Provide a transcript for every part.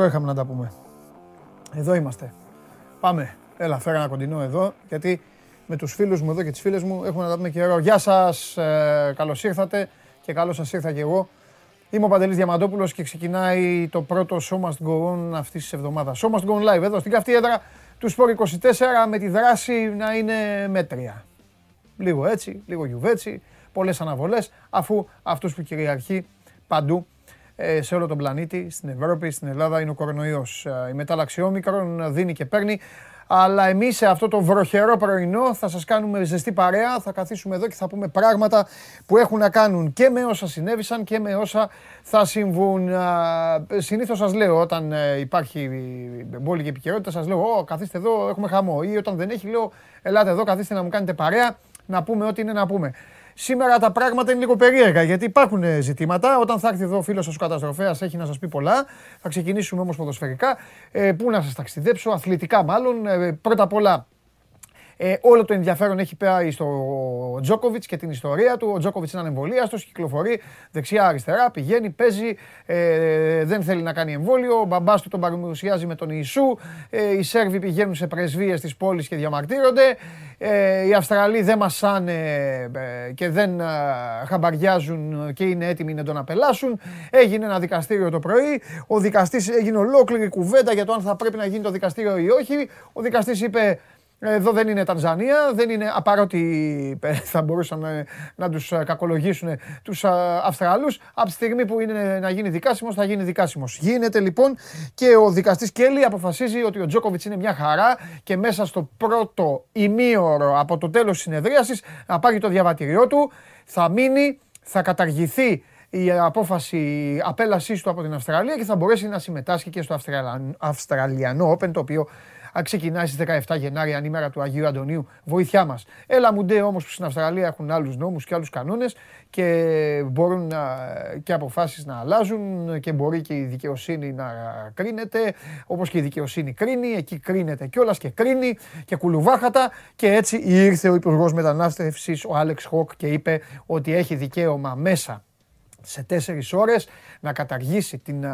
Καιρό είχαμε να τα πούμε. Εδώ είμαστε. Πάμε. Έλα, φέρα ένα κοντινό εδώ, γιατί με τους φίλους μου εδώ και τις φίλες μου έχουμε να τα πούμε καιρό. Γεια σας, ε, καλώς ήρθατε και καλώς σας ήρθα και εγώ. Είμαι ο Παντελής Διαμαντόπουλος και ξεκινάει το πρώτο Show Must Go On αυτής της εβδομάδας. Show Must Go On Live εδώ στην καυτή έδρα του Sport 24 με τη δράση να είναι μέτρια. Λίγο έτσι, λίγο γιουβέτσι, πολλές αναβολές, αφού αυτούς που κυριαρχεί παντού ε, σε όλο τον πλανήτη, στην Ευρώπη, στην Ελλάδα είναι ο κορονοϊός. Ε, η μετάλλαξη όμικρον δίνει και παίρνει, αλλά εμείς σε αυτό το βροχερό πρωινό θα σας κάνουμε ζεστή παρέα, θα καθίσουμε εδώ και θα πούμε πράγματα που έχουν να κάνουν και με όσα συνέβησαν και με όσα θα συμβούν. Συνήθως σας λέω όταν ε, υπάρχει μπόλικη επικαιρότητα, σας λέω «Ω, καθίστε εδώ, έχουμε χαμό» ή όταν δεν έχει λέω «Ελάτε εδώ, καθίστε να μου κάνετε παρέα, να πούμε ό,τι είναι να πούμε». Σήμερα τα πράγματα είναι λίγο περίεργα γιατί υπάρχουν ε, ζητήματα. Όταν θα έρθει εδώ ο φίλος σας ο καταστροφέας, έχει να σας πει πολλά. Θα ξεκινήσουμε όμως ποδοσφαιρικά. Ε, πού να σας ταξιδέψω, αθλητικά μάλλον. Ε, πρώτα απ' όλα, ε, όλο το ενδιαφέρον έχει πάει στο Τζόκοβιτς και την ιστορία του. Ο Τζόκοβιτς είναι ανεμβολίαστος, κυκλοφορεί δεξιά-αριστερά, πηγαίνει, παίζει, ε, δεν θέλει να κάνει εμβόλιο. Ο μπαμπάς του τον παρουσιάζει με τον Ιησού. Ε, οι Σέρβοι πηγαίνουν σε πρεσβείες της πόλης και διαμαρτύρονται. Ε, οι Αυστραλοί δεν μασάνε ε, και δεν ε, χαμπαριάζουν και είναι έτοιμοι να τον απελάσουν. Έγινε ένα δικαστήριο το πρωί. Ο δικαστής έγινε ολόκληρη κουβέντα για το αν θα πρέπει να γίνει το δικαστήριο ή όχι. Ο δικαστής είπε εδώ δεν είναι Τανζανία, δεν είναι, απαρότι θα μπορούσαν να, να τους ε, κακολογήσουν τους ε, Αυστραλούς. Από τη στιγμή που είναι να γίνει δικάσιμος, θα γίνει δικάσιμος. Γίνεται λοιπόν και ο δικαστής Κέλλη αποφασίζει ότι ο Τζόκοβιτς είναι μια χαρά και μέσα στο πρώτο ημίωρο από το τέλος της συνεδρίασης να πάρει το διαβατηριό του, θα μείνει, θα καταργηθεί η απόφαση απέλασής του από την Αυστραλία και θα μπορέσει να συμμετάσχει και στο Αυστραλιανό Open, το οποίο ξεκινάει στις 17 Γενάρη, ανήμερα του Αγίου Αντωνίου. Βοήθειά μας. Έλα μου ντε όμως που στην Αυστραλία έχουν άλλους νόμους και άλλους κανόνες και μπορούν να, και αποφάσεις να αλλάζουν και μπορεί και η δικαιοσύνη να κρίνεται όπως και η δικαιοσύνη κρίνει. Εκεί κρίνεται κιόλας και κρίνει και κουλουβάχατα. Και έτσι ήρθε ο Υπουργός Μετανάστευσης, ο Άλεξ Χοκ, και είπε ότι έχει δικαίωμα μέσα σε τέσσερις ώρες να καταργήσει την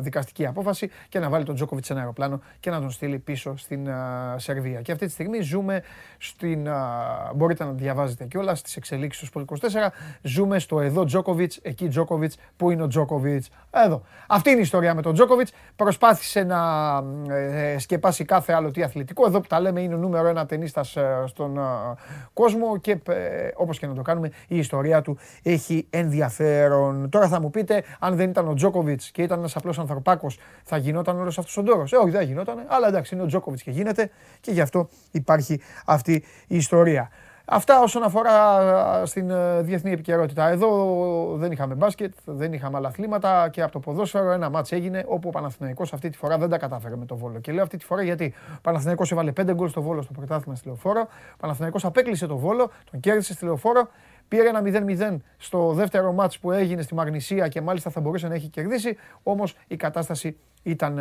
δικαστική απόφαση και να βάλει τον Τζόκοβιτς σε ένα αεροπλάνο και να τον στείλει πίσω στην Σερβία. Και αυτή τη στιγμή ζούμε στην. Μπορείτε να διαβάζετε κιόλας στις εξελίξεις του 24. Ζούμε στο εδώ Τζόκοβιτς, εκεί Τζόκοβιτς, πού είναι ο Τζόκοβιτς. Εδώ. Αυτή είναι η ιστορία με τον Τζόκοβιτς. Προσπάθησε να ε, σκεπάσει κάθε άλλο τι αθλητικό. Εδώ που τα λέμε είναι ο νούμερο ένα ταινίστα ε, στον κόσμο και ε, όπως και να το κάνουμε, η ιστορία του έχει ενδιαφέρον. Τώρα θα μου πείτε, αν δεν ήταν ο Τζόκοβιτς και ήταν ένας απλός ανθρωπάκος, θα γινόταν όλος αυτός ο τόρο. Ε, όχι, δεν γινόταν. Αλλά εντάξει, είναι ο Τζόκοβιτς και γίνεται και γι' αυτό υπάρχει αυτή η ιστορία. Αυτά όσον αφορά στην ε, διεθνή επικαιρότητα. Εδώ δεν είχαμε μπάσκετ, δεν είχαμε άλλα αθλήματα και από το ποδόσφαιρο ένα μάτς έγινε όπου ο Παναθηναϊκός αυτή τη φορά δεν τα κατάφερε με το Βόλο. Και λέω αυτή τη φορά γιατί ο Παναθηναϊκός έβαλε 5 γκολ στο Βόλο στο πρωτάθλημα στη Λεωφόρο. Ο Παναθηναϊκός απέκλεισε το Βόλο, τον κέρδισε στη Λεωφόρο Πήρε ένα 0-0 στο δεύτερο μάτς που έγινε στη Μαγνησία και μάλιστα θα μπορούσε να έχει κερδίσει. Όμως η κατάσταση ήταν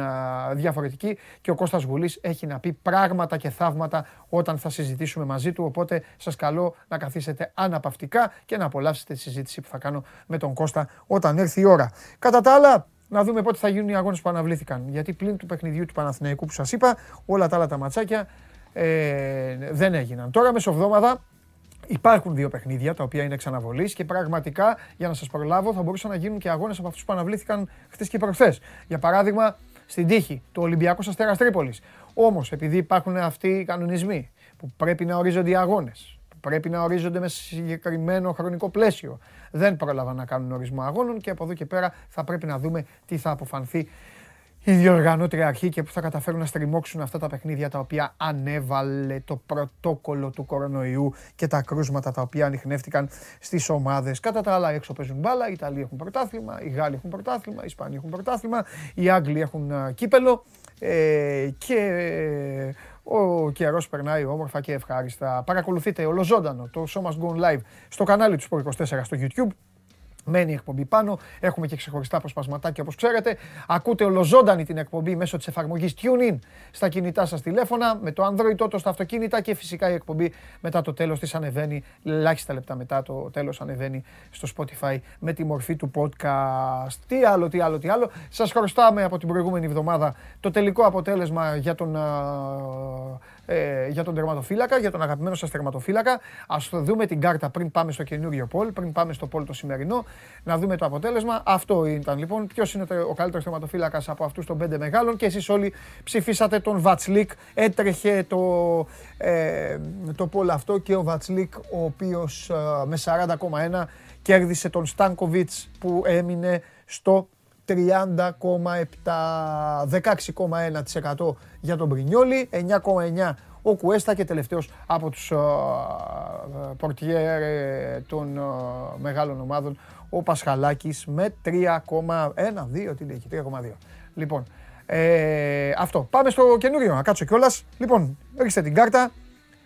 διαφορετική και ο Κώστας Γουλής έχει να πει πράγματα και θαύματα όταν θα συζητήσουμε μαζί του. Οπότε σας καλώ να καθίσετε αναπαυτικά και να απολαύσετε τη συζήτηση που θα κάνω με τον Κώστα όταν έρθει η ώρα. Κατά τα άλλα, να δούμε πότε θα γίνουν οι αγώνες που αναβλήθηκαν. Γιατί πλην του παιχνιδιού του Παναθηναϊκού που σας είπα, όλα τα άλλα τα ματσάκια ε, δεν έγιναν. Τώρα μεσοβδόμαδα Υπάρχουν δύο παιχνίδια τα οποία είναι εξαναβολής και πραγματικά για να σας προλάβω θα μπορούσαν να γίνουν και αγώνες από αυτούς που αναβλήθηκαν χθες και προχθές. Για παράδειγμα, στην τύχη του Ολυμπιακού Αστέρας Τρίπολης. Όμως, επειδή υπάρχουν αυτοί οι κανονισμοί που πρέπει να ορίζονται οι αγώνες, που πρέπει να ορίζονται με συγκεκριμένο χρονικό πλαίσιο, δεν πρόλαβαν να κάνουν ορισμό αγώνων και από εδώ και πέρα θα πρέπει να δούμε τι θα αποφανθεί η διοργανώτρια αρχή και που θα καταφέρουν να στριμώξουν αυτά τα παιχνίδια τα οποία ανέβαλε το πρωτόκολλο του κορονοϊού και τα κρούσματα τα οποία ανοιχνεύτηκαν στις ομάδες. Κατά τα άλλα έξω παίζουν μπάλα, οι Ιταλοί έχουν πρωτάθλημα, οι Γάλλοι έχουν πρωτάθλημα, οι Ισπανοί έχουν πρωτάθλημα, οι Άγγλοι έχουν κύπελο ε, και ο καιρός περνάει όμορφα και ευχάριστα. Παρακολουθείτε ολοζώντανο το Show Must Go Live στο κανάλι του Sport 24 στο YouTube Μένει η εκπομπή πάνω. Έχουμε και ξεχωριστά αποσπασματάκια όπως ξέρετε. Ακούτε ολοζώντανη την εκπομπή μέσω της εφαρμογής TuneIn στα κινητά σας τηλέφωνα, με το Android τότε στα αυτοκίνητα και φυσικά η εκπομπή μετά το τέλος της ανεβαίνει, ελάχιστα λεπτά μετά το τέλος ανεβαίνει στο Spotify με τη μορφή του podcast. Τι άλλο, τι άλλο, τι άλλο. Σας χρωστάμε από την προηγούμενη εβδομάδα το τελικό αποτέλεσμα για τον ε, για τον τερματοφύλακα, για τον αγαπημένο σας τερματοφύλακα. Ας το δούμε την κάρτα πριν πάμε στο καινούριο πόλ, πριν πάμε στο πόλ το σημερινό, να δούμε το αποτέλεσμα. Αυτό ήταν λοιπόν. Ποιος είναι ο καλύτερος τερματοφύλακας από αυτούς των πέντε μεγάλων και εσείς όλοι ψηφίσατε τον Βατσλίκ. Έτρεχε το, ε, το πόλ αυτό και ο Βατσλίκ ο οποίος ε, με 40,1 κέρδισε τον Στάνκοβιτς που έμεινε στο 30,7, 16,1% για τον Μπρινιόλι, 9,9% ο Κουέστα και τελευταίος από τους uh, πορτιέρ των uh, μεγάλων ομάδων ο Πασχαλάκης με 3,1, 2, τι λέει 3,2. Λοιπόν, ε, αυτό. Πάμε στο καινούριο, να κάτσω κιόλας. Λοιπόν, ρίξτε την κάρτα,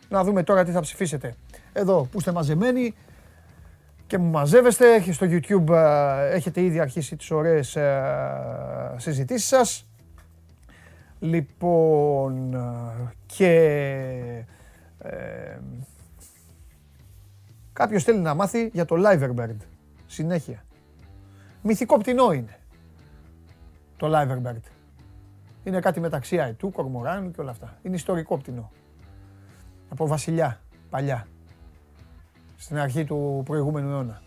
να δούμε τώρα τι θα ψηφίσετε. Εδώ που είστε μαζεμένοι, και μου μαζεύεστε. Στο YouTube ε, έχετε ήδη αρχίσει τις ωραίες ε, συζητήσεις σας. Λοιπόν, ε, και ε, κάποιος θέλει να μάθει για το Liverbird. Συνέχεια. Μυθικό πτηνό είναι το Liverbird. Είναι κάτι μεταξύ αετού, κορμοράνου και όλα αυτά. Είναι ιστορικό πτηνό. Από βασιλιά, παλιά στην αρχή του προηγούμενου αιώνα.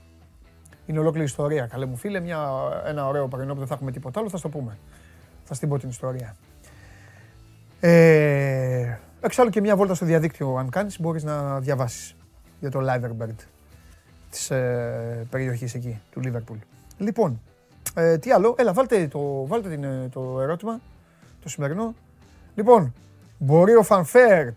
Είναι ολόκληρη ιστορία. Καλέ μου φίλε, μια, ένα ωραίο πρωινό που δεν θα έχουμε τίποτα άλλο, θα στο πούμε. Θα στην πω την ιστορία. Ε, εξάλλου και μια βόλτα στο διαδίκτυο, αν κάνεις, μπορείς να διαβάσεις για το Liverbird της ε, περιοχής εκεί, του Liverpool. Λοιπόν, ε, τι άλλο, έλα βάλτε, το, βάλτε την, ε, το ερώτημα, το σημερινό. Λοιπόν, μπορεί ο Φανφέρτ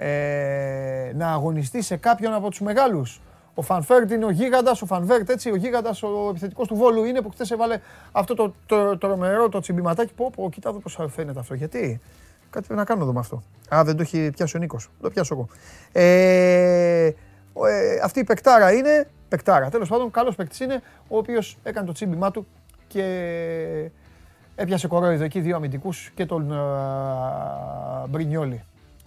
ε, να αγωνιστεί σε κάποιον από τους μεγάλους. Ο Φανφέρτ είναι ο γίγαντας, ο Φανβέρτ έτσι, ο γίγαντας, ο επιθετικός του Βόλου είναι που χθες έβαλε αυτό το, το, το, το τσιμπηματάκι. Πω, πω, κοιτά εδώ πώς φαίνεται αυτό. Γιατί, κάτι πρέπει να κάνω εδώ με αυτό. Α, δεν το έχει πιάσει ο Νίκος. Το πιάσω εγώ. Ε, ε, αυτή η παικτάρα είναι, παικτάρα, τέλος πάντων, καλός παίκτης είναι, ο οποίος έκανε το τσίμπημά του και έπιασε κορόιδο εκεί δύο αμυντικούς και τον ε, Μπρινιόλι.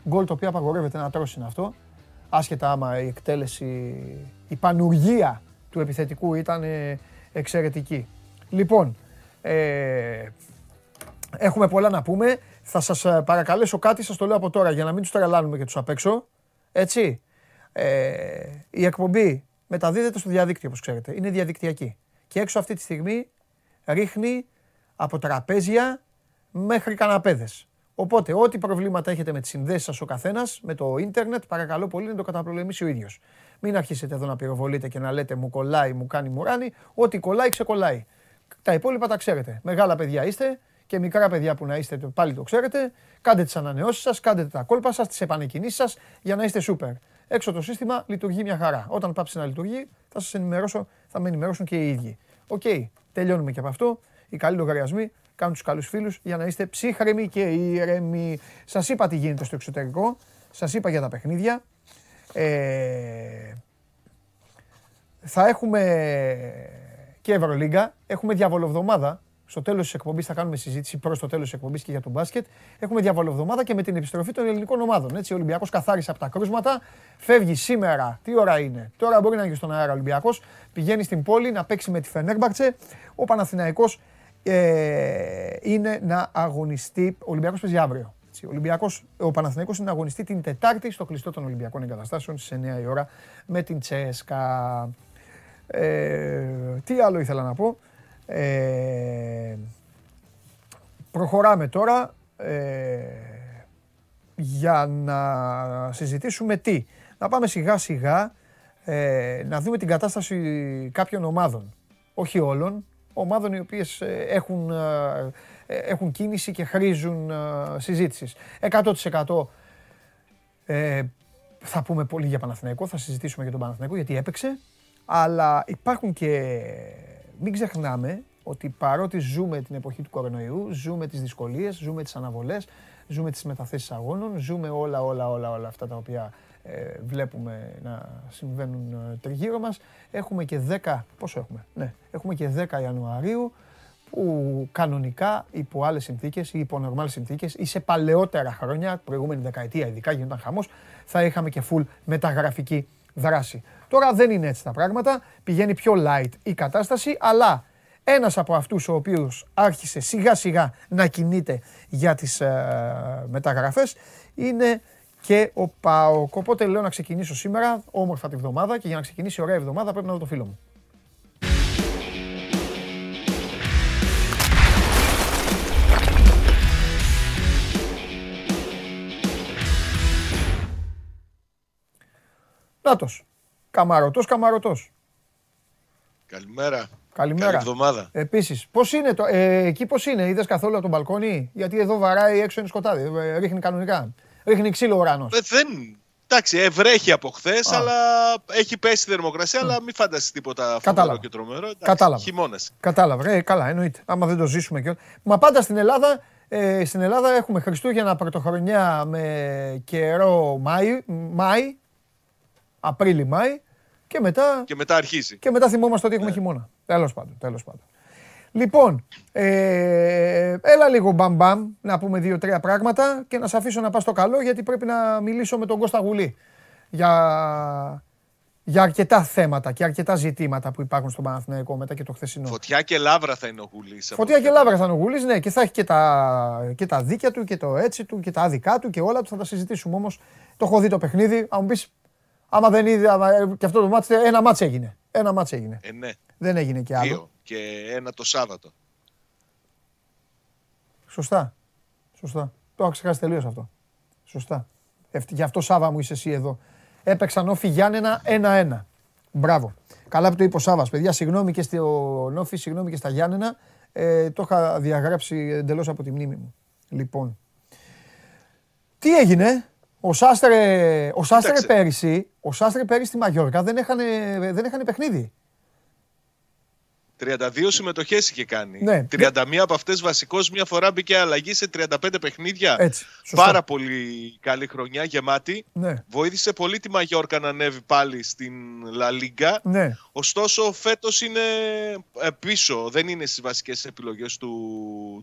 Γκολ το οποίο απαγορεύεται να τρώσει είναι αυτό. Άσχετα άμα η εκτέλεση, η πανουργία του επιθετικού ήταν ε, εξαιρετική. Λοιπόν, ε, έχουμε πολλά να πούμε. Θα σας ε, παρακαλέσω κάτι, σας το λέω από τώρα για να μην τους τρελάνουμε και τους απ' έξω. Έτσι. Ε, η εκπομπή μεταδίδεται στο διαδίκτυο, όπως ξέρετε. Είναι διαδικτυακή. Και έξω αυτή τη στιγμή ρίχνει από τραπέζια μέχρι καναπέδες. Οπότε, ό,τι προβλήματα έχετε με τις συνδέσεις σας ο καθένας, με το ίντερνετ, παρακαλώ πολύ να το καταπολεμήσει ο ίδιος. Μην αρχίσετε εδώ να πυροβολείτε και να λέτε μου κολλάει, μου κάνει μουράνι. Ό,τι κολλάει, ξεκολλάει. Τα υπόλοιπα τα ξέρετε. Μεγάλα παιδιά είστε και μικρά παιδιά που να είστε πάλι το ξέρετε. Κάντε τις ανανεώσεις σας, κάντε τα κόλπα σας, τις επανεκκινήσεις σας για να είστε σούπερ. Έξω το σύστημα λειτουργεί μια χαρά. Όταν πάψει να λειτουργεί, θα σας ενημερώσω, θα με ενημερώσουν και οι ίδιοι. OK, okay, τελειώνουμε και από αυτό. Οι καλοί λογαριασμοί κάνουν τους καλούς φίλους για να είστε ψύχραιμοι και ήρεμοι. Σας είπα τι γίνεται στο εξωτερικό, σας είπα για τα παιχνίδια. Ε, θα έχουμε και Ευρωλίγκα, έχουμε διαβολοβδομάδα. Στο τέλος της εκπομπής θα κάνουμε συζήτηση προς το τέλος της εκπομπής και για τον μπάσκετ. Έχουμε διαβολοβδομάδα και με την επιστροφή των ελληνικών ομάδων. Έτσι, ο Ολυμπιακός καθάρισε από τα κρούσματα. Φεύγει σήμερα. Τι ώρα είναι; Τώρα μπορεί να είναι στον αέρα ο Ολυμπιακός. Πηγαίνει στην πόλη να παίξει με τη Φενέρμπαρτσε. Ο Παναθηναϊκός ε, είναι να αγωνιστεί. Ο Ολυμπιακός παίζει αύριο. Ο, Ολυμπιακός, ο Παναθηναϊκός είναι να αγωνιστεί την Τετάρτη στο κλειστό των Ολυμπιακών Εγκαταστάσεων στι 9 η ώρα με την Τσέσκα. Ε, τι άλλο ήθελα να πω. Ε, προχωράμε τώρα ε, για να συζητήσουμε τι. Να πάμε σιγά σιγά ε, να δούμε την κατάσταση κάποιων ομάδων. Όχι όλων, ομάδων οι οποίες ε, έχουν, ε, ε, έχουν κίνηση και χρήζουν συζήτησης. 100% ε, θα πούμε πολύ για Παναθηναϊκό, θα συζητήσουμε για τον Παναθηναϊκό γιατί έπαιξε, αλλά υπάρχουν και, μην ξεχνάμε, ότι παρότι ζούμε την εποχή του κορονοϊού, ζούμε τις δυσκολίες, ζούμε τις αναβολές, ζούμε τις μεταθέσεις αγώνων, ζούμε όλα, όλα, όλα, όλα αυτά τα οποία ε, βλέπουμε να συμβαίνουν ε, τριγύρω μας. Έχουμε και 10, πόσο έχουμε, ναι, έχουμε και 10 Ιανουαρίου που κανονικά υπό άλλες συνθήκες ή υπό νορμάλες συνθήκες ή σε παλαιότερα χρόνια, προηγούμενη δεκαετία ειδικά γινόταν χαμός, θα είχαμε και full μεταγραφική δράση. Τώρα δεν είναι έτσι τα πράγματα, πηγαίνει πιο light η κατάσταση, αλλά ένας από αυτούς ο οποίος άρχισε σιγά σιγά να κινείται για τις ε, μεταγραφές είναι και ο ΠΑΟΚ. Οπότε λέω να ξεκινήσω σήμερα, όμορφα τη βδομάδα και για να ξεκινήσει ωραία εβδομάδα πρέπει να δω το φίλο μου. Νάτος. Καμαρωτός, καμαρωτός. Καλημέρα. Καλημέρα. Καλή εβδομάδα. Επίσης, πώς είναι το, ε, εκεί πώς είναι, είδες καθόλου από τον μπαλκόνι, γιατί εδώ βαράει έξω είναι σκοτάδι, ε, ρίχνει κανονικά. Ρίχνει ξύλο ο ουρανός. Ε, δεν... Εντάξει, ευρέχει από χθες, αλλά έχει πέσει η θερμοκρασία, αλλά μην φανταστείς τίποτα φοβερό Κατάλαβα. και τρομερό. Εντάξει, Κατάλαβα. Χειμώνας. Κατάλαβα, ε, καλά, εννοείται. Άμα δεν το ζήσουμε και όλα. Μα πάντα στην Ελλάδα, ε, στην Ελλάδα έχουμε Χριστούγεννα πρωτοχρονιά με καιρό Μάη, Μάη Απρίλη-Μάη και μετά, Και μετά αρχίζει. και μετά θυμόμαστε ότι Ναι. έχουμε χειμώνα. Τέλος πάντων, τέλος πάντων. Λοιπόν, ε, έλα λίγο μπαμ μπαμ να πούμε δύο-τρία πράγματα και να σε αφήσω να πας στο καλό γιατί πρέπει να μιλήσω με τον Κώστα Γουλή για, για αρκετά θέματα και αρκετά ζητήματα που υπάρχουν στον Παναθηναϊκό μετά και το χθεσινό. Φωτιά και λάβρα θα είναι ο Γουλής. Φωτιά και λάβρα θα είναι ο Γουλής, ναι, και θα έχει και τα, και τα δίκια του και το έτσι του και τα άδικα του και όλα του. Θα τα συζητήσουμε όμως. Το έχω δει το παιχνίδι. Αν μου πεις, άμα δεν είδε, άμα, ε, και αυτό το μάτς, ένα μάτς έγινε. Ένα μάτς έγινε. Ε, ναι, Δεν έγινε και άλλο. δύο. Και ένα το Σάββατο. Σωστά. Σωστά. Το έχω ξεχάσει τελείως αυτό. Σωστά. Ευτ- Γι' αυτό Σάβα μου είσαι εσύ εδώ. Έπαιξαν όφι Γιάννενα 1-1. Μπράβο. Καλά που το είπε ο Σάβας, παιδιά. Συγγνώμη και στο Νόφι, συγγνώμη και στα Γιάννενα. Ε, το είχα διαγράψει εντελώς από τη μνήμη μου. Λοιπόν. Τι έγινε; Ο Σάστρε, ο Σάστρε Κοίταξε. πέρυσι, ο Σάστρε πέρυσι στη Μαγιόρκα δεν έχανε, δεν έχανε παιχνίδι. 32 συμμετοχές είχε κάνει. Ναι. 31 από αυτές βασικώς μια φορά μπήκε αλλαγή σε 35 παιχνίδια. Έτσι. Σωστά. Πάρα πολύ καλή χρονιά, γεμάτη. Ναι. Βοήθησε πολύ τη Μαγιόρκα να ανέβει πάλι στην Λα Λίγκα. Ναι. Ωστόσο, φέτος είναι ε, πίσω. Δεν είναι στις βασικές επιλογές του,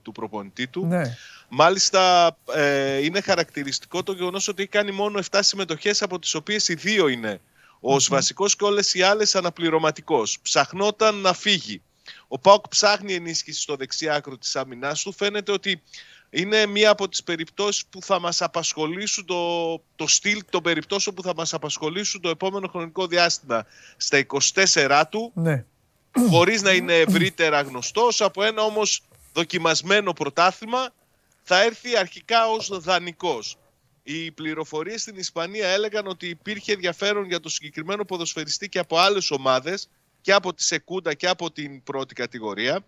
του προπονητή του. Ναι. Μάλιστα, ε, είναι χαρακτηριστικό το γεγονός ότι έχει κάνει μόνο 7 συμμετοχές, από τις οποίες οι δύο είναι ως βασικός και όλες οι άλλες αναπληρωματικός. Ψαχνόταν να φύγει. Ο Πάοκ ψάχνει ενίσχυση στο δεξί άκρο της άμυνάς του. Φαίνεται ότι είναι μία από τις περιπτώσεις που θα μας απασχολήσουν το, το στυλ των περιπτώσεων που θα μας απασχολήσουν το επόμενο χρονικό διάστημα στα 24 του Ναι. χωρίς να είναι ευρύτερα γνωστός από ένα όμως δοκιμασμένο πρωτάθλημα θα έρθει αρχικά ως δανεικός. Οι πληροφορίες στην Ισπανία έλεγαν ότι υπήρχε ενδιαφέρον για το συγκεκριμένο ποδοσφαιριστή και από άλλες ομάδες και από τη Σεκούντα και από την πρώτη κατηγορία.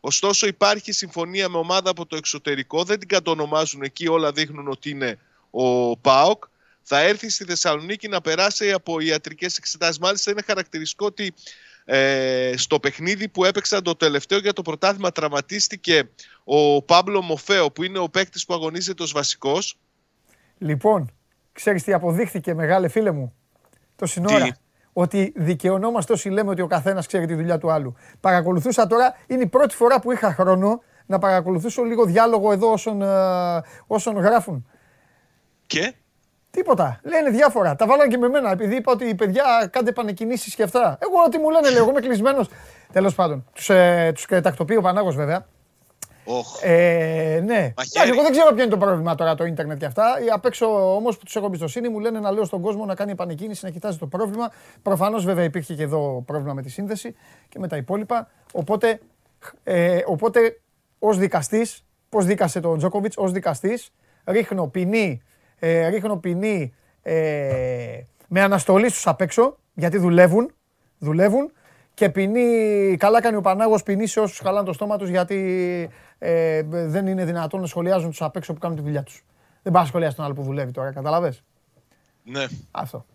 Ωστόσο υπάρχει συμφωνία με ομάδα από το εξωτερικό, δεν την κατονομάζουν εκεί, όλα δείχνουν ότι είναι ο ΠΑΟΚ. Θα έρθει στη Θεσσαλονίκη να περάσει από ιατρικές εξετάσεις. Μάλιστα είναι χαρακτηριστικό ότι ε, στο παιχνίδι που έπαιξαν το τελευταίο για το πρωτάθλημα τραυματίστηκε ο Πάμπλο Μοφέο που είναι ο παίκτης που αγωνίζεται ως βασικός. Λοιπόν, ξέρεις τι αποδείχθηκε μεγάλε φίλε μου, το σύνορα. Τι; Ότι δικαιωνόμαστε όσοι λέμε ότι ο καθένας ξέρει τη δουλειά του άλλου. Παρακολουθούσα τώρα, είναι η πρώτη φορά που είχα χρόνο να παρακολουθήσω λίγο διάλογο εδώ όσων, ε, όσων γράφουν. Και; Τίποτα. Λένε διάφορα. Τα βάλαν και με μένα επειδή είπα ότι παιδιά κάντε επανεκκινήσεις και αυτά. Εγώ ό,τι μου λένε λέω, εγώ είμαι κλεισμένος. Τέλος πάντων. Τους, ε, τους τακτοποιεί ο Πανάγος βέβαια. Όχ, Ε, ναι. Μαχαίρι. Εντάξει, εγώ δεν ξέρω ποιο είναι το πρόβλημα τώρα το ίντερνετ και αυτά. Ε, Απ' έξω όμως που τους έχω εμπιστοσύνη μου λένε να λέω στον κόσμο να κάνει επανεκκίνηση, να κοιτάζει το πρόβλημα. Προφανώς βέβαια υπήρχε και εδώ πρόβλημα με τη σύνδεση και με τα υπόλοιπα. Οπότε, ε, οπότε ως δικαστής, πώς δίκασε τον Τζόκοβιτς, ως δικαστής, ρίχνω ποινή, ε, ρίχνω ποινή ε, με αναστολή στους απ' έξω, γιατί δουλεύουν. Δουλεύουν και ποινή, καλά κάνει ο Πανάγος ποινή σε όσους χαλάνε το στόμα τους γιατί ε, δεν είναι δυνατόν να σχολιάζουν τους απ' έξω που κάνουν τη δουλειά τους. Δεν πάει να σχολιάσει τον άλλο που δουλεύει τώρα, καταλαβες; ναι. Αυτό.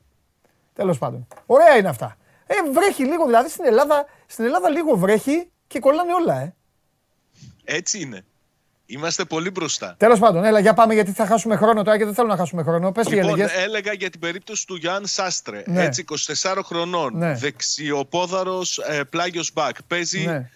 Τέλος πάντων. Ωραία είναι αυτά. Ε, βρέχει λίγο, δηλαδή στην Ελλάδα, στην Ελλάδα λίγο βρέχει και κολλάνε όλα, ε. Έτσι είναι. Είμαστε πολύ μπροστά. Τέλος πάντων, έλα, για πάμε γιατί θα χάσουμε χρόνο τώρα και δεν θέλω να χάσουμε χρόνο. Πες λοιπόν, έλεγες. έλεγα για την περίπτωση του Γιάνν Σάστρε. Ναι. Έτσι, 24 χρονών. Ναι. Δεξιοπόδαρος ε, πλάγιος μπακ. Παίζει ναι.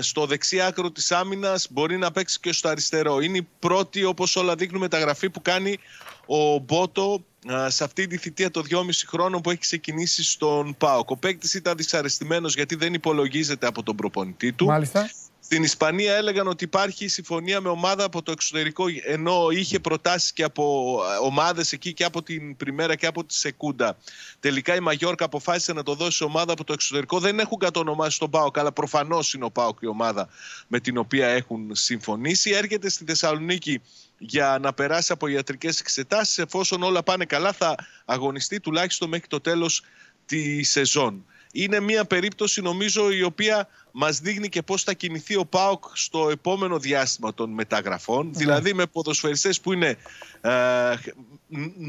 στο δεξί άκρο της άμυνας. Μπορεί να παίξει και στο αριστερό. Είναι η πρώτη, όπως όλα δείχνουν, μεταγραφή που κάνει ο Μπότο σε αυτή τη θητεία το 2,5 χρόνο που έχει ξεκινήσει στον ΠΑΟΚ. Ο παίκτης ήταν δυσαρεστημένος γιατί δεν υπολογίζεται από τον προπονητή του. Μάλιστα. Στην Ισπανία έλεγαν ότι υπάρχει συμφωνία με ομάδα από το εξωτερικό ενώ είχε προτάσεις και από ε, ομάδες εκεί και από την Πριμέρα και από τη Σεκούντα. Τελικά η Μαγιόρκα αποφάσισε να το δώσει ομάδα από το εξωτερικό. Δεν έχουν κατονομάσει τον ΠΑΟΚ αλλά προφανώς είναι ο ΠΑΟΚ η ομάδα με την οποία έχουν συμφωνήσει. Έρχεται στη Θεσσαλονίκη για να περάσει από ιατρικές εξετάσεις. Εφόσον όλα πάνε καλά θα αγωνιστεί τουλάχιστον μέχρι το τέλος της σεζόν είναι μια περίπτωση νομίζω η οποία μας δείχνει και πώς θα κινηθεί ο ΠΑΟΚ στο επόμενο διάστημα των μεταγραφών. Ναι. Δηλαδή με ποδοσφαιριστές που είναι ε,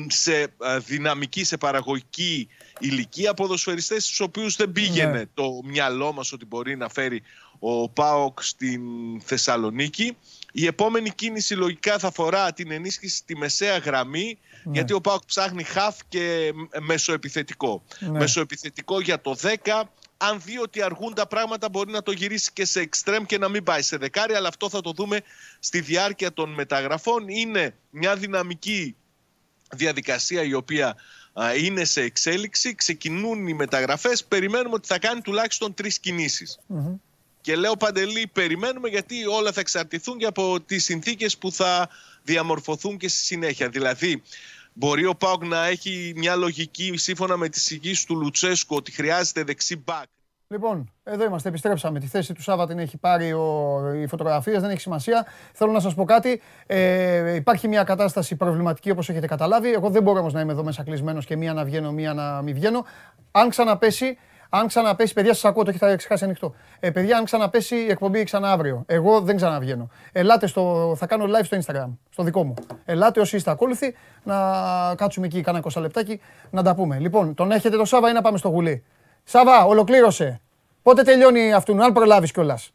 σε ε, δυναμική, σε παραγωγική ηλικία, ποδοσφαιριστές στους οποίους δεν πήγαινε ναι. το μυαλό μας ότι μπορεί να φέρει ο ΠΑΟΚ στην Θεσσαλονίκη. Η επόμενη κίνηση λογικά θα αφορά την ενίσχυση στη μεσαία γραμμή ναι. Γιατί ο Πάουκ ψάχνει χαφ και μεσοεπιθετικό. Ναι. Μεσοεπιθετικό για το 10. Αν δει ότι αργούν τα πράγματα, μπορεί να το γυρίσει και σε εξτρέμ και να μην πάει σε δεκάρι. Αλλά αυτό θα το δούμε στη διάρκεια των μεταγραφών. Είναι μια δυναμική διαδικασία η οποία είναι σε εξέλιξη. Ξεκινούν οι μεταγραφές. Περιμένουμε ότι θα κάνει τουλάχιστον τρεις κινησεις Και λέω Παντελή, περιμένουμε γιατί όλα θα εξαρτηθούν και από τις συνθήκες που θα διαμορφωθούν και στη συνέχεια. Δηλαδή, μπορεί ο Πάουκ να έχει μια λογική σύμφωνα με τις εισηγήσεις του Λουτσέσκου ότι χρειάζεται δεξί μπακ. Λοιπόν, εδώ είμαστε. Επιστρέψαμε. Τη θέση του Σάβα την έχει πάρει ο... οι φωτογραφίε, δεν έχει σημασία. Θέλω να σας πω κάτι. Ε, υπάρχει μια κατάσταση προβληματική όπως έχετε καταλάβει. Εγώ δεν μπορώ όμως να είμαι εδώ μέσα κλεισμένος και μία να βγαίνω, μία να μην βγαίνω. Αν ξαναπέσει, αν ξαναπέσει, παιδιά, σας ακούω, το έχετε ξεχάσει ανοιχτό. Ε, παιδιά, αν ξαναπέσει η εκπομπή ξανά αύριο. Εγώ δεν ξαναβγαίνω. Ελάτε στο. Θα κάνω live στο Instagram, στο δικό μου. Ελάτε όσοι είστε ακόλουθοι να κάτσουμε εκεί κάνα 20 λεπτάκι να τα πούμε. Λοιπόν, τον έχετε το Σάβα ή να πάμε στο γουλί. Σάβα, ολοκλήρωσε. Πότε τελειώνει αυτού, αν προλάβεις κιόλας.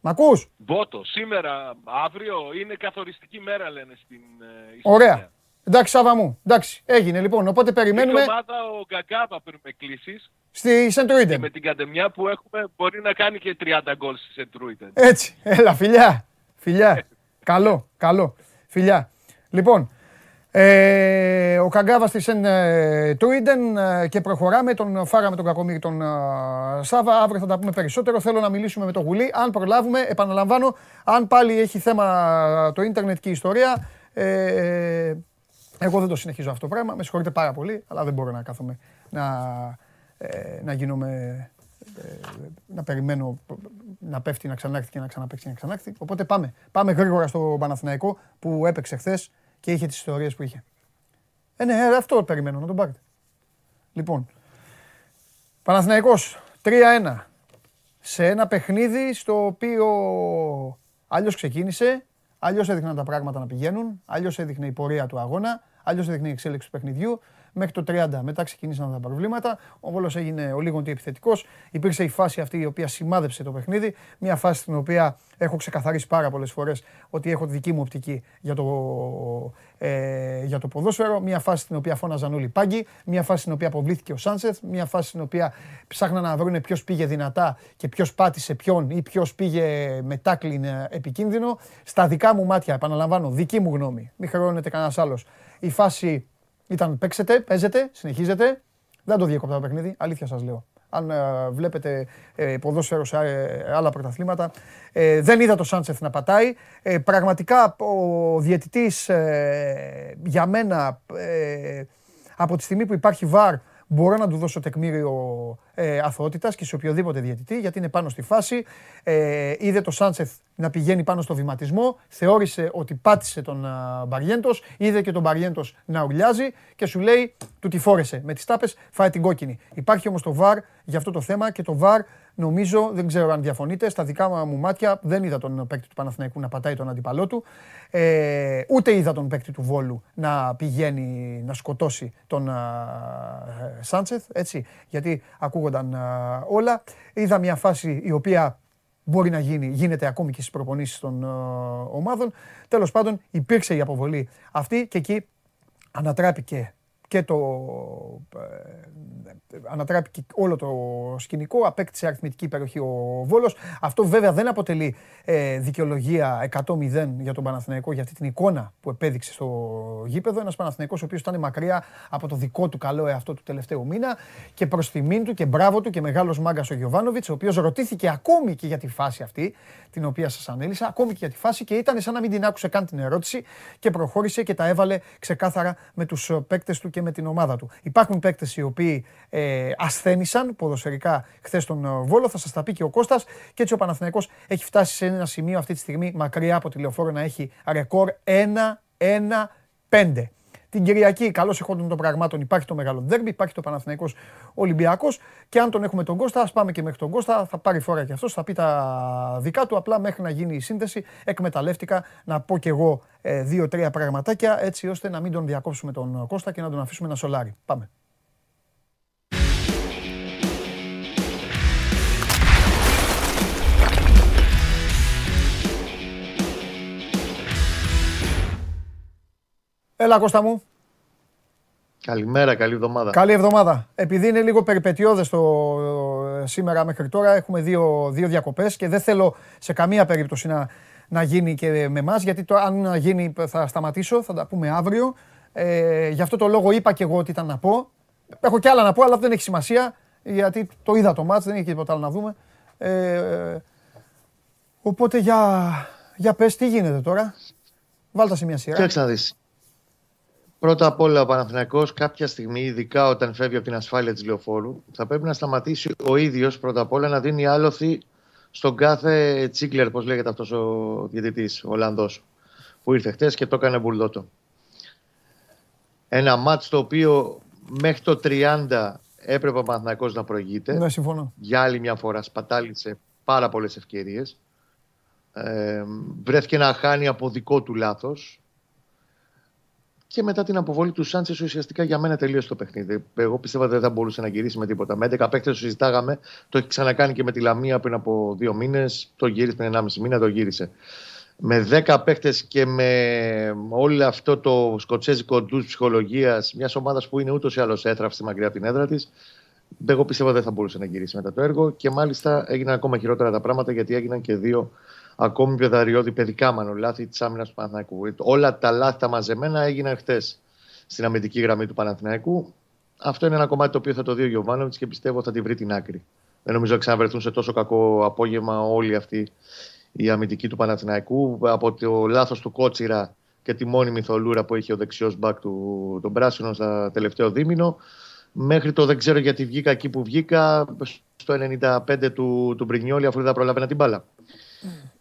Μ' ακούς; Μπότο, σήμερα, αύριο είναι καθοριστική μέρα λένε στην ε, Ωραία. Εντάξει, Σάβα μου. Εντάξει, έγινε λοιπόν. Οπότε περιμένουμε. Στην ομάδα ο Γκαγκάβα πριν με κλείσει. Στη Σεντρούιντεν. Και με την καντεμιά που έχουμε μπορεί να κάνει και 30 γκολ στη Σεντρούιντεν. Έτσι. Έλα, φιλιά. Φιλιά. καλό, καλό. Φιλιά. Λοιπόν, ε, ο Καγκάβας στη Σεν Τούιντεν ε, και προχωράμε. Τον φάγαμε τον Κακομίρη τον ε, Σάβα. Αύριο θα τα πούμε περισσότερο. Θέλω να μιλήσουμε με τον Γουλή. Αν προλάβουμε, επαναλαμβάνω, αν πάλι έχει θέμα το ίντερνετ και η ιστορία. Ε, εγώ δεν το συνεχίζω αυτό το πράγμα. Με συγχωρείτε πάρα πολύ, αλλά δεν μπορώ να κάθομαι να, ε, να γίνομαι. Ε, να περιμένω να πέφτει, να ξανάρθει και να ξαναπέξει και να ξανάρθει. Οπότε πάμε. Πάμε γρήγορα στο Παναθηναϊκό που έπαιξε χθες και είχε τις ιστορίες που είχε. Ε, ναι, ε, αυτό περιμένω, να τον πάρετε. Λοιπόν, Παναθηναϊκός 3-1 σε ένα παιχνίδι στο οποίο αλλιώς ξεκίνησε, Αλλιώς έδειχναν τα πράγματα να πηγαίνουν, αλλιώς έδειχνε η πορεία του αγώνα, αλλιώς έδειχνε η εξέλιξη του παιχνιδιού. Μέχρι το 30 μετά ξεκινήσαν τα προβλήματα. Ο Βόλος έγινε ο λίγο επιθετικός. Υπήρξε η φάση αυτή η οποία σημάδεψε το παιχνίδι. Μια φάση στην οποία έχω ξεκαθαρίσει πάρα πολλές φορές ότι έχω τη δική μου οπτική για το, ε, για το ποδόσφαιρο. Μια φάση στην οποία φώναζαν όλοι πάγκοι. Μια φάση στην οποία αποβλήθηκε ο Σάνσεθ. Μια φάση στην οποία ψάχναν να βρουν ποιος πήγε δυνατά και ποιος πάτησε ποιον ή ποιος πήγε με τάκλιν ε, επικίνδυνο. Στα δικά μου μάτια, επαναλαμβάνω, δική μου γνώμη. Μην χρεώνεται κανένας άλλος. Η φάση ήταν παίξετε, παίζετε, συνεχίζετε. Δεν το διέκοπτα το παιχνίδι, αλήθεια σας λέω. Αν ε, βλέπετε ε, ποδόσφαιρος σε ε, άλλα πρωταθλήματα. Ε, δεν είδα το Σάντσεφ να πατάει. πραγματικά ο διαιτητής για μένα από τη στιγμή που υπάρχει βαρ μπορώ να του δώσω τεκμήριο ε, αθωότητας και σε οποιοδήποτε διαιτητή, γιατί είναι πάνω στη φάση. Ε, είδε το Σάντσεθ να πηγαίνει πάνω στο βηματισμό, θεώρησε ότι πάτησε τον Μπαριέντος, είδε και τον Μπαριέντος να ουρλιάζει και σου λέει του τη φόρεσε με τις τάπες, φάει την κόκκινη. Υπάρχει όμως το βαρ για αυτό το θέμα και το βαρ νομίζω, δεν ξέρω αν διαφωνείτε, στα δικά μου μάτια δεν είδα τον παίκτη του Παναθηναϊκού να πατάει τον αντίπαλό του. Ε, ούτε είδα τον παίκτη του Βόλου να πηγαίνει να σκοτώσει τον Σάντσεθ, έτσι, γιατί ακούγονταν όλα. Είδα μια φάση η οποία μπορεί να γίνει, γίνεται ακόμη και στις προπονήσεις των ε, ομάδων. Τέλος πάντων, υπήρξε η αποβολή αυτή και εκεί ανατράπηκε και το ε, ανατράπηκε όλο το σκηνικό, απέκτησε αριθμητική περιοχή ο Βόλος. Αυτό βέβαια δεν αποτελεί ε, δικαιολογία 100-0 για τον Παναθηναϊκό για αυτή την εικόνα που επέδειξε στο γήπεδο. Ένας Παναθηναϊκός ο οποίος ήταν μακριά από το δικό του καλό εαυτό του τελευταίου μήνα και προς τιμήν του και μπράβο του και μεγάλος μάγκας ο Γιωβάνοβιτς ο οποίος ρωτήθηκε ακόμη και για τη φάση αυτή την οποία σας ανέλησα, ακόμη και για τη φάση και ήταν σαν να μην την άκουσε καν την ερώτηση και προχώρησε και τα έβαλε ξεκάθαρα με τους παίκτες του και με την ομάδα του. Υπάρχουν παίκτες οι οποίοι ε, ασθένησαν ποδοσφαιρικά χθες τον ε, Βόλο, θα σας τα πει και ο Κώστας και έτσι ο Παναθηναϊκός έχει φτάσει σε ένα σημείο αυτή τη στιγμή μακριά από τη λεωφόρο να έχει ρεκόρ 1-1-5. Την Κυριακή, καλώς εχόντων των πραγμάτων, υπάρχει το μεγάλο ντέρμπι, υπάρχει το Παναθηναϊκός Ολυμπιακός. Και αν τον έχουμε τον Κώστα, ας πάμε και μέχρι τον Κώστα. Θα πάρει φορά και αυτός, θα πει τα δικά του. Απλά μέχρι να γίνει η σύνθεση, εκμεταλλεύτηκα να πω κι εγώ ε, δύο-τρία πραγματάκια έτσι ώστε να μην τον διακόψουμε τον Κώστα και να τον αφήσουμε να σολάρει. Πάμε. Έλα Κώστα μου. Καλημέρα, καλή εβδομάδα. Καλή εβδομάδα. Επειδή είναι λίγο περιπετειώδες το ε, σήμερα μέχρι τώρα, έχουμε δύο, δύο διακοπές και δεν θέλω σε καμία περίπτωση να, να γίνει και με εμάς, γιατί το, αν γίνει θα σταματήσω, θα τα πούμε αύριο. Ε, γι' αυτό το λόγο είπα και εγώ ότι ήταν να πω. Έχω κι άλλα να πω, αλλά δεν έχει σημασία, γιατί το είδα το μάτς, δεν έχει τίποτα άλλο να δούμε. Ε, οπότε για, για πες, τι γίνεται τώρα; Βάλτε σε μια σειρά. Κοίταξε να δεις. Πρώτα απ' όλα, ο Παναθηναϊκός κάποια στιγμή, ειδικά όταν φεύγει από την ασφάλεια της λεωφόρου, θα πρέπει να σταματήσει ο ίδιος πρώτα απ' όλα να δίνει άλοθη στον κάθε τσίγκλερ, πώς λέγεται αυτός ο διαιτητής, ο Ολλανδός, που ήρθε χτες και το έκανε μπουλδότο. Ένα μάτς το οποίο μέχρι το 30 έπρεπε ο Παναθηναϊκός να προηγείται. Ναι, συμφωνώ. Για άλλη μια φορά σπατάλησε πάρα πολλές ευκαιρίες. Ε, βρέθηκε να χάνει από δικό του λάθος και μετά την αποβολή του Σάντσες, ουσιαστικά για μένα τελείωσε το παιχνίδι. Εγώ πίστευα ότι δεν θα μπορούσε να γυρίσει με τίποτα. Με 11 παίχτε το συζητάγαμε. Το έχει ξανακάνει και με τη Λαμία πριν από δύο μήνες. Το γύρισε πριν 1,5 μήνα, το γύρισε. Με 10 παίχτε και με όλο αυτό το σκοτσέζικο ντους ψυχολογίας μιας ομάδας που είναι ούτως ή άλλως έθραυστη μακριά από την έδρα της, εγώ πίστευα ότι δεν θα μπορούσε να γυρίσει μετά το έργο. Και μάλιστα έγιναν ακόμα χειρότερα τα πράγματα γιατί έγιναν και δύο ακόμη πιο δαριώδη παιδικά μάλλον λάθη της άμυνας του Παναθηναϊκού. Όλα τα λάθη τα μαζεμένα έγιναν χτε στην αμυντική γραμμή του Παναθηναϊκού. Αυτό είναι ένα κομμάτι το οποίο θα το δει ο Γιωβάνοβιτς και πιστεύω θα τη βρει την άκρη. Δεν νομίζω να ξαναβρεθούν σε τόσο κακό απόγευμα όλοι αυτοί οι αμυντικοί του Παναθηναϊκού. Από το λάθος του Κότσιρα και τη μόνιμη θολούρα που έχει ο δεξιός μπακ του τον Πράσινο στα τελευταίο δίμηνο. Μέχρι το δεν ξέρω γιατί βγήκα εκεί που βγήκα, στο 95 του, του Μπρινιόλη, αφού δεν προλάβαινα την μπάλα. Mm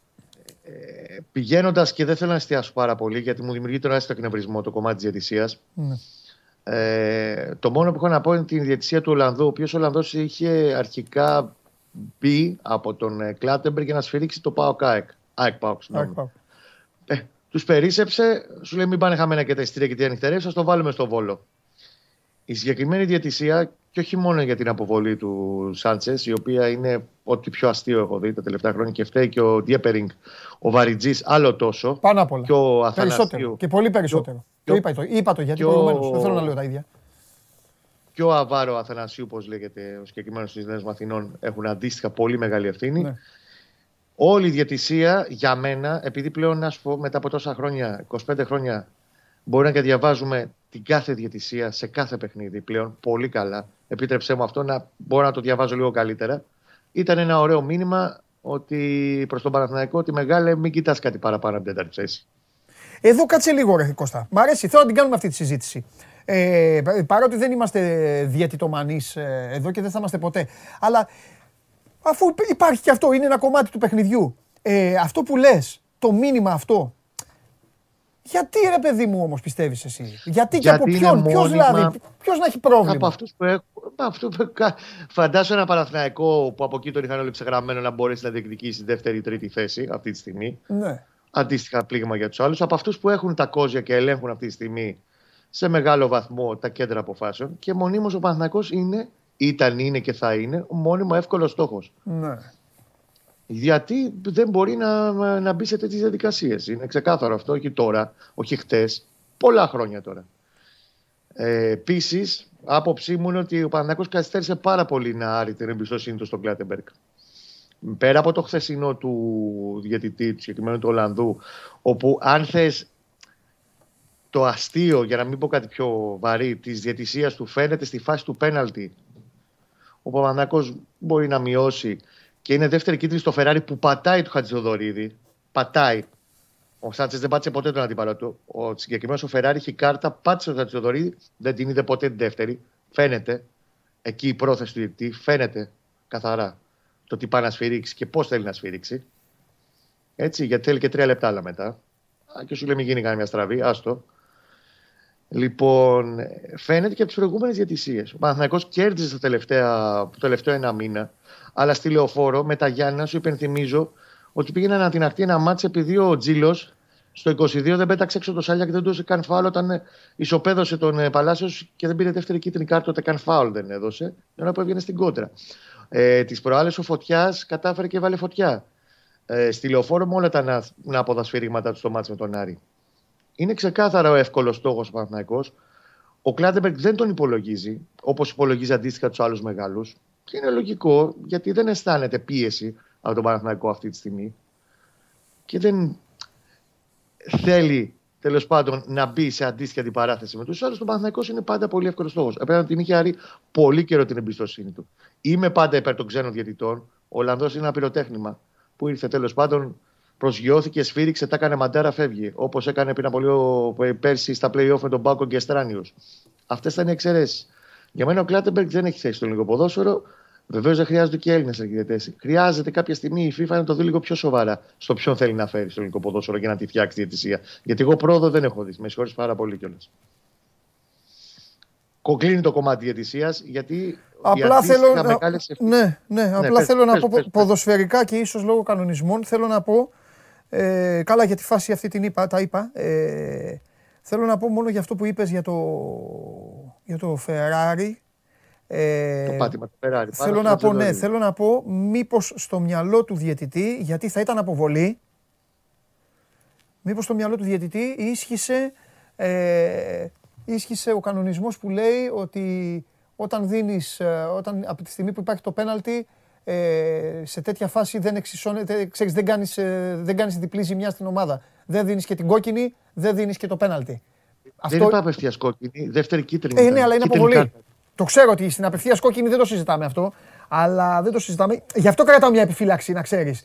πηγαίνοντας και δεν θέλω να εστιάσω πάρα πολύ γιατί μου δημιουργεί τον άσχετο εκνευρισμό το κομμάτι της διαιτησία. Ναι. Ε, το μόνο που έχω να πω είναι την διαιτησία του Ολλανδού, ο οποίος ο Ολλανδός είχε αρχικά μπει από τον ε, Κλάτεμπερ για να σφυρίξει το Πάο Κάεκ. ΑΕΚ Πάο, ε, τους περίσεψε, σου λέει μην πάνε χαμένα και τα ειστήρια και τι ανοιχτερεύσει, ας το βάλουμε στο βόλο. Η συγκεκριμένη διαιτησία και όχι μόνο για την αποβολή του Σάντσες, η οποία είναι ό,τι πιο αστείο έχω δει τα τελευταία χρόνια και φταίει και ο Διέπερινγκ, ο Βαριτζής, άλλο τόσο. Πάνω απ' όλα. Και ο Περισσότερο. Και πολύ περισσότερο. Και, το είπα, το, είπα το γιατί προηγουμένως. Δεν θέλω να λέω τα ίδια. Και ο Αβάρο Αθανασίου, όπω λέγεται ο συγκεκριμένος της Νέας Μαθηνών, έχουν αντίστοιχα πολύ μεγάλη ευθύνη. Ναι. Όλη η διατησία για μένα, επειδή πλέον να σου πω μετά από τόσα χρόνια, 25 χρόνια, μπορεί να και διαβάζουμε την κάθε διαιτησία σε κάθε παιχνίδι πλέον πολύ καλά. Επίτρεψέ μου αυτό να μπορώ να το διαβάζω λίγο καλύτερα. Ήταν ένα ωραίο μήνυμα ότι προς τον Παναθηναϊκό ότι μεγάλε μην κοιτάς κάτι παραπάνω από την τέταρτη θέση. Εδώ κάτσε λίγο, Ρε Κώστα. Μ' αρέσει, θέλω να την κάνουμε αυτή τη συζήτηση. Ε, παρότι δεν είμαστε διαιτητομανεί ε, εδώ και δεν θα είμαστε ποτέ. Αλλά αφού υπάρχει και αυτό, είναι ένα κομμάτι του παιχνιδιού. Ε, αυτό που λες, το μήνυμα αυτό γιατί ρε παιδί μου όμως πιστεύεις εσύ; Γιατί, και από ποιον, ποιος δηλαδή, ποιος να έχει πρόβλημα; Από αυτούς που έχουν, αυτό που, φαντάσου ένα Παναθηναϊκό που από εκεί τον είχαν όλοι ξεγραμμένο να μπορέσει να διεκδικήσει δεύτερη ή τρίτη θέση αυτή τη στιγμή. Ναι. Αντίστοιχα πλήγμα για τους άλλους. Από αυτούς που έχουν τα κόζια και ελέγχουν αυτή τη στιγμή σε μεγάλο βαθμό τα κέντρα αποφάσεων και μονίμως ο Παναθηναϊκός είναι, ήταν, είναι και θα είναι ο μόνιμο εύκολος στόχος. Ναι. Γιατί δεν μπορεί να, να μπει σε τέτοιες διαδικασίες. Είναι ξεκάθαρο αυτό, όχι τώρα, όχι χτες. Πολλά χρόνια τώρα. Ε, Επίσης, άποψή μου είναι ότι ο Παναγιώ καθυστέρησε πάρα πολύ να άρει την εμπιστοσύνη του στον Κλάτεμπεργκ. Πέρα από το χθεσινό του διαιτητή, του συγκεκριμένου του Ολλανδού, όπου αν θες το αστείο, για να μην πω κάτι πιο βαρύ, της διαιτησίας του φαίνεται στη φάση του πέναλτη. Ο Παπανάκο μπορεί να μειώσει και είναι δεύτερη κίτρινη στο Φεράρι που πατάει του Χατζηδωρίδη. Πατάει. Ο Σάντσες δεν πάτησε ποτέ τον αντίπαλο του. Ο συγκεκριμένος ο Φεράρι έχει κάρτα, πάτησε τον Χατζηδωρίδη, δεν την είδε ποτέ την δεύτερη. Φαίνεται. Εκεί η πρόθεση του διαιτητή φαίνεται καθαρά το τι πάει να σφυρίξει και πώς θέλει να σφυρίξει. Έτσι, γιατί θέλει και τρία λεπτά άλλα μετά. Και σου λέει μην γίνει κανένα στραβή, άστο. Λοιπόν, φαίνεται και από τις προηγούμενες διατησίες. Ο Παναθυνακό κέρδισε το τελευταίο ένα μήνα, αλλά στη λεωφόρο με τα Γιάννα σου υπενθυμίζω ότι πήγαινε να την αρτεί ένα μάτσο επειδή ο Τζίλος στο 22 δεν πέταξε έξω το Σάλια και δεν του έδωσε καν φάουλ όταν ισοπαίδωσε τον ε, Παλάσιος και δεν πήρε δεύτερη κίτρινη κάρτα, ούτε καν φάουλ δεν έδωσε, ενώ που έβγαινε στην κόντρα. Ε, Τις προάλλες ο Φωτιάς κατάφερε και βάλε φωτιά. Ε, στη λεωφόρο με όλα τα να, να του στο μάτσο με τον Άρη. Είναι ξεκάθαρα ο εύκολος στόχος ο Παναθναϊκό. Ο Κλάντεμπεργκ δεν τον υπολογίζει όπως υπολογίζει αντίστοιχα τους άλλους μεγάλους. Και είναι λογικό γιατί δεν αισθάνεται πίεση από τον Παναθναϊκό αυτή τη στιγμή. Και δεν θέλει τέλος πάντων να μπει σε αντίστοιχη αντιπαράθεση με τους άλλους. Ο Παναθναϊκό είναι πάντα πολύ εύκολος στόχος. Επέναντι την είχε άρει πολύ καιρό την εμπιστοσύνη του. Είμαι πάντα υπέρ των ξένων διαιτητών. Ο Ολλανδός είναι ένα πυροτέχνημα που ήρθε τέλος πάντων προσγειώθηκε, σφύριξε, τα έκανε μαντέρα, φεύγει. Όπως έκανε πριν από λίγο πέρσι στα playoff με τον Μπάκο και Εστράνιου. Αυτές ήταν οι εξαιρέσεις. Για μένα ο Κλάτεμπεργκ δεν έχει θέση στο ελληνικό ποδόσφαιρο. Βεβαίως δεν χρειάζονται και Έλληνες αρκετέ. Χρειάζεται κάποια στιγμή η FIFA να το δει λίγο πιο σοβαρά στο ποιον θέλει να φέρει στο ελληνικό ποδόσφαιρο για να τη φτιάξει διαιτησία. Γιατί εγώ πρόοδο δεν έχω δει. Με συγχωρείς πάρα πολύ κιόλας. Κοκλίνει το κομμάτι διαιτησίας γιατί. Απλά θέλω, να... ναι, ναι, ναι, απλά πες, θέλω πες, να πω πες, ποδοσφαιρικά και ίσως λόγω κανονισμών θέλω να πω ε, καλά για τη φάση αυτή την είπα, τα είπα. Ε, θέλω να πω μόνο για αυτό που είπες για το, για το Ferrari. Ε, το πάτημα του Ferrari. Θέλω να πω, ναι, θέλω να πω μήπως στο μυαλό του διαιτητή, γιατί θα ήταν αποβολή, μήπως στο μυαλό του διαιτητή ίσχυσε, ε, ίσχυσε ο κανονισμός που λέει ότι όταν δίνεις, ε, όταν, από τη στιγμή που υπάρχει το πέναλτι, ε, σε τέτοια φάση δεν εξισώνεται, ξέρεις, δεν κάνεις, ε, δεν κάνεις διπλή ζημιά στην ομάδα. Δεν δίνεις και την κόκκινη, δεν δίνεις και το πέναλτι. Δεν Αυτό... είναι απευθείας κόκκινη, δεύτερη κίτρινη. Ε, ναι, αλλά είναι αποβολή. Το ξέρω ότι στην απευθείας κόκκινη δεν το συζητάμε αυτό, αλλά δεν το συζητάμε. Γι' αυτό κρατάω μια επιφύλαξη, να ξέρεις.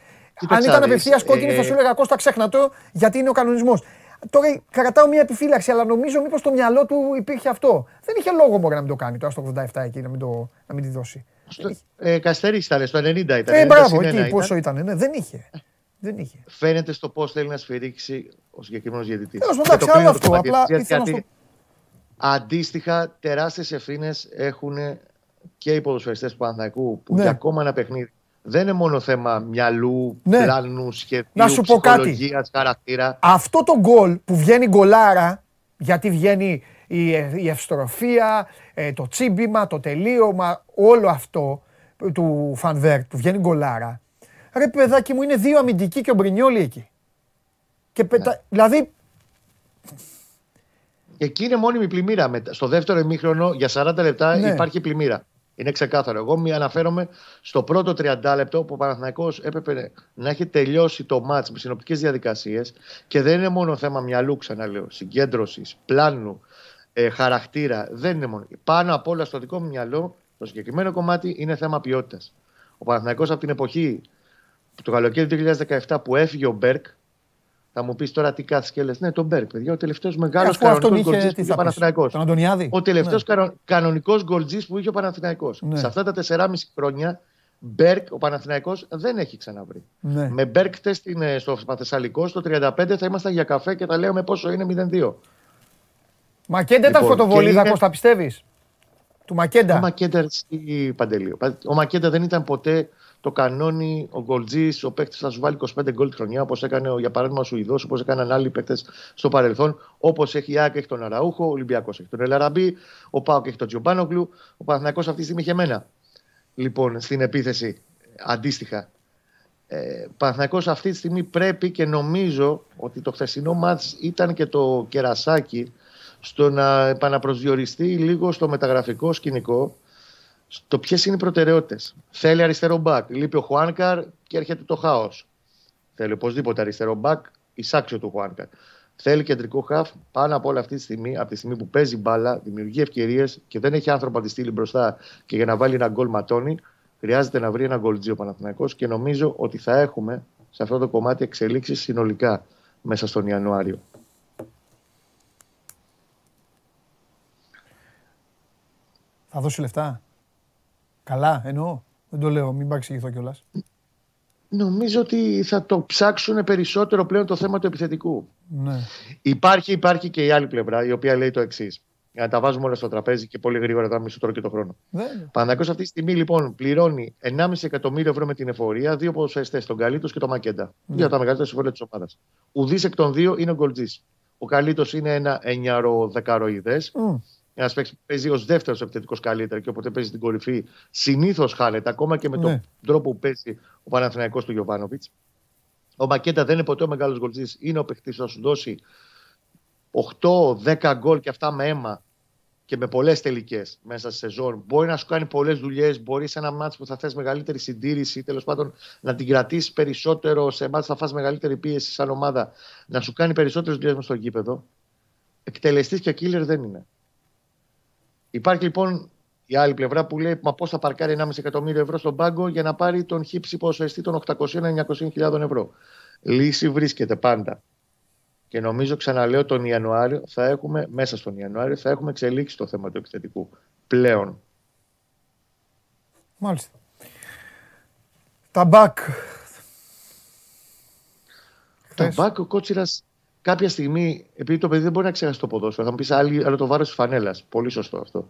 Αν ήταν απευθείας κόκκινη, θα σου έλεγα Κώστα, ξέχνα το, γιατί είναι ο κανονισμός. Τώρα κρατάω μια επιφύλαξη, αλλά νομίζω μήπως στο μυαλό του υπήρχε αυτό. Δεν είχε λόγο μόνο να μην το κάνει τώρα στο 87 εκεί, να μην, το, να μην τη δώσει. Στο, ε, ήταν, στο 90 ήταν. Ε, μπράβο, εκεί πόσο ήταν. Ναι, δεν είχε. Δεν είχε. Φαίνεται στο πώς θέλει να σφυρίξει ο συγκεκριμένος διαιτητής. Τέλο πάντων, άλλο αυτό. Απλά ήθελα Αντίστοιχα, τεράστιες ευθύνες έχουν και οι ποδοσφαιριστές του Παναθηναϊκού που ναι. για ακόμα ένα παιχνίδι δεν είναι μόνο θέμα μυαλού, ναι. πλάνου, σχεδίου, να σου πω κάτι. χαρακτήρα. Αυτό το γκολ που βγαίνει γκολάρα, γιατί βγαίνει η, η ευστροφία, ε, το τσίμπημα, το τελείωμα, όλο αυτό του Φανβέρ που βγαίνει γκολάρα. Ρε παιδάκι μου είναι δύο αμυντικοί και ο Μπρινιόλι εκεί. Και πετα... ναι. Δηλαδή... Εκεί είναι μόνιμη πλημμύρα. Στο δεύτερο ημίχρονο για 40 λεπτά ναι. υπάρχει πλημμύρα. Είναι ξεκάθαρο. Εγώ μη αναφέρομαι στο πρώτο 30 λεπτό που ο Παναθηναϊκός έπρεπε να έχει τελειώσει το μάτς με συνοπτικές διαδικασίες και δεν είναι μόνο θέμα μυαλού, ξαναλέω, συγκέντρωσης, πλάνου, ε, χαρακτήρα. Δεν είναι μόνο. Πάνω απ' όλα στο δικό μου μυαλό, το συγκεκριμένο κομμάτι είναι θέμα ποιότητας. Ο Παναθηναϊκός από την εποχή του καλοκαίρι του 2017 που έφυγε ο Μπεργκ, θα μου πεις τώρα τι κάθεσαι και λες. Ναι, τον Μπεργκ, παιδιά, ο τελευταίος μεγάλος κανονικός γκολτζής που είχε ο Παναθηναϊκός. Τον Αντωνιάδη; Ο τελευταίος ναι. κανονικός γκολτζής που είχε ο Παναθηναϊκός. Ναι. Σε αυτά τα 4,5 χρόνια, Μπεργκ, ο Παναθηναϊκός δεν έχει ξαναβρεί. Ναι. Με Μπεργκ ε, στο Παθεσσαλικό, στο 35 θα ήμασταν για καφέ και τα λέμε πόσο είναι 0-2. Μακέντα ήταν λοιπόν, φωτοβολίδα, είναι... Κώστα, πιστεύεις; Του Μακέντα. Ο Μακέντα ή Παντελείο. Ο Μακέντα δεν ήταν ποτέ το κανόνι, ο γκολτζής, ο παίκτης θα σου βάλει 25 γκολ τη χρονιά, όπως έκανε για παράδειγμα ο Σουηδός, όπως έκαναν άλλοι παίκτες στο παρελθόν. Όπως έχει η Άκη, έχει τον Αραούχο, ο Ολυμπιακός έχει τον Ελαραμπή, ο Πάοκ έχει τον Τζιομπάνογκλου, ο Παναθυνακό αυτή τη στιγμή είχε μένα. Λοιπόν, στην επίθεση αντίστοιχα. Ε, Παναθηναϊκός αυτή τη στιγμή πρέπει και νομίζω ότι το χθεσινό μάτς ήταν και το κερασάκι στο να επαναπροσδιοριστεί λίγο στο μεταγραφικό σκηνικό στο ποιες είναι οι προτεραιότητες. Θέλει αριστερό μπακ. Λείπει ο Χουάνκαρ και έρχεται το χάος. Θέλει οπωσδήποτε αριστερό μπακ, εισάξιο του Χουάνκαρ. Θέλει κεντρικό χαφ πάνω από όλα αυτή τη στιγμή, από τη στιγμή που παίζει μπάλα, δημιουργεί ευκαιρίες και δεν έχει άνθρωπο να τη στείλει μπροστά και για να βάλει ένα γκολ ματώνει, χρειάζεται να βρει ένα γκολτζίο Παναθυνακό και νομίζω ότι θα έχουμε σε αυτό το κομμάτι εξελίξεις συνολικά μέσα στον Ιανουάριο. Θα δώσει λεφτά. Καλά, εννοώ. Δεν το λέω, μην παρεξηγηθώ κιόλας. Νομίζω ότι θα το ψάξουν περισσότερο πλέον το θέμα του επιθετικού. Ναι. Υπάρχει, υπάρχει και η άλλη πλευρά, η οποία λέει το εξής. Για να τα βάζουμε όλα στο τραπέζι και πολύ γρήγορα να μισό τώρα και το χρόνο. Ναι. Παναγιώ αυτή τη στιγμή λοιπόν πληρώνει 1,5 εκατομμύριο ευρώ με την εφορία, δύο ποδοσφαιριστέ, τον Καλίτο και τον Μακέντα. Ναι. Δύο από τα μεγαλύτερα συμβόλαια της ομάδας. Ουδής εκ των δύο είναι ο Γκολτζής. Ο Καλίτο είναι ένα 9-10 Μμ. Ένας παίκτης που παίζει ως δεύτερος επιθετικός καλύτερα και όποτε παίζει στην κορυφή συνήθως χάνεται ακόμα και με Ναι. τον τρόπο που παίζει ο Παναθηναϊκός του Γιωβάνοβιτς. Ο Μακέτα δεν είναι ποτέ ο μεγάλος γκολτζής. Είναι ο παίκτη που θα σου δώσει 8-10 γκολ και αυτά με αίμα και με πολλές τελικές μέσα στη σεζόν. Μπορεί να σου κάνει πολλές δουλειές. Μπορεί σε ένα μάτσο που θα θες μεγαλύτερη συντήρηση, τέλος πάντων να την κρατήσεις περισσότερο. Σε μάτσο θα φας μεγαλύτερη πίεση σαν ομάδα, να σου κάνει περισσότερες δουλειές μες στο γήπεδο. Εκτελεστής και killer δεν είναι. Υπάρχει λοιπόν η άλλη πλευρά που λέει Μα πώς θα παρκάρει 1,5 εκατομμύριο ευρώ στον πάγκο για να πάρει τον χύψη ποσοστή των 800-900 ευρώ. Λύση βρίσκεται πάντα. Και νομίζω, ξαναλέω, τον Ιανουάριο θα έχουμε, μέσα στον Ιανουάριο, θα έχουμε εξελίξει το θέμα του επιθετικού. Πλέον. Μάλιστα. Τα μπακ. Το Χθες. μπακ ο Κότσιρας κάποια στιγμή, επειδή το παιδί δεν μπορεί να ξεχάσει το ποδόσφαιρο, θα μου πεις άλλη, άλλο το βάρος της φανέλας. Πολύ σωστό αυτό.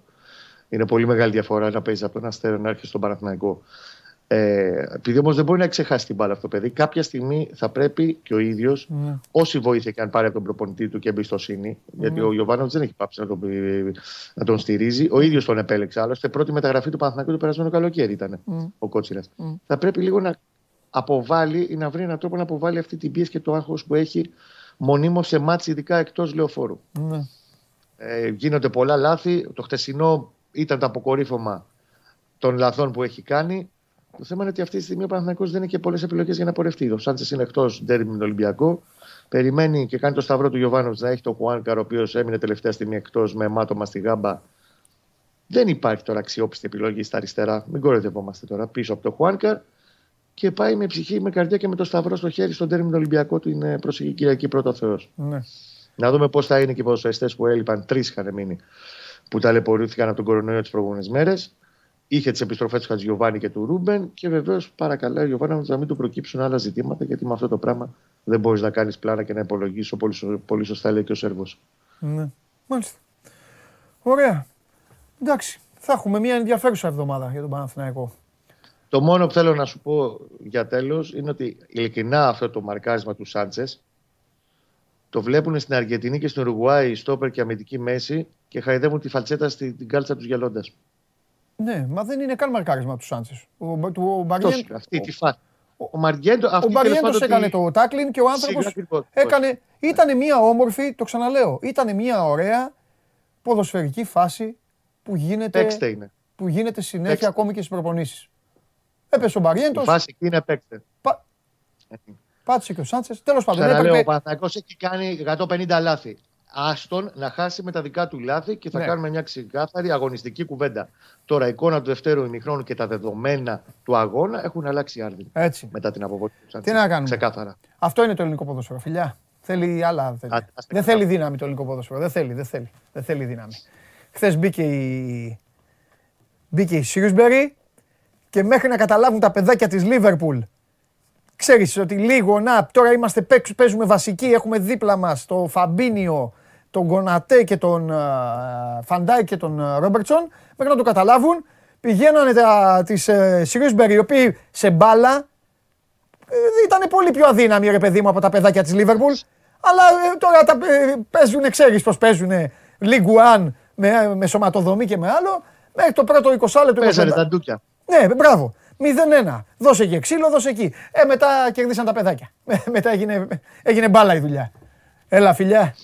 Είναι πολύ μεγάλη διαφορά να παίζεις από τον Αστέρα να έρχεται στον Παναθηναϊκό. Ε, επειδή όμως δεν μπορεί να ξεχάσει την μπάλα αυτό το παιδί, κάποια στιγμή θα πρέπει και ο ίδιος, Ναι. όση βοήθεια και αν πάρει από τον προπονητή του και εμπιστοσύνη, γιατί ο Γιωβάνο δεν έχει πάψει να τον, πει- να τον στηρίζει, ο ίδιος τον επέλεξε. Άλλωστε, πρώτη μεταγραφή του Παναθηναϊκού το περασμένο καλοκαίρι ήταν Μμ. ο Κότσιρα. Μμ. Θα πρέπει λίγο να αποβάλει ή να βρει έναν τρόπο να αποβάλει αυτή την πίεση και το άγχος που έχει μονίμως σε μάτς ειδικά εκτός λεωφόρου. Ναι. Ε, γίνονται πολλά λάθη. Το χτεσινό ήταν το αποκορύφωμα των λαθών που έχει κάνει. Το θέμα είναι ότι αυτή τη στιγμή ο Παναθηναϊκός δεν έχει και πολλές επιλογές για να πορευτεί. Ο Σάντσες είναι εκτός ντέρμι με τον Ολυμπιακό. Περιμένει και κάνει το σταυρό του Γιωβάνο να έχει τον Χουάνκαρ, ο οποίος έμεινε τελευταία στιγμή εκτός με αιμάτωμα στη γάμπα. Δεν υπάρχει τώρα αξιόπιστη επιλογή στα αριστερά. Μην κοροϊδευόμαστε τώρα πίσω από τον Χουάνκαρ. Και πάει με ψυχή, με καρδιά και με το σταυρό στο χέρι στον τέρμι του Ολυμπιακό την ε, προσεχή Κυριακή πρώτο Θεός. Ναι. Να δούμε πώς θα είναι και οι ποδοσφαιριστές που έλειπαν. Τρεις είχαν μείνει που ταλαιπωρήθηκαν από τον κορονοϊό τις προηγούμενες μέρες. Είχε τις επιστροφές του Χατζιωβάνη και του Ρούμπεν. Και βεβαίως παρακαλάει ο Γιωβάνη να μην του προκύψουν άλλα ζητήματα, γιατί με αυτό το πράγμα δεν μπορείς να κάνεις πλάνα και να υπολογίσεις, πολύ, σω- πολύ σωστά λέει και ο Σέρβος. Ναι. Μάλιστα. Ωραία. Εντάξει. Θα έχουμε μια ενδιαφέρουσα εβδομάδα για τον Παναθηναϊκό. Το μόνο που θέλω να σου πω για τέλος είναι ότι ειλικρινά αυτό το μαρκάρισμα του Σάντσες το βλέπουν στην Αργεντινή και στην Ουρουγουάη, στόπερ και αμυντική μέση και χαϊδεύουν τη φαλτσέτα στην την κάλτσα τους γελώντα. Ναι, μα δεν είναι καν μαρκάρισμα του Σάντσες. Ο, Μπα- του- ο Μπαριέν- Αυτή τη φάση. Ο Μαριέντο, Ο αυτή τέλος Μπαριέντος πάντων έκανε τη- το τάκλιν και ο Σίγουρα άνθρωπος ακριβώς. έκανε, ήταν μια όμορφη, το ξαναλέω, ήταν μια ωραία ποδοσφαιρική φάση που γίνεται, Παίξτε είναι. που γίνεται συνέχεια Παίξτε. ακόμη και στις προπονήσεις. Έπεσε ο Η Μπαριέντος, φάση εκεί είναι παίξτε. πα- πάτησε και ο Σάντσες. Τέλος πάντων, Ξαναλέω, ο έπρεπε, Παναθηναϊκός έχει κάνει 150 λάθη. Άστον να χάσει με τα δικά του λάθη και θα Ναι. κάνουμε μια ξεκάθαρη αγωνιστική κουβέντα. Τώρα, η εικόνα του δευτέρου ημιχρόνου και τα δεδομένα του αγώνα έχουν αλλάξει άρδιν έτσι. μετά την αποβολή του Σάντσες. Τι να κάνουμε. Ξεκάθαρα. Αυτό είναι το ελληνικό ποδόσφαιρο, φιλιά. Θέλει άλλα. Θέλει. Άντε, άστε δεν καλά. θέλει δύναμη το ελληνικό ποδόσφαιρο. Δεν θέλει, δεν θέλει. Δεν θέλει δύναμη. Χθες μπήκε η. Μπήκε η Σιούσμπερι και μέχρι να καταλάβουν τα παιδάκια της Λίβερπουλ ξέρεις ότι λίγο να τώρα είμαστε παίξ- παίζουμε βασική έχουμε δίπλα μας τον Φαμπίνιο τον Γκονατέ και τον Φαντάι και τον ε, Ρόμπερτσον μέχρι να το καταλάβουν πηγαίνανε τα, τις ε, Σιούσμπερι οι οποίοι σε μπάλα ήταν πολύ πιο αδύναμοι ρε παιδί μου από τα παιδάκια της Λίβερπουλ. Αλλά ε, τώρα τα ε, παίζουν, ξέρεις πώς παίζουν League One με, με σωματοδομή και με άλλο. Μέχρι το πρώτο 20 λεπτό. Παίζανε 25. τα ντούκια. Ναι, μπράβο. 0-1. Δώσε εκεί ξύλο, δώσε εκεί. Ε, μετά κερδίσαν τα παιδάκια. Ε, μετά έγινε, έγινε μπάλα η δουλειά. Έλα, φιλιά.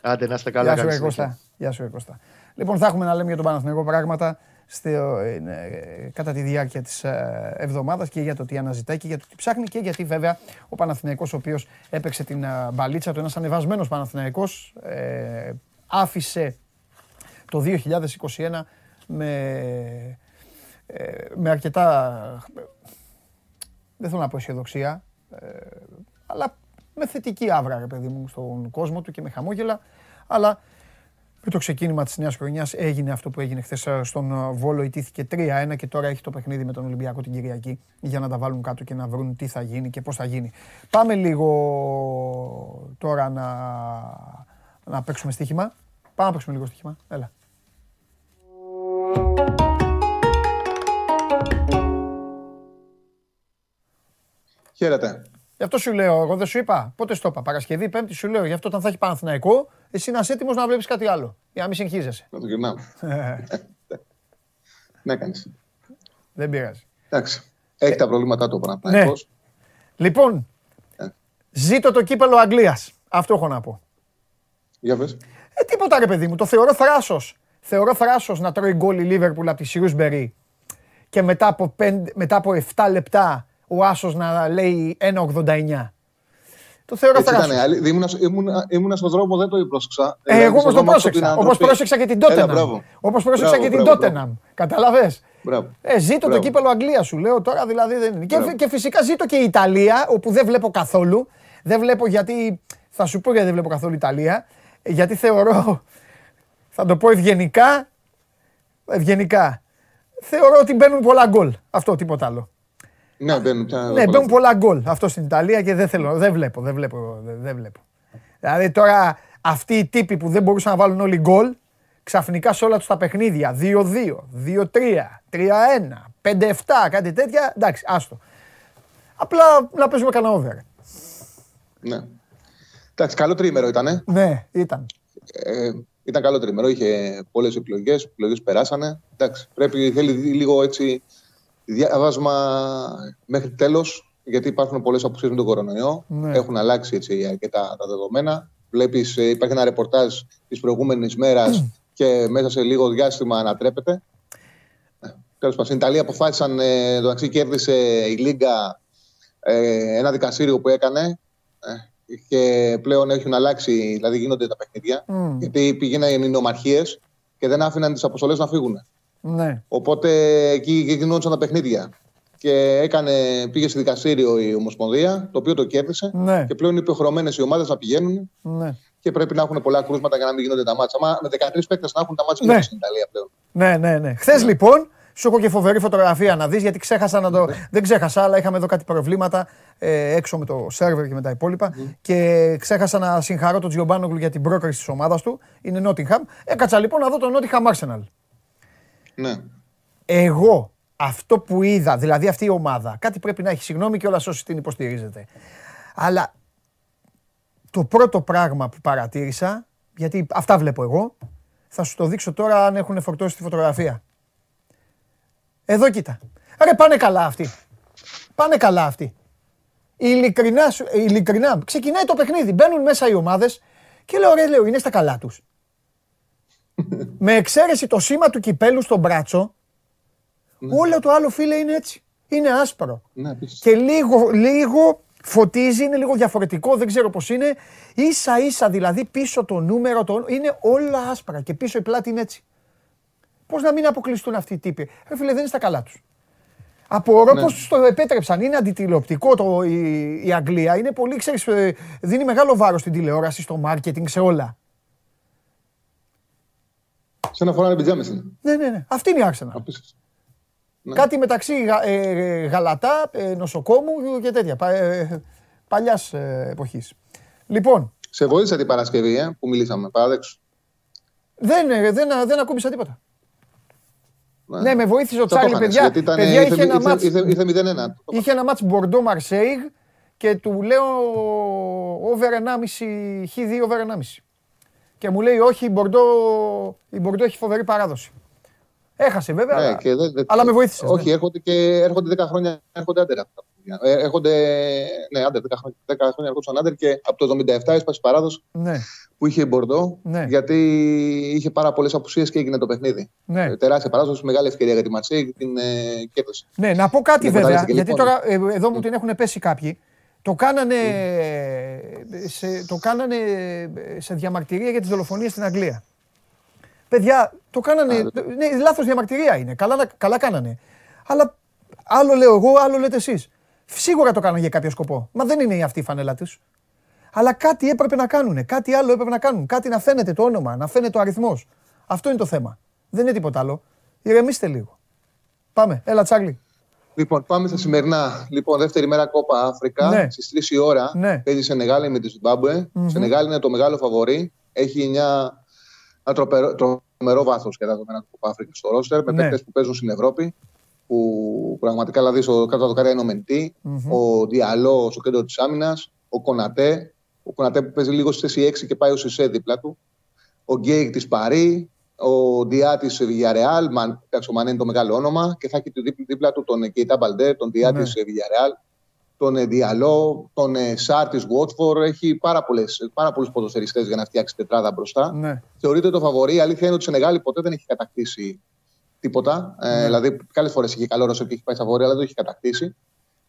Άντε, να είστε καλά. Γεια σου, Κώστα. Γεια σου, Κώστα. Λοιπόν, θα έχουμε να λέμε για τον Παναθηναϊκό πράγματα στο, ε, ε, κατά τη διάρκεια της ε, εβδομάδας και για το τι αναζητάει και για το τι ψάχνει και γιατί βέβαια ο Παναθηναϊκός ο οποίος έπαιξε την ε, μπαλίτσα του, ένας ανεβασμένος Παναθηναϊκός, ε, άφησε το 2021 με, ε, με αρκετά, δεν θέλω να πω αισιοδοξία, ε, αλλά με θετική άβρα, ρε παιδί μου, στον κόσμο του και με χαμόγελα, αλλά με το ξεκίνημα της νέας χρονιάς έγινε αυτό που έγινε χθες ε, στον ε, Βόλο, ιτήθηκε 3-1 και τώρα έχει το παιχνίδι με τον Ολυμπιακό την Κυριακή για να τα βάλουν κάτω και να βρουν τι θα γίνει και πώς θα γίνει. Πάμε λίγο τώρα να, να παίξουμε στοίχημα. Πάμε να παίξουμε λίγο στοίχημα. Έλα. Χαίρετε. Γι' αυτό σου λέω, εγώ δεν σου είπα. Πότε στο είπα. Παρασκευή, Πέμπτη σου λέω. Γι' αυτό όταν θα έχει Παναθηναϊκό, εσύ να είσαι έτοιμος να βλέπεις κάτι άλλο. Για να μην συγχύζεσαι. Να το γυρνάω. Ναι, κάνεις. δεν πειράζει. Εντάξει. Έχει τα προβλήματά του ο Παναθηναϊκός. Λοιπόν, Ε. ζήτω το κύπελο Αγγλίας. Αυτό έχω να πω. Για πες. Ε, τίποτα ρε παιδί μου. Το θεωρώ θράσος. Θεωρώ θράσος να τρώει γκολ η Λίβερπουλ από τη Σιούσμπερι και μετά από, πέντε, μετά από 7 λεπτά ο Άσος να λέει 1,89. Το θεωρώ Έτσι θράσο. ήταν. αλή- Ήμουνα, ήμουνα, ήμουνα στον δρόμο, δεν το πρόσεξα. Ε, Δηλαδή, εγώ στον όμως το δρόμο αυτό την πρόσεξα. Όπως ανατροπή. πρόσεξα και την Έλα, Τότεναμ. μπράβο. Όπως πρόσεξα Μπράβο, και την μπράβο, Τότεναμ. Καταλαβέ. Μπράβο. Ε, ζήτω το Μπράβο. κύπελο Αγγλίας σου λέω τώρα, δηλαδή δεν είναι. Και, Μπράβο. και φυσικά ζήτω και η Ιταλία, όπου δεν βλέπω καθόλου. Δεν βλέπω γιατί. Θα σου πω γιατί δεν βλέπω καθόλου Ιταλία. ε, Γιατί θεωρώ. Θα το πω ευγενικά. Ευγενικά. Θεωρώ ότι μπαίνουν πολλά γκολ. Αυτό τίποτα άλλο. Ναι, μπαίνουν πια. Ναι, μπαίνουν πολλά γκολ. Αυτό στην Ιταλία και δεν θέλω. Δεν βλέπω. Δεν βλέπω. Δεν, δεν βλέπω. Δηλαδή τώρα αυτοί οι τύποι που δεν μπορούσαν να βάλουν όλοι γκολ, ξαφνικά σε όλα τους τα παιχνίδια 2-2, 2-3, 3-1, 5-7, κάτι τέτοια. Εντάξει, άστο. Απλά να παίζουμε κανένα over. Ναι. Εντάξει, καλό τρίμερο ήταν. Ναι, ήταν. Ε, ήταν καλό τρίμερο. Είχε πολλές επιλογέ. Οι επιλογέ περάσανε. Εντάξει, πρέπει, θέλει λίγο έτσι διάβασμα μέχρι τέλος. Γιατί υπάρχουν πολλές απουσίες με τον κορονοϊό. Ναι. Έχουν αλλάξει έτσι, αρκετά τα δεδομένα. Βλέπεις, υπάρχει ένα ρεπορτάζ της προηγούμενης μέρας και μέσα σε λίγο διάστημα ανατρέπεται. Τέλος πάντων, στην Ιταλία αποφάσισαν, ε, το μεταξύ κέρδισε η Λίγκα ε, ένα δικαστήριο που έκανε ε, και πλέον έχουν αλλάξει, δηλαδή γίνονται τα παιχνίδια. Μμ. Γιατί πήγαιναν οι νομαρχίε και δεν άφηναν τις αποστολές να φύγουν. Ναι. Οπότε εκεί γινόντουσαν τα παιχνίδια. Και έκανε, πήγε στο δικαστήριο η Ομοσπονδία, το οποίο το κέρδισε. Ναι. Και πλέον είναι υποχρεωμένες οι ομάδες να πηγαίνουν Ναι. και πρέπει να έχουν πολλά κρούσματα για να μην γίνονται τα μάτσα. Μα με 13 παίκτες να έχουν τα μάτσα Ναι. ναι. στην Ιταλία πλέον. Ναι, ναι, ναι. Χθες λοιπόν, σου έχω και φοβερή φωτογραφία να δεις, γιατί ξέχασα να το. Δεν ξέχασα, αλλά είχαμε εδώ κάτι προβλήματα ε, έξω με το σερβερ και με τα υπόλοιπα. Και ξέχασα να συγχαρώ τον Τζιομπάνογλου για την πρόκριση της ομάδας του. Είναι Νότιγχαμ. Έκατσα λοιπόν να δω τον Νότιγχαμ Arsenal. Ναι. Εγώ αυτό που είδα, δηλαδή αυτή η ομάδα, κάτι πρέπει να έχει συγγνώμη και όλα όσοι την υποστηρίζετε. Αλλά το πρώτο πράγμα που παρατήρησα, γιατί αυτά βλέπω εγώ, θα σου το δείξω τώρα αν έχουν φορτώσει τη φωτογραφία. Εδώ κοίτα. Ρε πάνε καλά αυτοί. Πάνε καλά αυτοί. Ειλικρινά, σου- ειλικρινά, ξεκινάει το παιχνίδι, μπαίνουν μέσα οι ομάδες και λέω ρε λέω είναι στα καλά τους. Με εξαίρεση το σήμα του κυπέλου στον μπράτσο, όλο το άλλο φίλε είναι έτσι. Είναι άσπρο. ναι επίσης. Και λίγο, λίγο φωτίζει, είναι λίγο διαφορετικό, δεν ξέρω πώς είναι. Ίσα ίσα δηλαδή πίσω το νούμερο, το, είναι όλα άσπρα και πίσω η πλάτη είναι έτσι. Πώς να μην αποκλειστούν αυτοί οι τύποι; Ρε φίλε δεν είναι στα καλά τους. Απορώ Ναι. πώς τους το επέτρεψαν. Είναι αντιτηλεοπτικό το, η, η Αγγλία. Είναι πολύ, ξέρεις, ε, δίνει μεγάλο βάρος στην τηλεόραση, στο μάρκετινγκ, σε όλα. Σε ένα φορά πιτζάμε είναι. Ναι, ναι, ναι. Αυτή είναι η Arsenal. Απίστευτο. Ναι. Κάτι μεταξύ γα- ε, ε, γαλατά, ε, νοσοκόμου και τέτοια. Πα, ε, παλιάς ε, εποχής. Λοιπόν, Σε βοήθησα την Παρασκευή ε, που μιλήσαμε. Παράδεξου. δεν, ε, δεν, δεν ακούμπησα τίποτα. Ναι, με βοήθησε ο Θα το Τσάρλι, έκανες, παιδιά. γιατί ήταν, παιδιά ήρθε, είχε ένα ήρθε, μάτς, ήρθε, ήρθε 0-1. είχε ένα μάτς Μπορντό Μαρσέιγ και του λέω over 1,5, χ2 over 1,5. Και μου λέει όχι, η Μπορντό, η Μπορντό έχει φοβερή παράδοση. Έχασε βέβαια. Ναι, αλλά- και δεν- δεν- Αλλά με βοήθησες. Όχι, έρχονται και έρχονται 10 χρόνια έρχονται άντερ αυτά τα παιδιά. Ε, Έρχονται, ναι, άντερ, 10 χρόνια, 10 χρόνια έρχονταν άντερ και από το 77 έσπασε η παράδοση Ναι, που είχε η Μπορντό, Ναι. γιατί είχε πάρα πολλές απουσίες και έγινε το παιχνίδι. ναι. Ε, Τεράστια παράδοση, μεγάλη ευκαιρία για τη Μαρσέη και την ε, κέρδισε. Ναι, να πω κάτι Δεν βέβαια, φαντάζεσαι και γιατί λοιπόν. τώρα ε, εδώ μου την έχουν πέσει κάποιοι. Το κάνανε, σε, το κάνανε σε διαμαρτυρία για τις δολοφονίες στην Αγγλία. Παιδιά, το κάνανε, Α, ναι, λάθος διαμαρτυρία είναι, καλά, να- καλά κάνανε. Αλλά άλλο λέω εγώ, άλλο λέτε εσείς. Σίγουρα το κάνανε για κάποιο σκοπό. Μα δεν είναι αυτή η φανέλα τους. Αλλά κάτι έπρεπε να κάνουν, κάτι άλλο έπρεπε να κάνουν. Κάτι να φαίνεται το όνομα, να φαίνεται ο αριθμός. Αυτό είναι το θέμα. Δεν είναι τίποτα άλλο. Ηρεμήστε λίγο. Πάμε, έλα Τσάρλι. Λοιπόν, πάμε στα σημερινά. Λοιπόν, δεύτερη μέρα Κόπα Άφρικα. Ναι. Στις 3 η ώρα Ναι. παίζει Σενεγάλη με τη Ζιμπάμπουε. Σενεγάλη είναι το μεγάλο φαβορή. Έχει μια, ένα τροπερό, τρομερό βάθος για τα δεδομένα του Κόπα Άφρικα στο ρόστερ. Με Ναι. παίκτες που παίζουν στην Ευρώπη. Που πραγματικά δηλαδή στο κάτω απ' τα δοκάρια είναι ο Μεντί ο Διαλό στο κέντρο της άμυνας, ο Κονατέ. Ο Κονατέ που παίζει λίγο στη θέση 6 και πάει ο Σισέ δίπλα του. Ο Γκέιγ της Παρί, ο Ντιά της Villarreal, Μαν, εντάξει, ο Μανέ είναι το μεγάλο όνομα, και θα έχει του δίπλα, δίπλα του τον Κεϊτά Μπαλντέ, τον Ντιά Ναι. της Villarreal, τον ε, Διαλό, τον ε, Σάρ της Watford. Έχει πάρα, πολλές, πάρα πολλούς ποδοσφαιριστές για να φτιάξει τετράδα μπροστά. Ναι. Θεωρείται το φαβορή. Η αλήθεια είναι ότι η Σενεγάλη ποτέ δεν έχει κατακτήσει τίποτα. Ναι. Ε, δηλαδή, κάποιε φορές έχει καλό ρόλο και έχει πάει στα βόρεια, αλλά δεν το έχει κατακτήσει.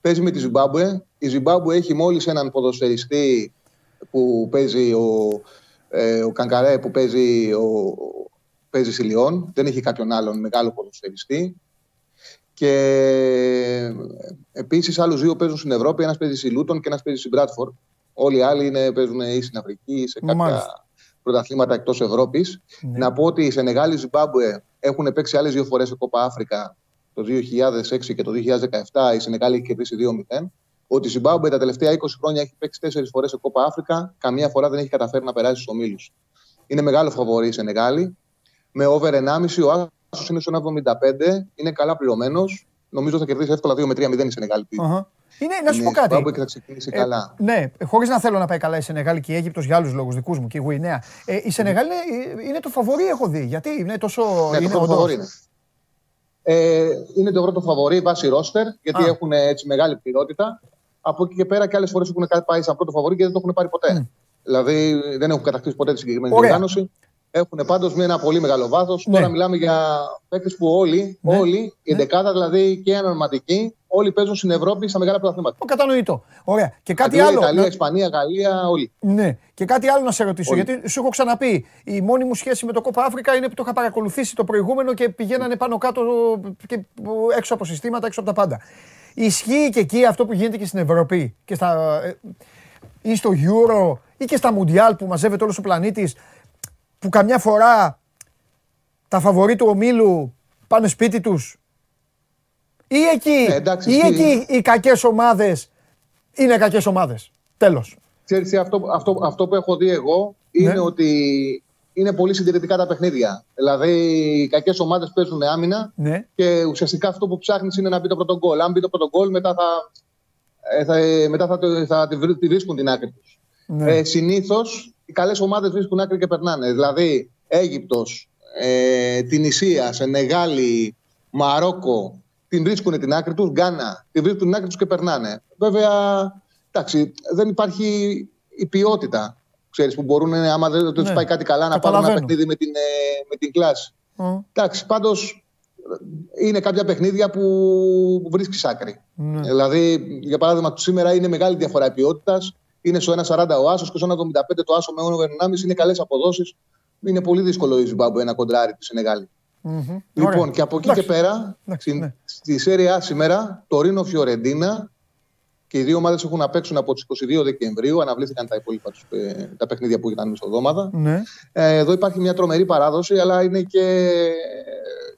Παίζει με τη Ζιμπάμπουε. Η Ζιμπάμπουε έχει μόλις έναν ποδοσφαιριστή που παίζει ο, ε, ο Κανκαρέ που παίζει, ο, παίζει στη Λιόν. Δεν έχει κάποιον άλλον μεγάλο ποδοσφαιριστή. Και επίσης άλλους δύο παίζουν στην Ευρώπη. Ένας παίζει στη Λούτον και ένας παίζει στη Μπράτφορντ. Όλοι οι άλλοι είναι, παίζουν ή στην Αφρική ή σε κάποια Μάλιστα. πρωταθλήματα εκτός Ευρώπης. Ναι. Να πω ότι οι Σενεγάλοι Ζιμπάμπουε έχουν παίξει άλλες δύο φορές σε Κόπα Αφρικα το 2006 και το 2017. Η Σενεγάλη έχει κερδίσει 2-0. Ότι η Ζιμπάμπουε τα τελευταία 20 χρόνια έχει παίξει 4 φορές σε Κόπα Αφρικα. Καμία φορά δεν έχει καταφέρει να περάσει στους ομίλους. Είναι μεγάλο φαβορή η Σενεγάλη. Με over 1,5 ο Άσος είναι στο 1,75. Είναι καλά πληρωμένος. Νομίζω θα κερδίσει εύκολα 2 με 3-0 η Σενεγάλη. Αχα. Είναι, να σου Είναι πω η κάτι. Ζιμπάμπουε και θα ξεκινήσει Ε, καλά. ναι, χωρίς να θέλω να πάει καλά η Σενεγάλη και η Αίγυπτος για άλλους λόγους δικούς μου και η Γουινέα. Ε, η Σενεγάλη είναι, είναι το φαβορή, έχω δει. Γιατί είναι τόσο. Ναι, είναι το πρώτο όντως. φαβορί είναι. Ε, είναι το πρώτο φαβορή βάσει ρόστερ, γιατί Α. έχουν έτσι μεγάλη πληρότητα. Από εκεί και πέρα και άλλες φορές έχουν πάει σαν πρώτο φαβορή και δεν το έχουν πάρει ποτέ. Δηλαδή δεν έχουν κατακτήσει ποτέ τη συγκεκριμένη Ωραία. διοργάνωση. Έχουν πάντως με ένα πολύ μεγάλο βάθος. Ναι. Τώρα μιλάμε για παίκτες που όλοι, Ναι. όλοι η Ναι. δεκάδα δηλαδή και οι ανορματικοί, όλοι παίζουν στην Ευρώπη στα μεγάλα πρωταθλήματα. Το κατανοητό. Ωραία. Και κάτι Αγγλία, άλλο. Ιταλία, να- Ισπανία, Γαλλία, όλοι. Ναι, και κάτι άλλο να σε ρωτήσω. Όλοι. Γιατί σου έχω ξαναπεί, η μόνη μου σχέση με το Κόπα Αφρικα είναι που το είχα παρακολουθήσει το προηγούμενο και πηγαίνανε πάνω κάτω και έξω από συστήματα, έξω από τα πάντα. Ισχύει και εκεί αυτό που γίνεται και στην Ευρώπη και στα, ε, ή στο Euro ή και στα Μουντιάλ που μαζεύεται όλος ο πλανήτης που καμιά φορά τα φαβορή του ομίλου πάνε σπίτι τους ή εκεί, Ε, εντάξει, ή ισχύει. εκεί οι κακές ομάδες είναι κακές ομάδες. Τέλος. Ξέρεις, τι, αυτό, αυτό, αυτό που έχω δει εγώ είναι Ναι. ότι είναι πολύ συντηρητικά τα παιχνίδια. Δηλαδή, οι κακές ομάδες παίζουν άμυνα Ναι. και ουσιαστικά αυτό που ψάχνεις είναι να μπει το πρώτο γκολ. Αν μπει το πρώτο γκολ, μετά θα, ε, θα, ε, μετά θα, το- θα τη βρει- τη βρίσκουν την άκρη τους. Ναι. Ε, Συνήθως οι καλές ομάδες βρίσκουν άκρη και περνάνε. Δηλαδή, Αίγυπτος, ε, την Ισία, Σενεγάλη, Μαρόκο, την βρίσκουν την άκρη τους. Γκάνα, την βρίσκουν την άκρη τους και περνάνε. Βέβαια, εντάξει, δεν υπάρχει η ποιότητα. Ξέρεις, που μπορούν, ε, άμα δεν τους Ναι. πάει κάτι καλά, να πάρουν ένα Καταλαβαίνω. παιχνίδι με την, ε, με την κλάση. Ω, Εντάξει, πάντως είναι κάποια παιχνίδια που βρίσκεις άκρη. Ναι. Δηλαδή, για παράδειγμα, σήμερα είναι μεγάλη διαφορά ποιότητας. Είναι στο 1,40 ο Άσος και στο 1,75 το Άσο με over 1,5 είναι καλές αποδόσεις. Είναι πολύ δύσκολο η Ζιμπάμπου να κοντράρει της Σενεγάλη. μμμ. Λοιπόν, Ωραία. και από εκεί Εντάξει. και πέρα, Εντάξει, στην- ναι. στη Σέρια σήμερα, το Ρήνο Φιωρεντίνα και οι δύο ομάδες έχουν να παίξουν από τις 22 Δεκεμβρίου. Αναβλήθηκαν τα υπόλοιπα τους, ε, τα παιχνίδια που ήταν μεσοδόματα. Ναι. Ε, εδώ υπάρχει μια τρομερή παράδοση, αλλά είναι και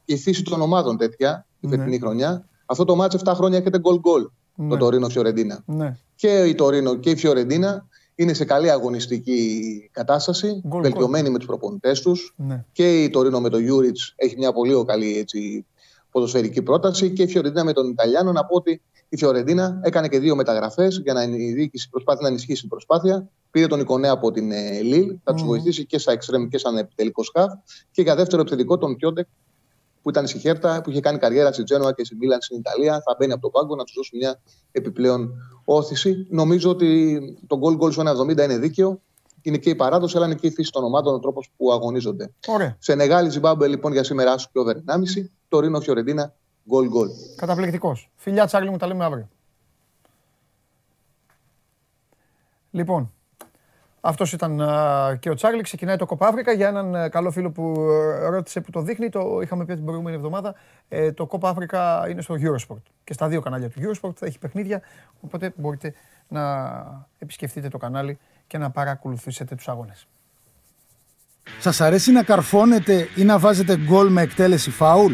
η φύση των ομάδων τέτοια τη Ναι. φετινή χρονιά. Αυτό το ματς 7 χρόνια έρχεται γκολ-γκολ Ναι. το Τωρίνο Φιωρεντίνα. Ναι. Και η Τωρίνο και η Φιωρεντίνα είναι σε καλή αγωνιστική κατάσταση, Γκολ-γκολ. βελτιωμένοι με τους προπονητές τους. Ναι. Και η Τωρίνο με τον Γιούριτς έχει μια πολύ καλή έτσι, ποδοσφαιρική πρόταση. Και η Φιωρεντίνα με τον Ιταλιάνο. Να πω ότι η Φιωρεντίνα έκανε και δύο μεταγραφές για να, η διοίκηση προσπάθει να ενισχύσει την προσπάθεια. Πήρε τον Ικονέα από την ε, Λίλ, θα τους Μμμ. βοηθήσει και στα εξτρέμ και σαν επιτελικός σκαφ. Και για δεύτερο επιθετικό τον Πιόντεκ που ήταν στη Χέρτα, που είχε κάνει καριέρα στη Τζένοα και στη Μίλαν στην Ιταλία. Θα μπαίνει από το πάγκο να τους δώσει μια επιπλέον όθηση. Νομίζω ότι το goal goal στο 1,70 είναι δίκαιο. Είναι και η παράδοση, αλλά είναι και η φύση των ομάδων, ο τρόπος που αγωνίζονται. Ωραία. Σε Νεγάλη Ζιμπάμπε λοιπόν για σήμερα άσου και over 1,5. Το Ρήνο Φιωρεντίνα goal goal. Καταπληκτικός. Φιλιά Τσάρλι μου, τα λέμε αύριο. Λοιπόν, αυτός ήταν α, και ο Τσάρλι. Ξεκινάει το Κόπα Αφρικα για έναν α, καλό φίλο που α, ρώτησε που το δείχνει. Το είχαμε πει την προηγούμενη εβδομάδα. Ε, το Κόπα Αφρικα είναι στο Eurosport. Και στα δύο κανάλια του Eurosport θα έχει παιχνίδια. Οπότε μπορείτε να επισκεφτείτε το κανάλι και να παρακολουθήσετε τους αγώνες. Σας αρέσει να καρφώνετε ή να βάζετε γκολ με εκτέλεση φάουλ;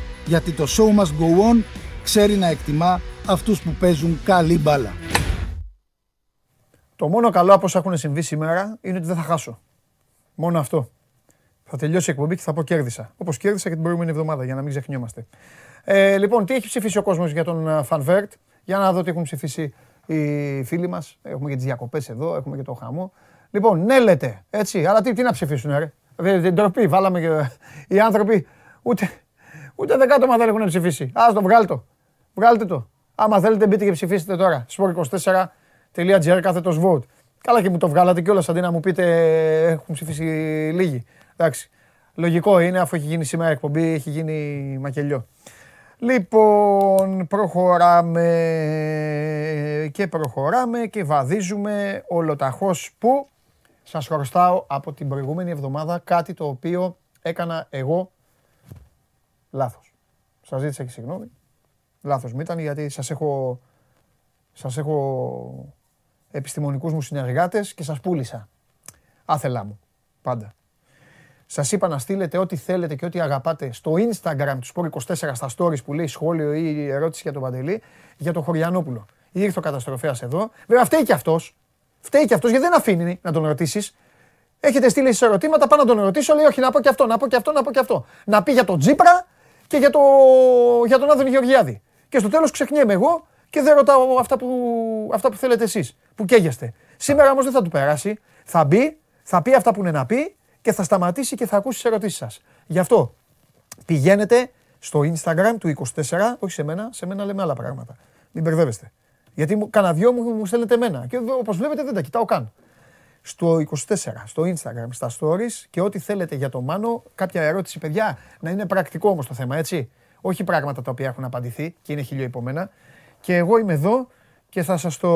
Γιατί το show must go on ξέρει να εκτιμά αυτούς που παίζουν καλή μπάλα. Το μόνο καλό από όσα έχουν συμβεί σήμερα είναι ότι δεν θα χάσω. Μόνο αυτό. Θα τελειώσει η εκπομπή και θα πω κέρδισα. Όπως κέρδισα και την προηγούμενη εβδομάδα, για να μην ξεχνιόμαστε. Ε, λοιπόν, τι έχει ψηφίσει ο κόσμος για τον Φανβέρτ; Για να δω τι έχουν ψηφίσει οι φίλοι μας. Έχουμε και τις διακοπές εδώ, έχουμε και το χαμό. Λοιπόν, ναι λέτε, έτσι. Αλλά τι, τι να ψηφίσουν, ρε; Δεν την τροπή, βάλαμε και οι άνθρωποι. Ούτε, ούτε δεκάτομα δεν έχουν ψηφίσει. Α το βγάλτε το. Βγάλτε το. Άμα θέλετε, μπείτε και ψηφίσετε τώρα. sport24.gr κάθετος vote. Καλά και μου το βγάλατε κιόλας αντί να μου πείτε έχουν ψηφίσει λίγοι. Εντάξει. Λογικό είναι αφού έχει γίνει σήμερα εκπομπή, έχει γίνει μακελιό. Λοιπόν, προχωράμε και προχωράμε και βαδίζουμε ολοταχώς που σας χρωστάω από την προηγούμενη εβδομάδα κάτι το οποίο έκανα εγώ λάθος. Σας ζήτησα και συγγνώμη. Λάθος μου ήταν γιατί σας έχω, σας έχω επιστημονικούς μου συνεργάτες και σας πούλησα. Άθελά μου. Πάντα. Σας είπα να στείλετε ό,τι θέλετε και ό,τι αγαπάτε στο Instagram του Sport24 στα stories που λέει σχόλιο ή ερώτηση για τον Παντελή για τον Χωριανόπουλο. Ήρθε ο καταστροφέας εδώ. Βέβαια φταίει και αυτός. Φταίει και αυτός γιατί δεν αφήνει να τον ρωτήσεις. Έχετε στείλει εσείς ερωτήματα, πάω να τον ρωτήσω, λέει όχι να πω και αυτό, να πω και αυτό, να πω και αυτό. Να πει για τον Τζίπρα και για, το, για τον Άδωνη Γεωργιάδη. Και στο τέλος ξεχνιέμαι εγώ και δεν ρωτάω αυτά που, αυτά που θέλετε εσείς, που καίγεστε. Σήμερα όμως δεν θα του περάσει. Θα μπει, θα πει αυτά που είναι να πει και θα σταματήσει και θα ακούσει τις ερωτήσεις σας. Γι' αυτό πηγαίνετε στο Instagram του 24, όχι σε μένα, σε μένα λέμε άλλα πράγματα. Μην μπερδεύεστε. Γιατί μου, κανένα δυο μου, μου στέλνετε εμένα. Και όπως βλέπετε δεν τα κοιτάω καν. Στο 24, στο Instagram, στα stories και ό,τι θέλετε για το Μάνο, κάποια ερώτηση, παιδιά, να είναι πρακτικό όμως το θέμα, έτσι. Όχι πράγματα τα οποία έχουν απαντηθεί και είναι χιλιό υπομένα. Και εγώ είμαι εδώ και θα σας το,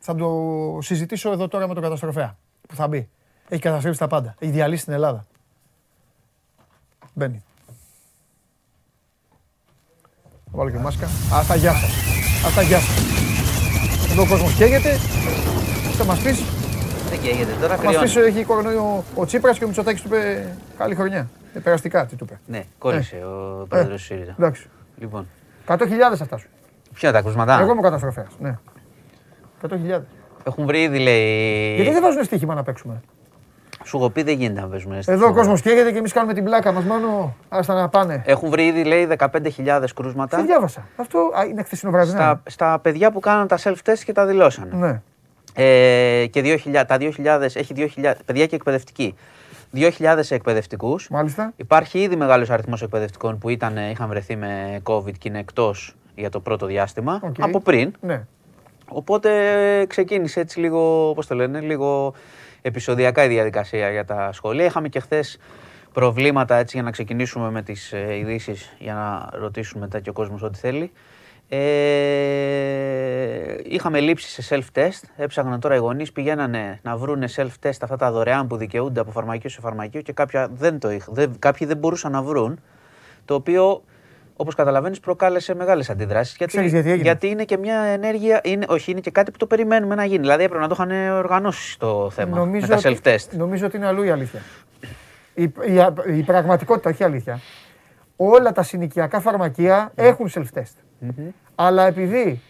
θα το συζητήσω εδώ τώρα με τον καταστροφέα που θα μπει. Έχει καταστρέψει τα πάντα. Έχει διαλύσει την Ελλάδα. Μπαίνει. Θα βάλω και μάσκα. Αυτά γεια σας. Αυτά γεια σας. Εδώ ο κόσμος καίγεται. Θα μας πεις; Δεν καίγεται τώρα, Θα μας πεις κρυώνει. έχει κορονοϊό ο Τσίπρας και ο Μητσοτάκης του είπε καλή χρονιά. Ε, περαστικά τι του είπε. Ναι, κόλλησε ο πρόεδρος του ΣΥΡΙΖΑ. Εντάξει. Λοιπόν, 100.000 αυτά σου. ποια είναι τα κρούσματα; Εγώ είμαι ο καταστροφέας. Ναι. 100.000. Έχουν βρει ήδη, λέει. Γιατί δεν βάζουν στοίχημα να παίξουμε; Σου έχω πει δεν γίνεται να παίζουμε. στη Εδώ ο χώρα. κόσμος καίγεται και εμείς κάνουμε την πλάκα μας μόνο. Άστα να πάνε. Έχουν βρει ήδη, λέει, 15.000 Τι κρούσματα διάβασα. Αυτό α, είναι χθεσινό βράδυ. ναι. στα, στα παιδιά που κάναν τα self-test και τα δηλώσανε. Ναι. Ε, και 2.000, τα 2.000, έχει 2.000, παιδιά και εκπαιδευτικοί. 2.000 εκπαιδευτικούς. Μάλιστα. Υπάρχει ήδη μεγάλος αριθμός εκπαιδευτικών που ήταν, είχαν βρεθεί με COVID και είναι εκτός για το πρώτο διάστημα. Οκ. Από πριν. Ναι. Οπότε ξεκίνησε έτσι λίγο, πώς το λένε, λίγο επεισοδιακά η διαδικασία για τα σχολεία. Είχαμε και χθες προβλήματα έτσι για να ξεκινήσουμε με τις ε, ειδήσεις για να ρωτήσουν μετά και ο κόσμος ό,τι θέλει. Ε, είχαμε λήψει σε self-test, έψαχναν τώρα οι γονείς, πηγαίνανε να βρούνε self-test αυτά τα δωρεάν που δικαιούνται από φαρμακείο σε φαρμακείο και κάποια δεν το είχ, δεν, κάποιοι δεν μπορούσαν να βρουν, το οποίο όπως καταλαβαίνεις προκάλεσε μεγάλες αντιδράσεις. Γιατί, Ξέρεις γιατί έγινε; είναι και μια ενέργεια, είναι, όχι είναι και κάτι που το περιμένουμε να γίνει. Δηλαδή έπρεπε να το είχαν οργανώσει το θέμα με τα ότι- self-test. Νομίζω ότι είναι αλλού η αλήθεια. Η, η, η πραγματικότητα, όχι η αλήθεια. όλα τα συνοικιακά φαρμακεία έχουν self-test. Αλλά επειδή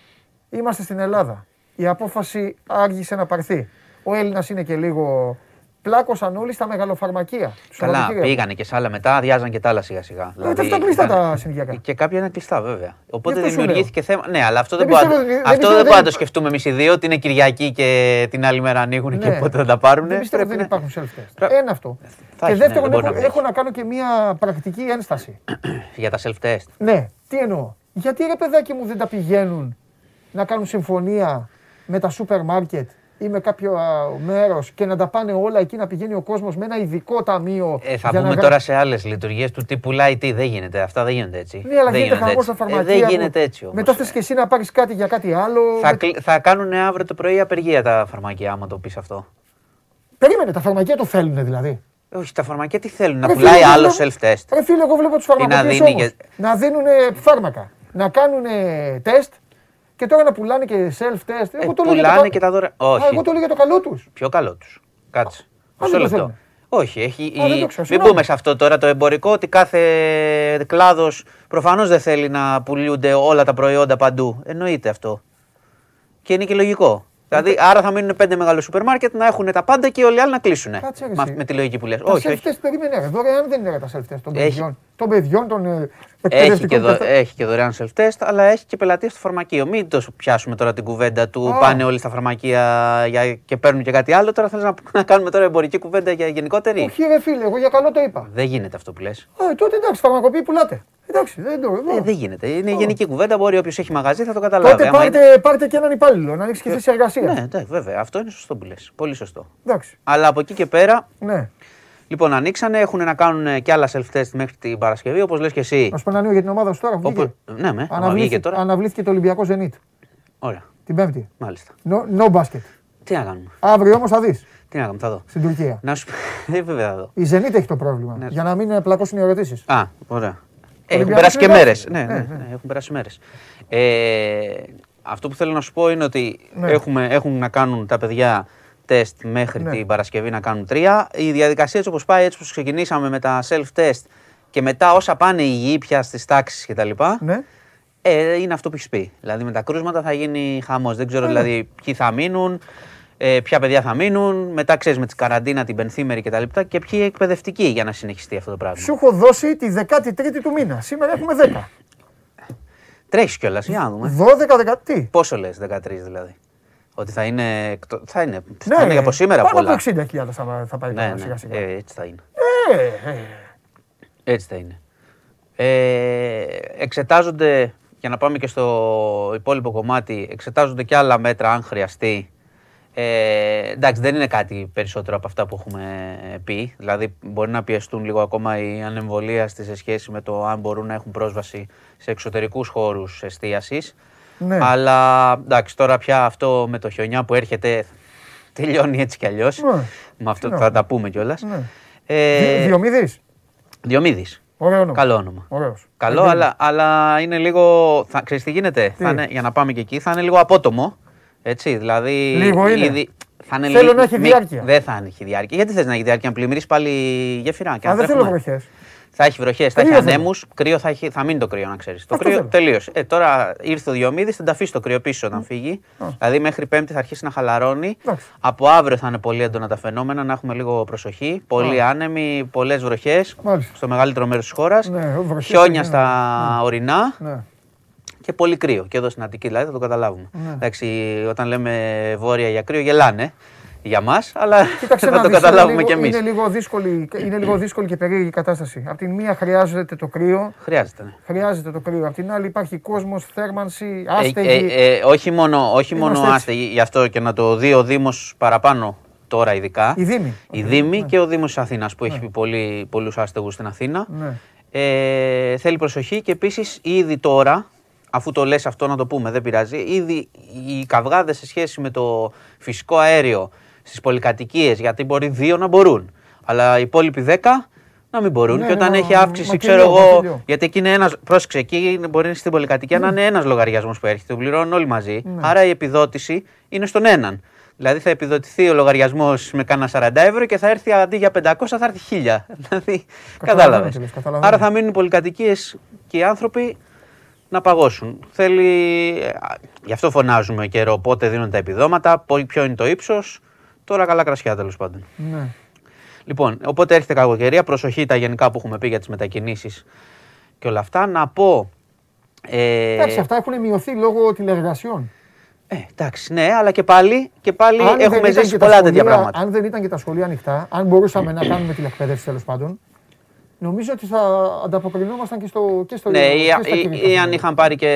είμαστε στην Ελλάδα, η απόφαση άργησε να πάρθει. Ο Έλληνας είναι και λίγο πλάκωσαν όλοι στα μεγαλοφαρμακεία. τους Καλά, σωματικούς. πήγανε και σε άλλα μετά, αδειάζαν και τα άλλα σιγά σιγά. Δηλαδή, Ε, αυτά κλειστά ήταν- τα συνοικιακά. Και κάποια είναι κλειστά, βέβαια. Οπότε αυτό σου δημιουργήθηκε θέμα. Ναι, αλλά αυτό δεν, Δεν μπορεί να- πιστεύω- δεν αυτό πιστεύω- δεν μπορούμε να δεν- το σκεφτούμε εμείς οι δύο, ότι είναι Κυριακή και την άλλη μέρα ανοίγουν και Ναι. πότε θα τα πάρουν. Δεν πιστεύω ότι δεν υπάρχουν self-test. Ένα αυτό. Θα και έχει, ναι, δεύτερον, δεν μπορεί έχω, να μην έχω να κάνω και μία πρακτική ένσταση. Για τα self-test. ναι, τι εννοώ. Γιατί ρε παιδάκι μου δεν τα πηγαίνουν να κάνουν συμφωνία με τα σούπερ μάρκετ ή με κάποιο μέρος και να τα πάνε όλα εκεί να πηγαίνει ο κόσμος με ένα ειδικό ταμείο. Ε, θα για πούμε να τώρα σε άλλες λειτουργίες του τύπου πουλάει τι. Δεν γίνεται. Αυτά δεν γίνονται έτσι. Ναι, αλλά δεν γίνεται γίνονται χαμό στα έτσι. Ε, φαρμακεία. δεν που- γίνεται έτσι όμως. Μετά θες και εσύ να πάρεις κάτι για κάτι άλλο. Θα, Με- κλ- θα κάνουν αύριο το πρωί απεργία τα φαρμακεία, άμα το πεις αυτό. Περίμενε, τα φαρμακεία το θέλουν δηλαδή. Όχι, τα φαρμακεία τι θέλουν, να Ρε πουλάει φίλε, άλλο εγώ βλέπω- self-test. Ρε φίλε, εγώ βλέπω τους να φαρμακοποιούς δίνει όμως, και- να δίνουν φάρμακα, να κάνουν τεστ και τώρα να πουλάνε και self-test. Ε, Εγώ το λέω για το πουλάνε κα- και τα δώρα. Α, Όχι. εγώ το λέω για το καλό τους. Πιο καλό τους. Κάτσε. δεν Μισό το λεπτό. θέλουν. Όχι, έχει, Α, δεν η- το ξέρω, μην συγγνώμη. μπούμε σε αυτό τώρα το εμπορικό ότι κάθε κλάδος προφανώς δεν θέλει να πουλούνται όλα τα προϊόντα παντού. Εννοείται αυτό. Και είναι και λογικό. Δηλαδή, άρα θα μείνουν πέντε μεγάλο σούπερ μάρκετ να έχουν τα πάντα και όλοι οι άλλοι να κλείσουν. Κάτσε, ρε, Με, εσύ. με τη λογική που λες. Τα Όχι, όχι. self-test περίμενε. ρε. Δωρεάν δεν είναι ρε, τα self-test των Έχει. παιδιών. Των παιδιών, των ε, Έχει και, εκπαιδευτικών. δω, τεστ. έχει και δωρεάν self-test, αλλά έχει και πελατεία στο φαρμακείο. Μην το πιάσουμε τώρα την κουβέντα του Α. πάνε όλοι στα φαρμακεία για, και παίρνουν και κάτι άλλο. Τώρα θέλεις να, να κάνουμε τώρα εμπορική κουβέντα για γενικότερη; Όχι, ρε φίλε, εγώ για καλό το είπα. Δεν γίνεται αυτό που λες. Α, τότε εντάξει, φαρμακοποιοί πουλάτε. Εντάξει, δεν το. Ε, δεν γίνεται. Είναι γενική κουβέντα. Μπορεί όποιος έχει μαγαζί θα το καταλάβει. Τότε Άμα πάρτε, πάρτε και έναν υπάλληλο να ανοίξει και θέση είναι- εργασίας. Ναι, εντάξει, βέβαια. Αυτό είναι σωστό που λες. Πολύ σωστό. Εντάξει. Αλλά από εκεί και πέρα, Ναι. λοιπόν, ανοίξανε, έχουν να κάνουν και άλλα self-test μέχρι την Παρασκευή, όπως λες και εσύ. Να σου πω ένα νέο για την ομάδα σου τώρα. Όπου- Βγήκε. Ναι, με. άμα βγήκε Αναβλήθηκε, τώρα. αναβλήθηκε το Ολυμπιακό Zenit Ωραία. την Πέμπτη. Μάλιστα. No, no basket. Τι να κάνουμε; Αύριο όμως θα δεις Τι να κάνουμε, θα δω. στην Τουρκία. Να σου πει. Ε, βέβαια θα δω. Η Zenit έχει το πρόβλημα. Ναι. Για να μην ε, πλακώσουν οι ερωτήσεις. Α, ωραία. Έχουν Ολυμπιακός περάσει και είναι μέρες. δεύτερο. Ναι, Ναι, ναι, ναι. ναι, έχουν περάσει μέρες. Ε, αυτό που θέλω να σου πω είναι ότι Ναι. έχουμε, έχουν να κάνουν τα παιδιά τεστ μέχρι Ναι. την Παρασκευή να κάνουν τρία. Η διαδικασία έτσι όπως πάει, έτσι όπως ξεκινήσαμε με τα self-test και μετά όσα πάνε υγιή πια στις τάξεις κτλ. Ναι. Ε, είναι αυτό που έχεις πει. Δηλαδή με τα κρούσματα θα γίνει χαμός. Δεν ξέρω Ναι, ναι. δηλαδή ποιοι θα μείνουν, ε, ποια παιδιά θα μείνουν. Μετά ξέρεις με τη καραντίνα, την πενθήμερη κτλ. Και, και ποιοι εκπαιδευτικοί για να συνεχιστεί αυτό το πράγμα. Σου έχω δώσει τη 13η του μήνα. Σήμερα έχουμε 10. Τρέχεις κιόλας, για να δούμε. 12-13. Τι; Πόσο λες, 13 δηλαδή; Ότι θα είναι. εκτο- Θα είναι, Ναι, θα είναι από σήμερα πάνω πολλά. από 60.000 θα, θα πάει Ναι, τώρα ναι, σιγά σιγά. ε, έτσι θα είναι. Ε, ε, Έτσι θα είναι. Ε, εξετάζονται, για να πάμε και στο υπόλοιπο κομμάτι, εξετάζονται και άλλα μέτρα αν χρειαστεί. Ε, εντάξει, δεν είναι κάτι περισσότερο από αυτά που έχουμε πει. Δηλαδή, μπορεί να πιεστούν λίγο ακόμα οι ανεμβολίαστοι σε σχέση με το αν μπορούν να έχουν πρόσβαση σε εξωτερικούς χώρους εστίασης. Ναι. Αλλά εντάξει, τώρα πια αυτό με το χιονιά που έρχεται τελειώνει έτσι κι αλλιώς. Ναι. Με αυτό Ναι. θα τα πούμε κιόλας. Ναι. Ε, Δι- Διομήδης. Διομήδης. Ωραίο όνομα. Καλό όνομα. Ωραίος. Καλό, Ε, αλλά, αλλά είναι λίγο. Θα, ξέρεις τι γίνεται, Τι; Θα είναι, για να πάμε και εκεί, θα είναι λίγο απότομο. Έτσι, δηλαδή. Λίγο είναι. ήδη- θα είναι Θέλω λι- να έχει μη- διάρκεια. Δεν θα έχει διάρκεια. Γιατί θες να έχει διάρκεια, να πλημμυρίσει πάλι γέφυρα και Α, να δεν θέλω τρέχουμε. βροχές. Θα έχει βροχές, θα έχει Κρύο θέλω. ανέμους. Κρύο θα, έχει, θα μείνει το κρύο, να ξέρεις. Το Αυτό κρύο θέλω. τελείωσε. Ε, τώρα ήρθε ο Διομήδης, θα τα αφήσει το κρύο πίσω όταν φύγει. Δηλαδή μέχρι Πέμπτη θα αρχίσει να χαλαρώνει. Εντάξει. Από αύριο θα είναι πολύ έντονα τα φαινόμενα, να έχουμε λίγο προσοχή. Πολύ άνεμοι, πολλές βροχές Μάλιστα. στο μεγαλύτερο μέρος της χώρας. Ναι, βροχές Χιόνια είναι. στα ορεινά Ναι. Και πολύ κρύο. Και εδώ στην Αττική δηλαδή θα το καταλάβουμε. Ναι. Εντάξει, όταν λέμε βόρεια για κρύο, γελάνε για μας, αλλά Κοίταξε θα να το δεις, καταλάβουμε είναι κι λίγο, εμείς. είναι, λίγο δύσκολη, είναι λίγο δύσκολη και περίεργη η κατάσταση. Απ' την μία χρειάζεται το κρύο, Χρειάζεται. Ναι. χρειάζεται το κρύο. Απ' την άλλη υπάρχει κόσμος, θέρμανση, Ε, άστεγη. ε, ε, όχι μόνο, όχι μόνο Είμαστε έτσι. άστεγοι, γι' αυτό και να το δει ο Δήμος παραπάνω τώρα ειδικά. Η Δήμη. Η Δήμη και ο Δήμος της Αθήνας που έχει πολύ, πολλούς άστεγους στην Αθήνα. Ναι. Ε, θέλει προσοχή και επίσης ήδη τώρα, αφού το λες αυτό να το πούμε, δεν πειράζει, ήδη οι καυγάδες σε σχέση με το φυσικό αέριο στις πολυκατοικίες, γιατί μπορεί δύο να μπορούν. Αλλά οι υπόλοιποι δέκα να μην μπορούν. Ναι, και όταν ναι, έχει μα- αύξηση, μακελιό, ξέρω εγώ. μακελιό. Γιατί εκεί είναι ένας. Πρόσεξε, εκεί μπορεί στην πολυκατοικία να είναι ένας λογαριασμός που έρχεται. Το πληρώνουν όλοι μαζί. Άρα η επιδότηση είναι στον έναν. Δηλαδή θα επιδοτηθεί ο λογαριασμός με κάνα 40 ευρώ και θα έρθει αντί για 500 θα έρθει 1000. Δηλαδή, κατάλαβες. τι λες, καταλαβαίνω. Άρα θα μείνουν οι πολυκατοικίες και οι άνθρωποι να παγώσουν. Θέλει. α, Γι' αυτό φωνάζουμε καιρό πότε δίνουν τα επιδόματα, πο- ποιο είναι το ύψος. Τώρα καλά κρασιά τέλος πάντων. Ναι. Λοιπόν, οπότε έρχεται κακοκαιρία. Προσοχή τα γενικά που έχουμε πει για τις μετακινήσεις και όλα αυτά. Να πω. Ε, Εντάξει, αυτά έχουν μειωθεί λόγω τηλεργασιών. ε, εντάξει, ναι, αλλά και πάλι, και πάλι Αν δεν έχουμε ήταν ζήσει και τα πολλά τέτοια σχολεία- πράγματα. Αν δεν ήταν και τα σχολεία ανοιχτά, αν μπορούσαμε να κάνουμε τηλεκπαίδευση τέλος πάντων, νομίζω ότι θα ανταποκρινόμασταν και στο, και στο Ναι, και ή, στα ή- κινητά. ή αν είχαν πάρει και.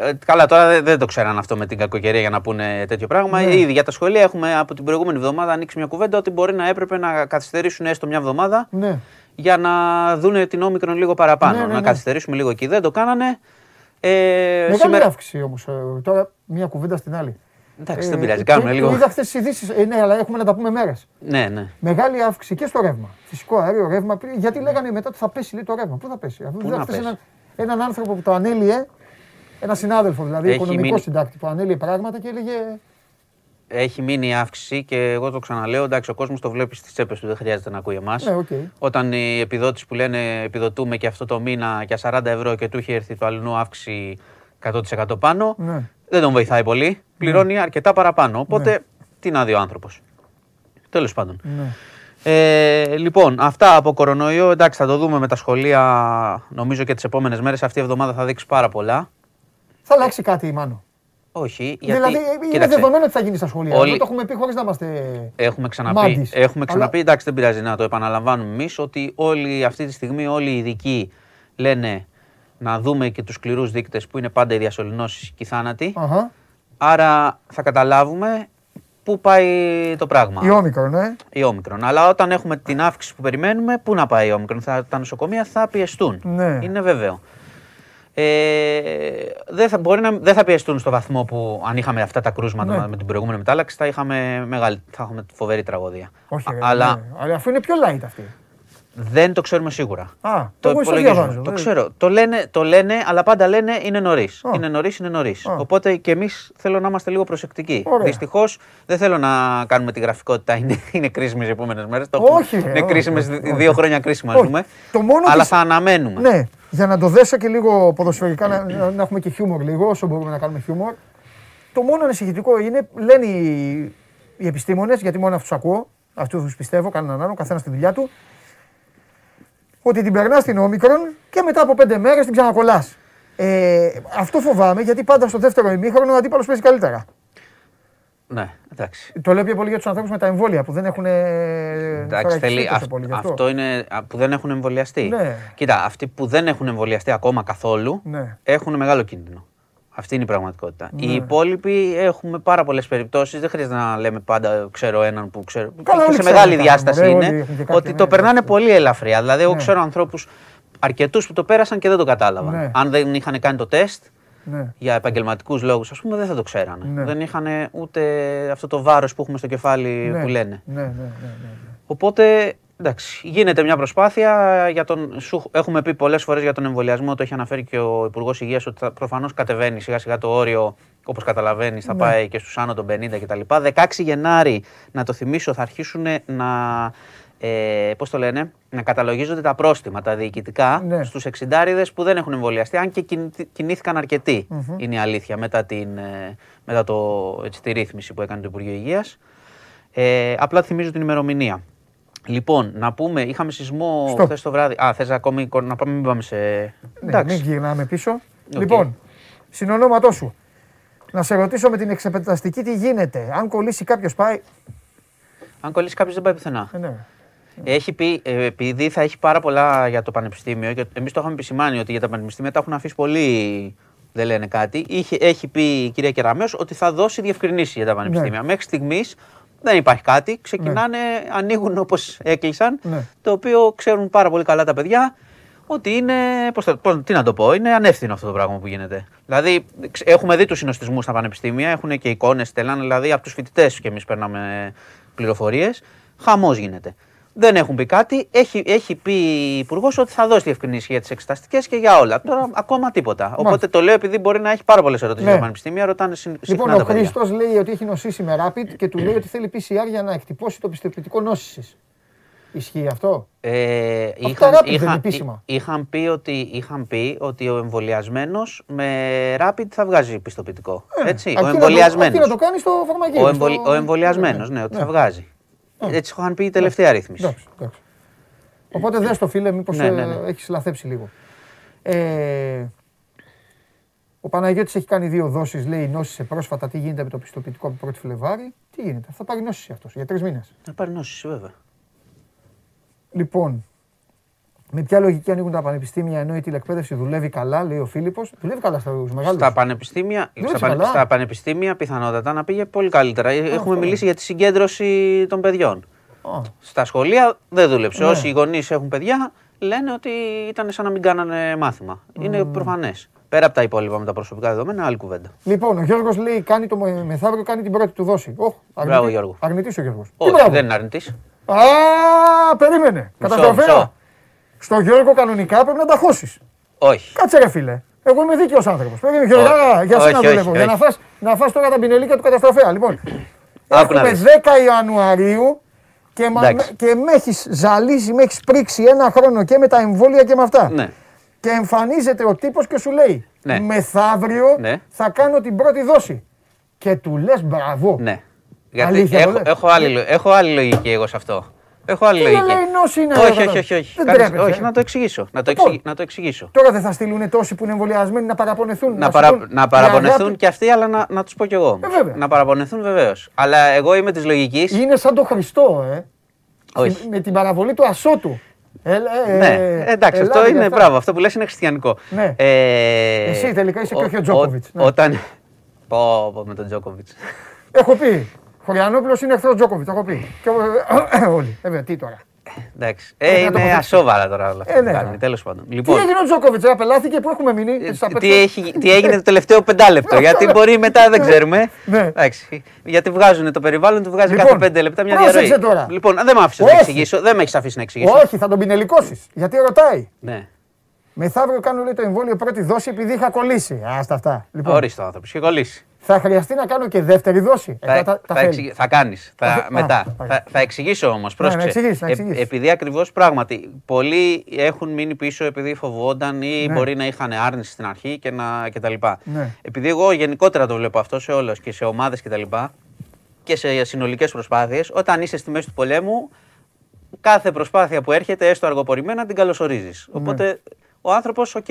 ε, Καλά, τώρα δεν, δεν το ξέραν αυτό με την κακοκαιρία για να πούνε τέτοιο πράγμα. Ναι. Ήδη για τα σχολεία έχουμε από την προηγούμενη εβδομάδα ανοίξει μια κουβέντα ότι μπορεί να έπρεπε να καθυστερήσουν έστω μια εβδομάδα Ναι. για να δούνε την όμικρον λίγο παραπάνω. Ναι, ναι, Να ναι. καθυστερήσουμε λίγο εκεί. Δεν το κάνανε. Ε, Μεγάλη σήμερα... αύξηση όμως. Τώρα μια κουβέντα στην άλλη. Εντάξει, Ε, δεν πειράζει, και- κάνουμε και λίγο. Είδα χθες τις ειδήσεις. Ε, ναι, αλλά έχουμε να τα πούμε μέρες. Ναι, ναι. Μεγάλη αύξηση και στο ρεύμα. Φυσικό αέριο, ρεύμα. Πριν- Γιατί λέγανε μετά ότι θα πέσει λέει, το ρεύμα. Πού θα πέσει. Αφού Πού είδα να χθες πέσει; έναν, έναν άνθρωπο που το ανέλυε, ένα συνάδελφο δηλαδή, Έχει οικονομικό μείνει- συντάκτη που ανέλυε πράγματα και έλεγε. Έχει μείνει η αύξηση και εγώ το ξαναλέω. Εντάξει, ο κόσμος το βλέπει στις τσέπες του, δεν χρειάζεται να ακούει εμάς. Ναι, οκ. Όταν οι επιδότηση που λένε επιδοτούμε και αυτό το μήνα για 40 ευρώ και του είχε έρθει το αλλού αύξηση 100% πάνω, Ναι. Δεν τον βοηθάει πολύ. Πληρώνει αρκετά παραπάνω. Οπότε τι να δει ο άνθρωπος. Τέλος πάντων. Ναι. Ε, λοιπόν, αυτά από κορονοϊό. Εντάξει, θα το δούμε με τα σχολεία νομίζω και τις επόμενες μέρες. Αυτή η εβδομάδα θα δείξει πάρα πολλά. Θα αλλάξει κάτι, Μάνο. Όχι, γιατί. δηλαδή, είναι κοίταξε, δεδομένο ότι θα γίνει στα σχολεία. όλοι- Αυτό το έχουμε πει χωρίς να είμαστε. Έχουμε ξαναπεί, Μάντης. έχουμε ξαναπεί Αλλά- εντάξει δεν πειράζει να το επαναλαμβάνουμε εμείς, ότι όλοι αυτή τη στιγμή όλοι οι ειδικοί λένε να δούμε και τους σκληρούς δείκτες που είναι πάντα οι διασωληνώσεις και οι θάνατοι. Αχα. Άρα θα καταλάβουμε πού πάει το πράγμα. Η όμικρον, ε. Η όμικρον. Αλλά όταν έχουμε την αύξηση που περιμένουμε, πού να πάει η όμικρον; Θα, τα νοσοκομεία θα πιεστούν. Ναι. Είναι βέβαιο. Ε, δεν, θα, μπορεί να, δεν θα πιεστούν στο βαθμό που αν είχαμε αυτά τα κρούσματα Ναι. με την προηγούμενη μετάλλαξη θα είχαμε, μεγάλη, θα είχαμε φοβερή τραγωδία. Όχι, Α- ρε, αλλά ναι. αλλά αφού είναι πιο light αυτή. Δεν το ξέρουμε σίγουρα. Α, Το εγώ ίσως υπολογίζουμε. διαβάζω, Το δεν- ξέρω. Το λένε, το λένε, αλλά πάντα λένε είναι νωρίς. Α. Είναι νωρίς, είναι νωρίς. Α. Οπότε και εμείς θέλω να είμαστε λίγο προσεκτικοί. Ωραία. Δυστυχώς δεν θέλω να κάνουμε τη γραφικότητα. Είναι, είναι κρίσιμες οι επόμενες μέρες. Όχι, ρε, Είναι όχι, κρίσιμες, όχι, όχι. δύο χρόνια κρίσιμα, Όχι. ας πούμε. Το μόνο αλλά της- θα αναμένουμε. Ναι, για να το δέσω και λίγο ποδοσφαιρικά, να, να- να έχουμε και χιούμορ λίγο, όσο μπορούμε να κάνουμε χιούμορ. Το μόνο ανησυχητικό είναι, λένε οι, οι επιστήμονες, γιατί μόνο αυτούς ακούω, αυτούς τους πιστεύω, κανέναν άλλον, καθένας στη δουλειά του, ότι την περνάς στην όμικρον και μετά από πέντε μέρες την ξανακολλάς. Ε, αυτό φοβάμαι γιατί πάντα στο δεύτερο ημίχρονο ο αντίπαλος παίζει καλύτερα. Ναι, εντάξει. Το λέω πιο πολύ για τους ανθρώπους με τα εμβόλια που δεν έχουν. Εντάξει, θέλει, αυ- πολύ γι' αυτό. είναι α, που δεν έχουν εμβολιαστεί. Ναι. Κοίτα, αυτοί που δεν έχουν εμβολιαστεί ακόμα καθόλου Ναι. έχουν μεγάλο κίνδυνο. Αυτή είναι η πραγματικότητα. Ναι. Οι υπόλοιποι έχουμε πάρα πολλές περιπτώσεις. Δεν χρειάζεται να λέμε πάντα ξέρω έναν που ξέρω. Καλά, και όλοι σε ξέρουν μεγάλη τα διάσταση μωρέ, όλοι είναι έχουν και κάποια, ότι ναι, το περνάνε εντάξει. πολύ ελαφριά. Δηλαδή, εγώ Ναι. ξέρω ανθρώπους αρκετούς που το πέρασαν και δεν το κατάλαβαν. Ναι. Αν δεν είχαν κάνει το τεστ Ναι. για επαγγελματικούς λόγους, ας πούμε, δεν θα το ξέρανε. Ναι. Δεν είχαν ούτε αυτό το βάρος που έχουμε στο κεφάλι Ναι. που λένε. Ναι, ναι, ναι, ναι, ναι. Οπότε, εντάξει, γίνεται μια προσπάθεια. Για τον, σου, έχουμε πει πολλές φορές για τον εμβολιασμό, το έχει αναφέρει και ο Υπουργός Υγείας, ότι προφανώς κατεβαίνει σιγά σιγά το όριο, όπως καταλαβαίνεις, θα Ναι. πάει και στους άνω των 50 κτλ. 16 Γενάρη, να το θυμίσω, θα αρχίσουν να. Ε, πώς το λένε, να καταλογίζονται τα πρόστιμα, τα διοικητικά, Ναι. στους εξιντάριδες που δεν έχουν εμβολιαστεί, αν και κινη- κινήθηκαν αρκετοί, είναι η αλήθεια, μετά, την, ε, μετά το, έτσι, τη ρύθμιση που έκανε το Υπουργείο Υγείας. Ε, απλά θυμίζω την ημερομηνία. Λοιπόν, να πούμε, είχαμε σεισμό Stop. χθες το βράδυ. Α, θες ακόμη κο- να πάμε, μην πάμε σε. Ναι, μην γυρνάμε πίσω. Οκ. Λοιπόν, συνονόματός σου. Να σε ρωτήσω με την εξεταστική τι γίνεται. Αν κολλήσει κάποιος πάει. Αν κολλήσει κάποιος δεν πάει πουθενά. Ε, ναι. Έχει πει, ε, επειδή θα έχει πάρα πολλά για το πανεπιστήμιο, και εμείς το είχαμε επισημάνει ότι για τα πανεπιστήμια τα έχουν αφήσει πολύ. Δεν λένε κάτι. Είχε, έχει πει η κυρία Κεραμέο ότι θα δώσει διευκρινήσεις για τα πανεπιστήμια. Μέχρι στιγμής δεν υπάρχει κάτι. Ξεκινάνε, ανοίγουν όπως έκλεισαν. Ναι. Το οποίο ξέρουν πάρα πολύ καλά τα παιδιά ότι είναι. Πώς το, πώς- τι να το πω, είναι ανεύθυνο αυτό το πράγμα που γίνεται. Δηλαδή, ξ- έχουμε δει τους συνοστισμούς στα πανεπιστήμια, έχουν και εικόνες, στελάνε. Δηλαδή, από τους φοιτητές και εμείς παίρναμε πληροφορίες. Χαμός γίνεται. Δεν έχουν πει κάτι. Έχει, έχει πει η Υπουργός ότι θα δώσει διευκρινήσεις για τις εξεταστικές και για όλα. Τώρα ακόμα τίποτα. Οπότε το λέω επειδή μπορεί να έχει πάρα πολλές ερωτήσεις Ναι. για πανεπιστήμια. Ρωτάνε συν- συχνά Λοιπόν, τα ο παιδιά. Χρήστος λέει ότι έχει νοσήσει με rapid και του λέει ότι θέλει PCR για να εκτυπώσει το πιστοποιητικό νόσησης. Ισχύει αυτό; Ε, Αυτά είχαν, rapid δεν είναι είχαν, επίσημα. εί- είχαν, πει ότι, είχαν πει ότι ο εμβολιασμένος με rapid θα βγάζει πιστοποιητικό. Έτσι, Αρκεί ο να το- εμβολιασμένος. αρκεί να το κάνει στο φαρμακείο. Ο, στο- εμβολι, ο εμβολιασμένος, ναι, ότι θα βγάζει. Έτσι είχαν πει η τελευταία ρύθμιση. Εντάξει, εντάξει. Οπότε δες το φίλε, μήπως Ναι, ναι, ναι. ε, έχεις λαθέψει λίγο. Ε, ο Παναγιώτης έχει κάνει δύο δόσεις, λέει νόσησε πρόσφατα. Τι γίνεται με το πιστοποιητικό από 1η Φλεβάρη. Τι γίνεται, θα πάρει νόση αυτός για τρεις μήνες. Να πάρει νόση, βέβαια. Λοιπόν, με ποια λογική ανοίγουν τα πανεπιστήμια ενώ η τηλεκπαίδευση δουλεύει καλά, λέει ο Φίλιππος; Δουλεύει καλά στους μεγάλους. Στα πανεπιστήμια, Δουλεύει στα, πανε- καλά. στα πανεπιστήμια πιθανότατα να πήγε πολύ καλύτερα. Ε, Έχουμε μιλήσει για τη συγκέντρωση των παιδιών. Α, Στα σχολεία δεν δούλεψε. Ναι. Όσοι γονείς έχουν παιδιά λένε ότι ήταν σαν να μην κάνανε μάθημα. Είναι προφανές. Πέρα από τα υπόλοιπα με τα προσωπικά δεδομένα, άλλη κουβέντα. Λοιπόν, ο Γιώργος λέει κάνει το με- μεθαύριο, κάνει την πρώτη του δόση. Όχ, αρνητή- Μπράβο, Γιώργο. Αρνητής ο Γιώργος. Τι Όχι, μπράβο. δεν είναι αρνητής. Α, περίμενε. Καταστροφέα. Μισό. Στο Γιώργο κανονικά πρέπει να τα χώσεις. Όχι. Κάτσε ρε φίλε. Εγώ είμαι δίκαιος άνθρωπος. Περίμενε Γιώργο, Όχι. για σένα Όχι, δουλεύω. όχι, Για να όχι. φας, να φας τώρα τα πινελίκια του καταστροφέα. Λοιπόν, Άκου να έχουμε δεις. 10 Ιανουαρίου και, μα, Εντάξει. και με έχεις ζαλίσει, με έχεις πρίξει ένα χρόνο και με τα εμβόλια και με αυτά. Ναι. Και εμφανίζεται ο τύπος και σου λέει Ναι. μεθαύριο Ναι. θα κάνω την πρώτη δόση. Και του λες μπράβο. Ναι. Γιατί Αλήθεια το έχω, λες. έχω, άλλη, λο- έχω άλλη λογική εγώ σε αυτό. Έχω άλλη Τι λογική. λέει νόση είναι, όχι, ρε, όχι, κατάλαβα. όχι, όχι. Δεν Κάνεις- τρέπεσαι, όχι, ε. να το εξηγήσω. Να το, Λοιπόν. εξηγη- να το εξηγήσω. Τώρα δεν θα στείλουν τόσοι που είναι εμβολιασμένοι να παραπονεθούν. Να, σου παρα, πούν, να «Η παραπονεθούν αγάπη και αυτοί, αλλά να, να τους πω κι εγώ. όμως. Ε, βέβαια. να παραπονεθούν βεβαίως. Αλλά εγώ είμαι της λογικής. Είναι σαν το Χριστό, ε. Όχι. Με την παραβολή του ασώτου. Ε, ε, Ναι, ε, εντάξει, ελάτε αυτό για είναι αυτά. μπράβο. Αυτό που λες είναι χριστιανικό. Ναι. Ε, Εσύ τελικά είσαι και ο- όχι ο Τζόκοβιτς, ο- ναι. Όταν. Πω, πω με τον Τζόκοβιτς. Έχω πει. Χωριανόπουλος είναι εχθρό Τζόκοβιτ. Έχω πει. Και, ε, όλοι. Βέβαια, τι τώρα. Εντάξει. Πρέπει Ε, να το είναι αποδείξεις. ασόβαρα τώρα όλα αυτά Ε, που ναι, κάνει. τώρα. Τέλος πάντων. Τι Λοιπόν, έγινε ο Τζόκοβιτ, απελάθηκε που έχουμε μείνει; ε, στα τι, πέτρα. έχει, τι έγινε το τελευταίο πεντάλεπτο; γιατί μπορεί μετά δεν ξέρουμε. Ναι. Εντάξει. Γιατί βγάζουν το περιβάλλον, του βγάζει Λοιπόν, κάθε πέντε λεπτά μια πρόσεξε διαρροή. τώρα. Λοιπόν, δεν με άφησες να Όχι. εξηγήσω. Δεν με έχεις αφήσει να εξηγήσω. Όχι, θα τον πινελικώσεις. Γιατί ρωτάει. Ναι. Μεθαύριο κάνω λέει, το εμβόλιο πρώτη δόση επειδή είχα κολλήσει. Άστα αυτά. Λοιπόν, Ορίστε ο άνθρωπος. Και κολλήσει. Θα χρειαστεί να κάνω και δεύτερη δόση. Ε, Θα, τα, τα θα, θέλει. εξηγη- θα κάνεις, θα, Α, μετά. α, θα, θα εξηγήσω όμως, πρόσεξε. να εξηγήσεις, να Ε, εξηγήσεις. επειδή ακριβώς πράγματι, πολλοί έχουν μείνει πίσω επειδή φοβόνταν ή Ναι. μπορεί να είχαν άρνηση στην αρχή και, να, και τα λοιπά. Ναι. Επειδή εγώ γενικότερα το βλέπω αυτό σε όλες και σε ομάδες και τα λοιπά και σε συνολικές προσπάθειες, όταν είσαι στη μέση του πολέμου, κάθε προσπάθεια που έρχεται, έστω αργοπορημένα, την καλωσορίζεις. Ναι. Οπότε ο άνθρωπος, οκ,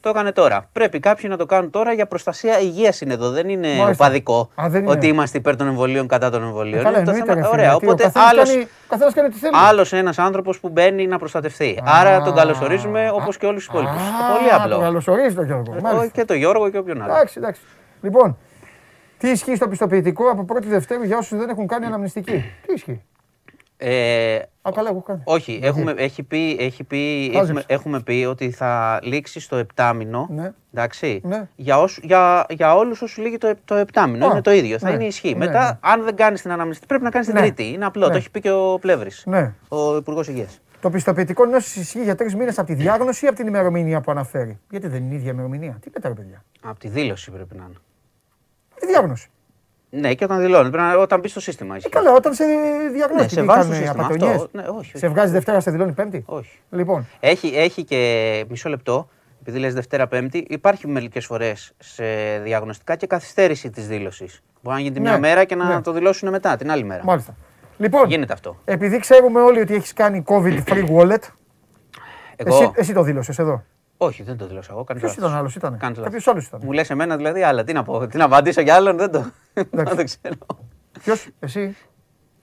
το έκανε τώρα. Πρέπει κάποιοι να το κάνουν τώρα για προστασία υγείας είναι εδώ. Δεν είναι Μάλιστα. οπαδικό Α, δεν είναι. ότι είμαστε υπέρ των εμβολίων κατά των Ε, εμβολίων. καλά, Είναι το εννοείται, θέμα- ρε φίλε, Ωραία. γιατί ο Οπότε καθένας άλλος, κάνει- καθένας κάνει τι θέλει. άλλος ένας άνθρωπος που μπαίνει να προστατευτεί. Άρα τον καλωσορίζουμε όπως και όλους τους υπόλοιπους. Α, Πολύ απλό. Τον καλωσορίζει τον Γιώργο. Ε, Μάλιστα. Και τον Γιώργο και όποιον άλλο. Εντάξει, εντάξει. Λοιπόν, τι ισχύει στο πιστοποιητικό από πρώτη Δευτέρου για όσους δεν έχουν κάνει αναμνηστική; Τι ισχύει; Ε, Α, καλά, έχω κάνει. όχι, έχουμε, έχει πει, έχει πει, Χάζεψε. έχουμε, έχουμε πει ότι θα λήξει στο επτάμινο. Ναι. Εντάξει, Ναι. για, όσου, για, για όλους όσους λύγει το, επ- το επτάμινο. Α, είναι το ίδιο. Θα ναι, είναι ισχύ. ναι, Μετά, ναι. αν δεν κάνεις την αναμνηστική, πρέπει να κάνεις την Ναι. τρίτη. Είναι απλό. Ναι. Το έχει πει και ο Πλεύρης, Ναι. ο Υπουργός Υγείας. Το πιστοποιητικό νόση ισχύει για τρεις μήνες από τη διάγνωση ή από την ημερομηνία που αναφέρει; Γιατί δεν είναι η ίδια ημερομηνία. Τι πέταρε, παιδιά; Από τη δήλωση πρέπει να είναι. Τη διάγνωση. Ναι, και όταν δηλώνει. Πρέπει να, όταν μπεις στο σύστημα. Ε, ισχύει. καλά, όταν σε διαγνώσει. Ναι, σε τι βάζει στο κάνουν, σύστημα. απαταιωνιές; Αυτό, ναι, όχι, όχι. Σε βγάζει Δευτέρα, σε δηλώνει Πέμπτη; Όχι. Λοιπόν, Έχει, έχει και μισό λεπτό, επειδή λες Δευτέρα Πέμπτη, υπάρχει μερικές φορές σε διαγνωστικά και καθυστέρηση της δήλωσης. Μπορεί να γίνει τη Ναι, μια μέρα και να ναι. το δηλώσουν μετά, την άλλη μέρα. μάλιστα. Λοιπόν, Γίνεται αυτό. επειδή ξέρουμε όλοι ότι έχεις κάνει COVID free wallet, Εγώ. εσύ, εσύ το δήλωσες εδώ. Όχι, δεν το δηλώσα εγώ. Κάνει Ποιος ήταν άλλος, ήταν. Κάνεις λάθος. Κάποιος άλλος ήταν. Μου λες εμένα δηλαδή άλλα. Τι να πω, τι να απαντήσω για άλλον, δεν το, δεν το ξέρω. Ποιος, εσύ;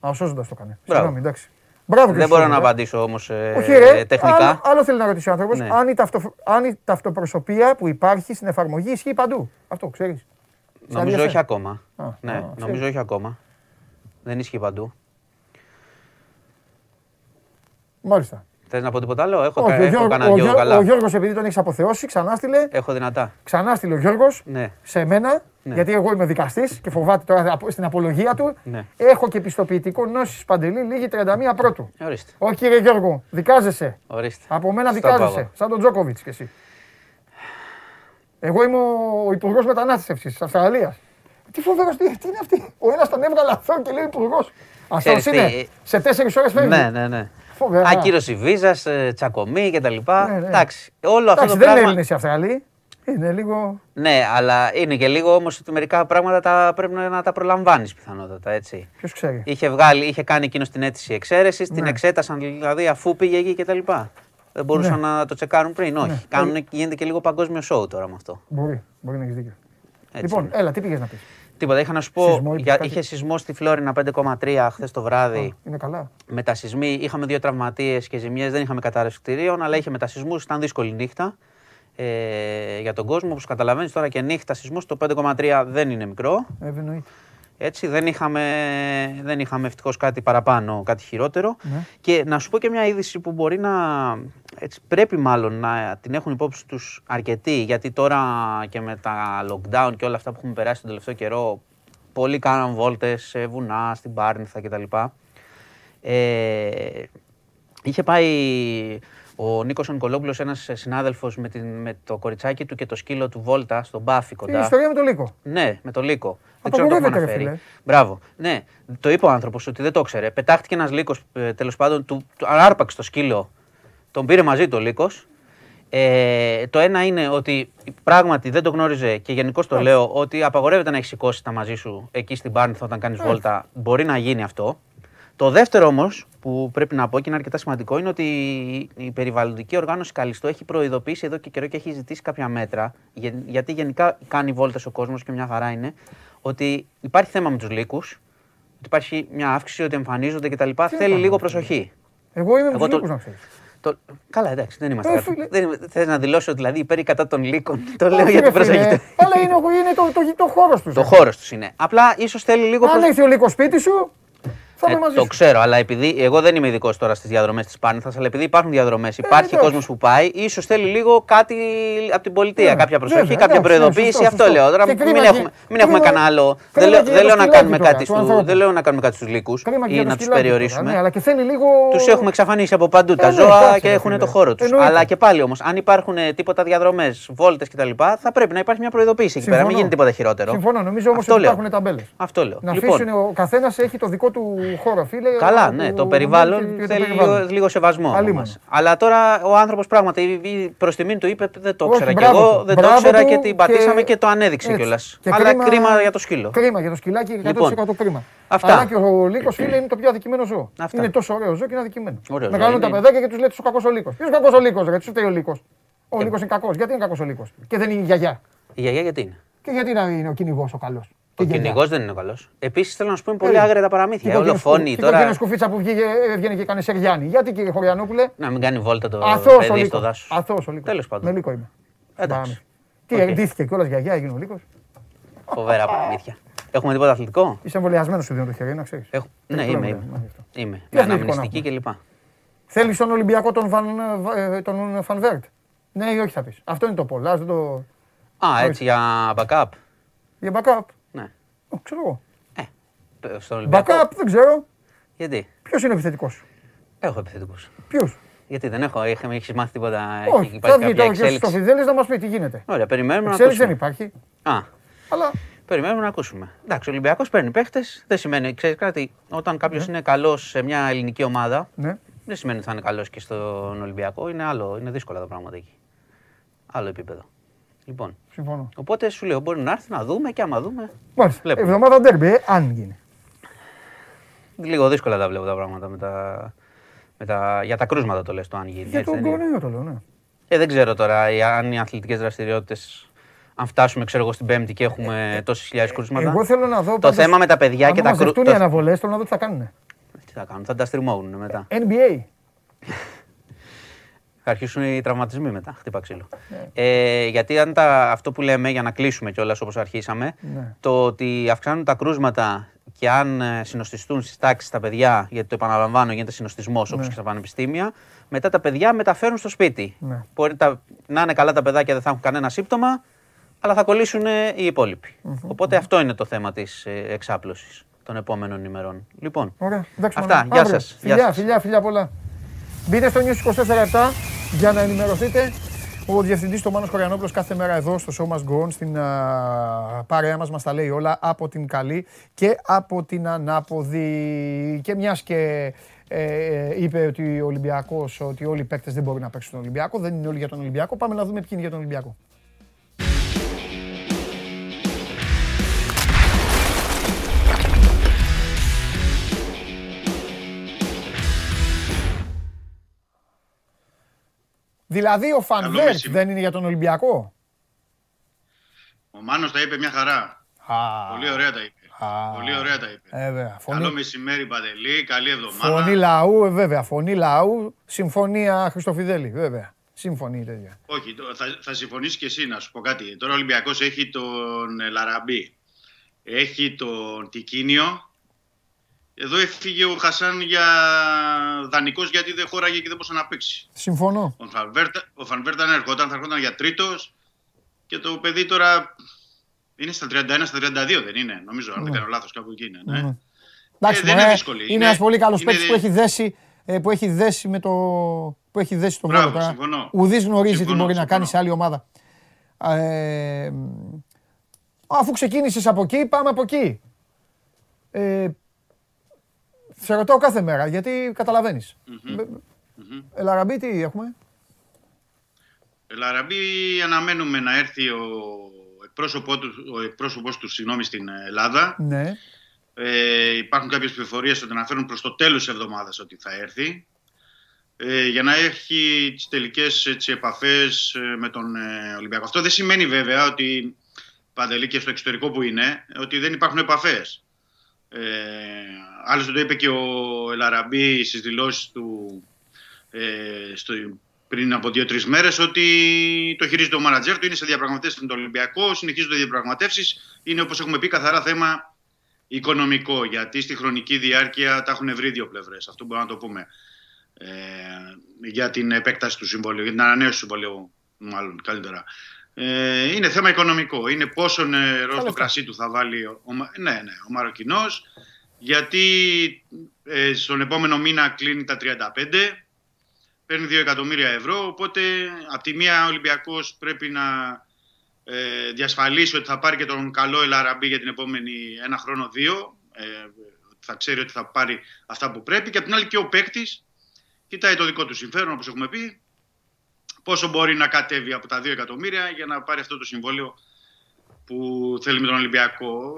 Α, ο Σόζοντας το έκανε. Μπράβο. Συγγνώμη, εντάξει. Μπράβο, δεν και μπορώ εσύ, να ε. απαντήσω όμως Όχι, ρε. τεχνικά. Άλλο, άλλο θέλει να ρωτήσει ο άνθρωπος. Ναι. Αν, η ταυτο, αν η ταυτοπροσωπία που υπάρχει στην εφαρμογή ισχύει παντού. Αυτό ξέρεις. Νομίζω όχι ακόμα. Α, ναι, α, νομίζω ξέρεις. όχι ακόμα. Δεν ισχύει παντού. Μάλιστα. Θες να πω τίποτα άλλο, έχω, Όχι, κα- ο, έχω Γιώργο, κανένα ο, δυο Γιώργο, καλά. ο Γιώργος επειδή τον έχεις αποθεώσει, ξανά στείλε. Έχω δυνατά. Ξανά στείλε ο Γιώργος Ναι. σε μένα Γιατί εγώ είμαι δικαστής και φοβάται τώρα απο- στην απολογία του. Ναι. Έχω και πιστοποιητικό νόσης παντελή λίγη 31 πρώτου. Ορίστε. Όχι κύριε Γιώργο, δικάζεσαι. Ορίστε. Από μένα Στο πάγο. δικάζεσαι. Σαν τον Τζόκοβιτς κι εσύ. Εγώ είμαι ο υπουργός μετανάστευσης της Αυστραλίας. Τι φοβερός, τι, τι είναι αυτή; Ο ένας τον έβγαλε αθώο και λέει υπουργός. Αυτό Ξέρεις είναι. τι, Σε τέσσερις ώρες φεύγει. Ναι, ναι, ναι. Φοβερά. Ακύρωση βίζας, τσακωμή κτλ. Ναι, ναι. Εντάξει. Όλο αυτό Εντάξει, το δεν είναι πράγμα. Έλληνε οι Αυστραλοί. Είναι λίγο. Ναι, αλλά είναι και λίγο όμως ότι μερικά πράγματα τα πρέπει να τα προλαμβάνεις πιθανότατα. Έτσι. Ποιος ξέρει. Είχε, βγάλει, είχε κάνει εκείνο την αίτηση εξαίρεση, την Ναι. εξέτασαν δηλαδή αφού πήγε εκεί κτλ. Δεν μπορούσαν να το τσεκάρουν πριν. Όχι. Ναι. Κάνουν, γίνεται και λίγο παγκόσμιο σοου τώρα με αυτό. Μπορεί, μπορεί να έχεις δίκιο. Έτσι Λοιπόν, είναι. έλα, τι πήγες να πεις. Τίποτα. Είχα να σου πω. Σεισμό, είπες για, κάτι; είχε σεισμό στη Φλόρινα 5,3 χθες το βράδυ. Είναι καλά. Μετασυσμοί. Είχαμε δύο τραυματίες και ζημιές. Δεν είχαμε κατάρρευση κτηρίων, αλλά είχε μετασυσμού. Ήταν δύσκολη νύχτα ε, για τον κόσμο. Όπως καταλαβαίνεις τώρα και νύχτα σεισμού. Το 5,3 δεν είναι μικρό. Ε, εννοείται. Έτσι, δεν είχαμε, δεν είχαμε ευτυχώς κάτι παραπάνω, κάτι χειρότερο. Ναι. Και να σου πω και μια είδηση που μπορεί να. Έτσι, πρέπει μάλλον να την έχουν υπόψη τους αρκετοί, γιατί τώρα και με τα lockdown και όλα αυτά που έχουμε περάσει τον τελευταίο καιρό, πολλοί κάναν βόλτες σε βουνά, στην Πάρνηθα κτλ. Ε, είχε πάει ο Νίκος Ονικολόπουλος, ένας συνάδελφος με, την- με το κοριτσάκι του και το σκύλο του Βόλτα στον Μπάφι Η κοντά. ιστορία με το λύκο. Ναι, με το λύκο. Δεν ξέρω αν το έχουμε Απαγορεύεται, ρε αναφέρει. φίλε. Μπράβο. Ναι, το είπε ο άνθρωπος ότι δεν το ξέρε. Πετάχτηκε ένας λύκος τέλος πάντων, του, του άρπαξε το σκύλο. Τον πήρε μαζί το λύκος. Ε, το ένα είναι ότι πράγματι δεν το γνώριζε και γενικώς το λέω ότι απαγορεύεται να έχει σηκώσει τα μαζί σου εκεί στην Πάρνηθα όταν κάνεις βόλτα. Μπορεί να γίνει αυτό. Το δεύτερο όμως που πρέπει να πω και είναι αρκετά σημαντικό είναι ότι η περιβαλλοντική οργάνωση Καλιστό έχει προειδοποιήσει εδώ και καιρό και έχει ζητήσει κάποια μέτρα. γε- Γιατί γενικά κάνει βόλτες ο κόσμος και μια χαρά είναι. Ότι υπάρχει θέμα με τους λύκους. Ότι υπάρχει μια αύξηση, ότι εμφανίζονται κτλ. Θέλει λίγο προσοχή. Εγώ είμαι με Εγώ τους το- λύκους να ξέρεις. Το... Καλά, εντάξει, δεν είμαστε. Ε, κάτι. φίλε. Δεν είμαι- Θες να δηλώσω δηλαδή υπέρ ή κατά των λύκων; το λέω Όχι, γιατί ρε φίλε, προσέχετε. Αλλά είναι, είναι το, το, το, χώρος τους. Το χώρος τους είναι. Απλά ίσως θέλει λίγο Αν προσοχή. έρθει ο λύκος σπίτι σου, θα Ε, είμαι μαζί το σου. ξέρω, αλλά επειδή εγώ δεν είμαι ειδικός τώρα στις διαδρομές της Πάνηθας, αλλά επειδή υπάρχουν διαδρομές, υπάρχει Ε, εντάξει. κόσμος που πάει, ίσως θέλει λίγο κάτι από την πολιτεία. Ναι, κάποια προσοχή, βέβαια, κάποια εντάξει, ναι, προειδοποίηση. σωστό, αυτό σωστό. λέω. Τώρα Και μην κρίμα έχουμε, και- μην έχουμε κρίμα- κανένα άλλο. κρίμα Δεν λέω, και δεν για λέω το να σκυλάκι κάνουμε τώρα, κάτι του στου- ανθρώπου. δεν λέω να κάνουμε κάτι στους λύκους Κρίμα και ή για το να τους σκυλάκι τώρα, περιορίσουμε. Ναι, αλλά και θέλει λίγο. Τους έχουμε εξαφανίσει από παντού τα Ε, ναι, ζώα κάτσε, και ρε έχουν φίλε. το χώρο τους. Εννοείται. Αλλά και πάλι όμως, αν υπάρχουν ε, τίποτα διαδρομές, βόλτες κτλ., θα πρέπει να υπάρχει μια προειδοποίηση εκεί πέρα. Μην Συμφωνώ. γίνει τίποτα χειρότερο. Συμφωνώ, νομίζω όμως Αυτό ότι λέω. υπάρχουν ταμπέλες. Αυτό λέω. Να Λοιπόν, αφήσουν ο καθένας έχει το δικό του χώρο, φίλε. Καλά, που- ναι, το που- περιβάλλον και- και το θέλει περιβάλλον. λίγο, λίγο σεβασμό. από Αλλήμον. μας. Αλλά τώρα ο άνθρωπος πράγματι προς τιμήν του είπε δεν το Όχι, ήξερα κι μπράβο εγώ, του, δεν το μπράβο ήξερα του και την πατήσαμε και, το ανέδειξε έτσι. κιόλας. Και Αλλά κρίμα, για το σκύλο. Κρίμα για το σκυλάκι, 100% Λοιπόν, κρίμα. αυτά. Αλλά και ο λύκος, φίλε, είναι το πιο αδικημένο ζώο. Αυτά. Είναι τόσο ωραίο ζώο και είναι αδικημένο. Ωραίο Μεγαλώνουν ζώο τα είναι. παιδάκια και τους λέτε ο κακός ο λύκος. Ποιος κακός ο λύκος, ρε, του φταίει ο λύκος; Ο λύκος είναι κακός. Γιατί είναι κακός ο λύκος; Και δεν είναι η γιαγιά. Η γιαγιά γιατί είναι; Και γιατί να είναι ο κυνηγός ο καλός; Ο κυνηγός δεν είναι καλός. Επίσης θέλω να σου πω είναι πολύ Έλα. άγρια τα παραμύθια. Όλο φωνή τώρα. τώρα. Και σκουφίτσα που βγήκε, έβγαινε και έκανε σεργιάνι. Γιατί κύριε Χωριανόπουλε. Να μην κάνει βόλτα το Αθώος ο παιδί στο λύκος. δάσος. Αθώος ο λύκος. Τέλος πάντων. Με λύκο είμαι. Εντάξει. Τι Οκ. ντύθηκε κιόλας γιαγιά, έγινε ο λύκος; Φοβερά παραμύθια. Έχουμε τίποτα αθλητικό; Είσαι εμβολιασμένος σου δίνω το χέρι, να ξέρεις. Έχω... Ναι, Τρίπλο είμαι. εμβόλιο, Είμαι. μάλιστα. είμαι. Τι Με αθλητικό να αναμνηστική κλπ. Θέλεις τον Ολυμπιακό τον Βαν, ε, τον Φανβέρτ. Ναι ή όχι θα πεις. Αυτό είναι το πολλά. Δεν το. Α, έτσι για backup. Για backup. Ναι. Ω, ξέρω εγώ. Ε, στον Ολυμπιακό. Backup δεν ξέρω. Γιατί; Ποιος είναι επιθετικός; Σου. Έχω επιθετικούς. Ποιο. Γιατί δεν έχω, έχει, έχεις μάθει τίποτα, Όχι, έχει θα υπάρχει βγει κάποια τώρα και στο εξέλιξη. Φιδέλη να μας πει τι γίνεται. Ωραία, περιμένουμε να Εξέλιξη δεν ακούσουμε. υπάρχει. Α, Αλλά περιμένουμε να ακούσουμε. Εντάξει, ο Ολυμπιακός παίρνει παίχτες. Δεν σημαίνει, ξέρεις κάτι, όταν κάποιος είναι καλός σε μια ελληνική ομάδα, ναι. δεν σημαίνει ότι θα είναι καλός και στον Ολυμπιακό. Είναι άλλο, είναι δύσκολα τα πράγματα εκεί. Άλλο επίπεδο. Λοιπόν, Συμφωνώ. οπότε σου λέω μπορεί να έρθει να δούμε και άμα δούμε. Μάλιστα. Βλέπουμε. Εβδομάδα ντέρμπι, ε, αν γίνει. Λίγο δύσκολα τα βλέπω τα πράγματα με τα, με τα, για τα κρούσματα το λες το αν γίνει. Για έτσι τον δεν είναι. κορονοϊό το λέω, ναι. Ε, δεν ξέρω τώρα οι- αν οι αθλητικές δραστηριότητες, αν φτάσουμε ξέρω εγώ, στην Πέμπτη και έχουμε τόσες χιλιάδες κρούσματα. Εγώ θέλω να δω. Το πάντως, θέμα με τα παιδιά αν και τα μαζευτούν οι κρούσματα. αναβολές, θέλω να δω τι θα κάνουν. Τι θα κάνουν, θα τα στριμώγουν μετά. NBA. Θα αρχίσουν οι τραυματισμοί μετά. Χτύπα ξύλο. Ναι. Ε, γιατί αν τα, αυτό που λέμε για να κλείσουμε κιόλας όπως αρχίσαμε, Ναι. το ότι αυξάνουν τα κρούσματα και αν ε, συνοστιστούν στις τάξεις τα παιδιά, γιατί το επαναλαμβάνω, γίνεται συνοστισμός όπως Ναι. και στα πανεπιστήμια, μετά τα παιδιά μεταφέρουν στο σπίτι. Ναι. Μπορεί τα, να είναι καλά τα παιδάκια, δεν θα έχουν κανένα σύμπτωμα, αλλά θα κολλήσουν ε, οι υπόλοιποι. Οπότε αυτό είναι το θέμα της εξάπλωσης των επόμενων ημερών. Λοιπόν, Ωραία. Εντάξει, αυτά. μάνα. Γεια Αύριο. σα. Φιλιά, φιλιά, φιλιά πολλά. Μπείτε στο News 24 για να ενημερωθείτε. Ο διευθυντής του Μάνος Κοριανόπουλος κάθε μέρα εδώ στο Show Must Go On, στην α, παρέα μας, μας τα λέει όλα από την καλή και από την ανάποδη. Και μιας και ε, είπε ότι ο Ολυμπιακός, ότι όλοι οι παίκτες δεν μπορούν να παίξουν τον Ολυμπιακό, δεν είναι όλοι για τον Ολυμπιακό, πάμε να δούμε ποιοι είναι για τον Ολυμπιακό. Δηλαδή ο Φανβέρτ μεσημέρι. δεν είναι για τον Ολυμπιακό; Ο Μάνος τα είπε μια χαρά. Α, Πολύ ωραία τα είπε. Α. Πολύ ωραία τα είπε. ε, βέβαια. Φωνή, Καλό μεσημέρι, Παντελή. Καλή εβδομάδα. φωνή λαού, ε, βέβαια. Φωνή λαού. Συμφωνία Χριστοφιδέλη, βέβαια. Σύμφωνη τέτοια. Όχι, το- θα, θα συμφωνήσεις και εσύ να σου πω κάτι. Τώρα ο Ολυμπιακός έχει τον ε, Λαραμπή. Έχει τον Τικίνιο. Εδώ έφυγε ο Χασάν για δανεικός γιατί δεν χώραγε και δεν μπορούσε να παίξει. Συμφωνώ. Ο Φανβέρτα, ο Φανβέρτα αν ερχόταν, θα ερχόταν για τρίτος και το παιδί τώρα είναι στα 31, στα 32 δεν είναι, νομίζω, αν δεν κάνω λάθος, κάπου εκεί είναι. Ναι. Ναι. Εντάξει, Ε, δεν μωρέ, είναι δύσκολη. Είναι Είναι- ένας πολύ καλός είναι παίκτης δι- που έχει δέσει. ε, Που έχει δέσει με το. που έχει δέσει το Μπράβο, Βόλο τώρα. συμφωνώ. Ουδής γνωρίζει τι Συμφωνώ, μπορεί να κάνει συμφωνώ. σε άλλη ομάδα. Ε, αφού ξεκίνησες από εκεί, πάμε από εκεί. Ε, σε ρωτάω κάθε μέρα γιατί καταλαβαίνεις. Ε, Ελαραμπή, τι έχουμε; Λαραμπή αναμένουμε να έρθει ο εκπρόσωπό τους, ο εκπρόσωπος τους συγγνώμη, στην Ελλάδα. Ναι. Ε, υπάρχουν κάποιες πληροφορίες ότι αναφέρουν προς το τέλος της εβδομάδας ότι θα έρθει. Ε, για να έχει τις τελικές έτσι, επαφές ε, με τον ε, Ολυμπιακό. Αυτό δεν σημαίνει βέβαια ότι Παντελή και στο εξωτερικό που είναι, ότι δεν υπάρχουν επαφές. Ε, άλλωστε το είπε και ο Ελαραμπή στις δηλώσεις του ε, στο, πριν από δύο-τρεις μέρες ότι το χειρίζεται ο μάνατζερ του, είναι σε διαπραγματεύσεις με τον Ολυμπιακό, συνεχίζονται οι διαπραγματεύσεις. Είναι όπως έχουμε πει καθαρά θέμα οικονομικό, γιατί στη χρονική διάρκεια τα έχουν βρει δύο πλευρές. Αυτό μπορούμε να το πούμε. Ε, για την επέκταση του συμβολίου, για την ανανέωση του συμβολίου, μάλλον καλύτερα. Ε, είναι θέμα οικονομικό. Είναι πόσο νερός στο λεφτά. κρασί του θα βάλει ο, ο, Μα- ναι, ναι, ο Μαροκινός, γιατί ε, στον επόμενο μήνα κλείνει τα 35 παίρνει 2 εκατομμύρια ευρώ. Οπότε, από τη μία, ο Ολυμπιακός πρέπει να ε, διασφαλίσει ότι θα πάρει και τον καλό Ελαραμπή για την επόμενη ένα χρόνο, δύο. Ε, θα ξέρει ότι θα πάρει αυτά που πρέπει. Και από την άλλη, και ο παίκτης κοιτάει το δικό του συμφέρον, όπως έχουμε πει. Πόσο μπορεί να κατέβει από τα 2 εκατομμύρια για να πάρει αυτό το συμβόλαιο που θέλει με τον Ολυμπιακό.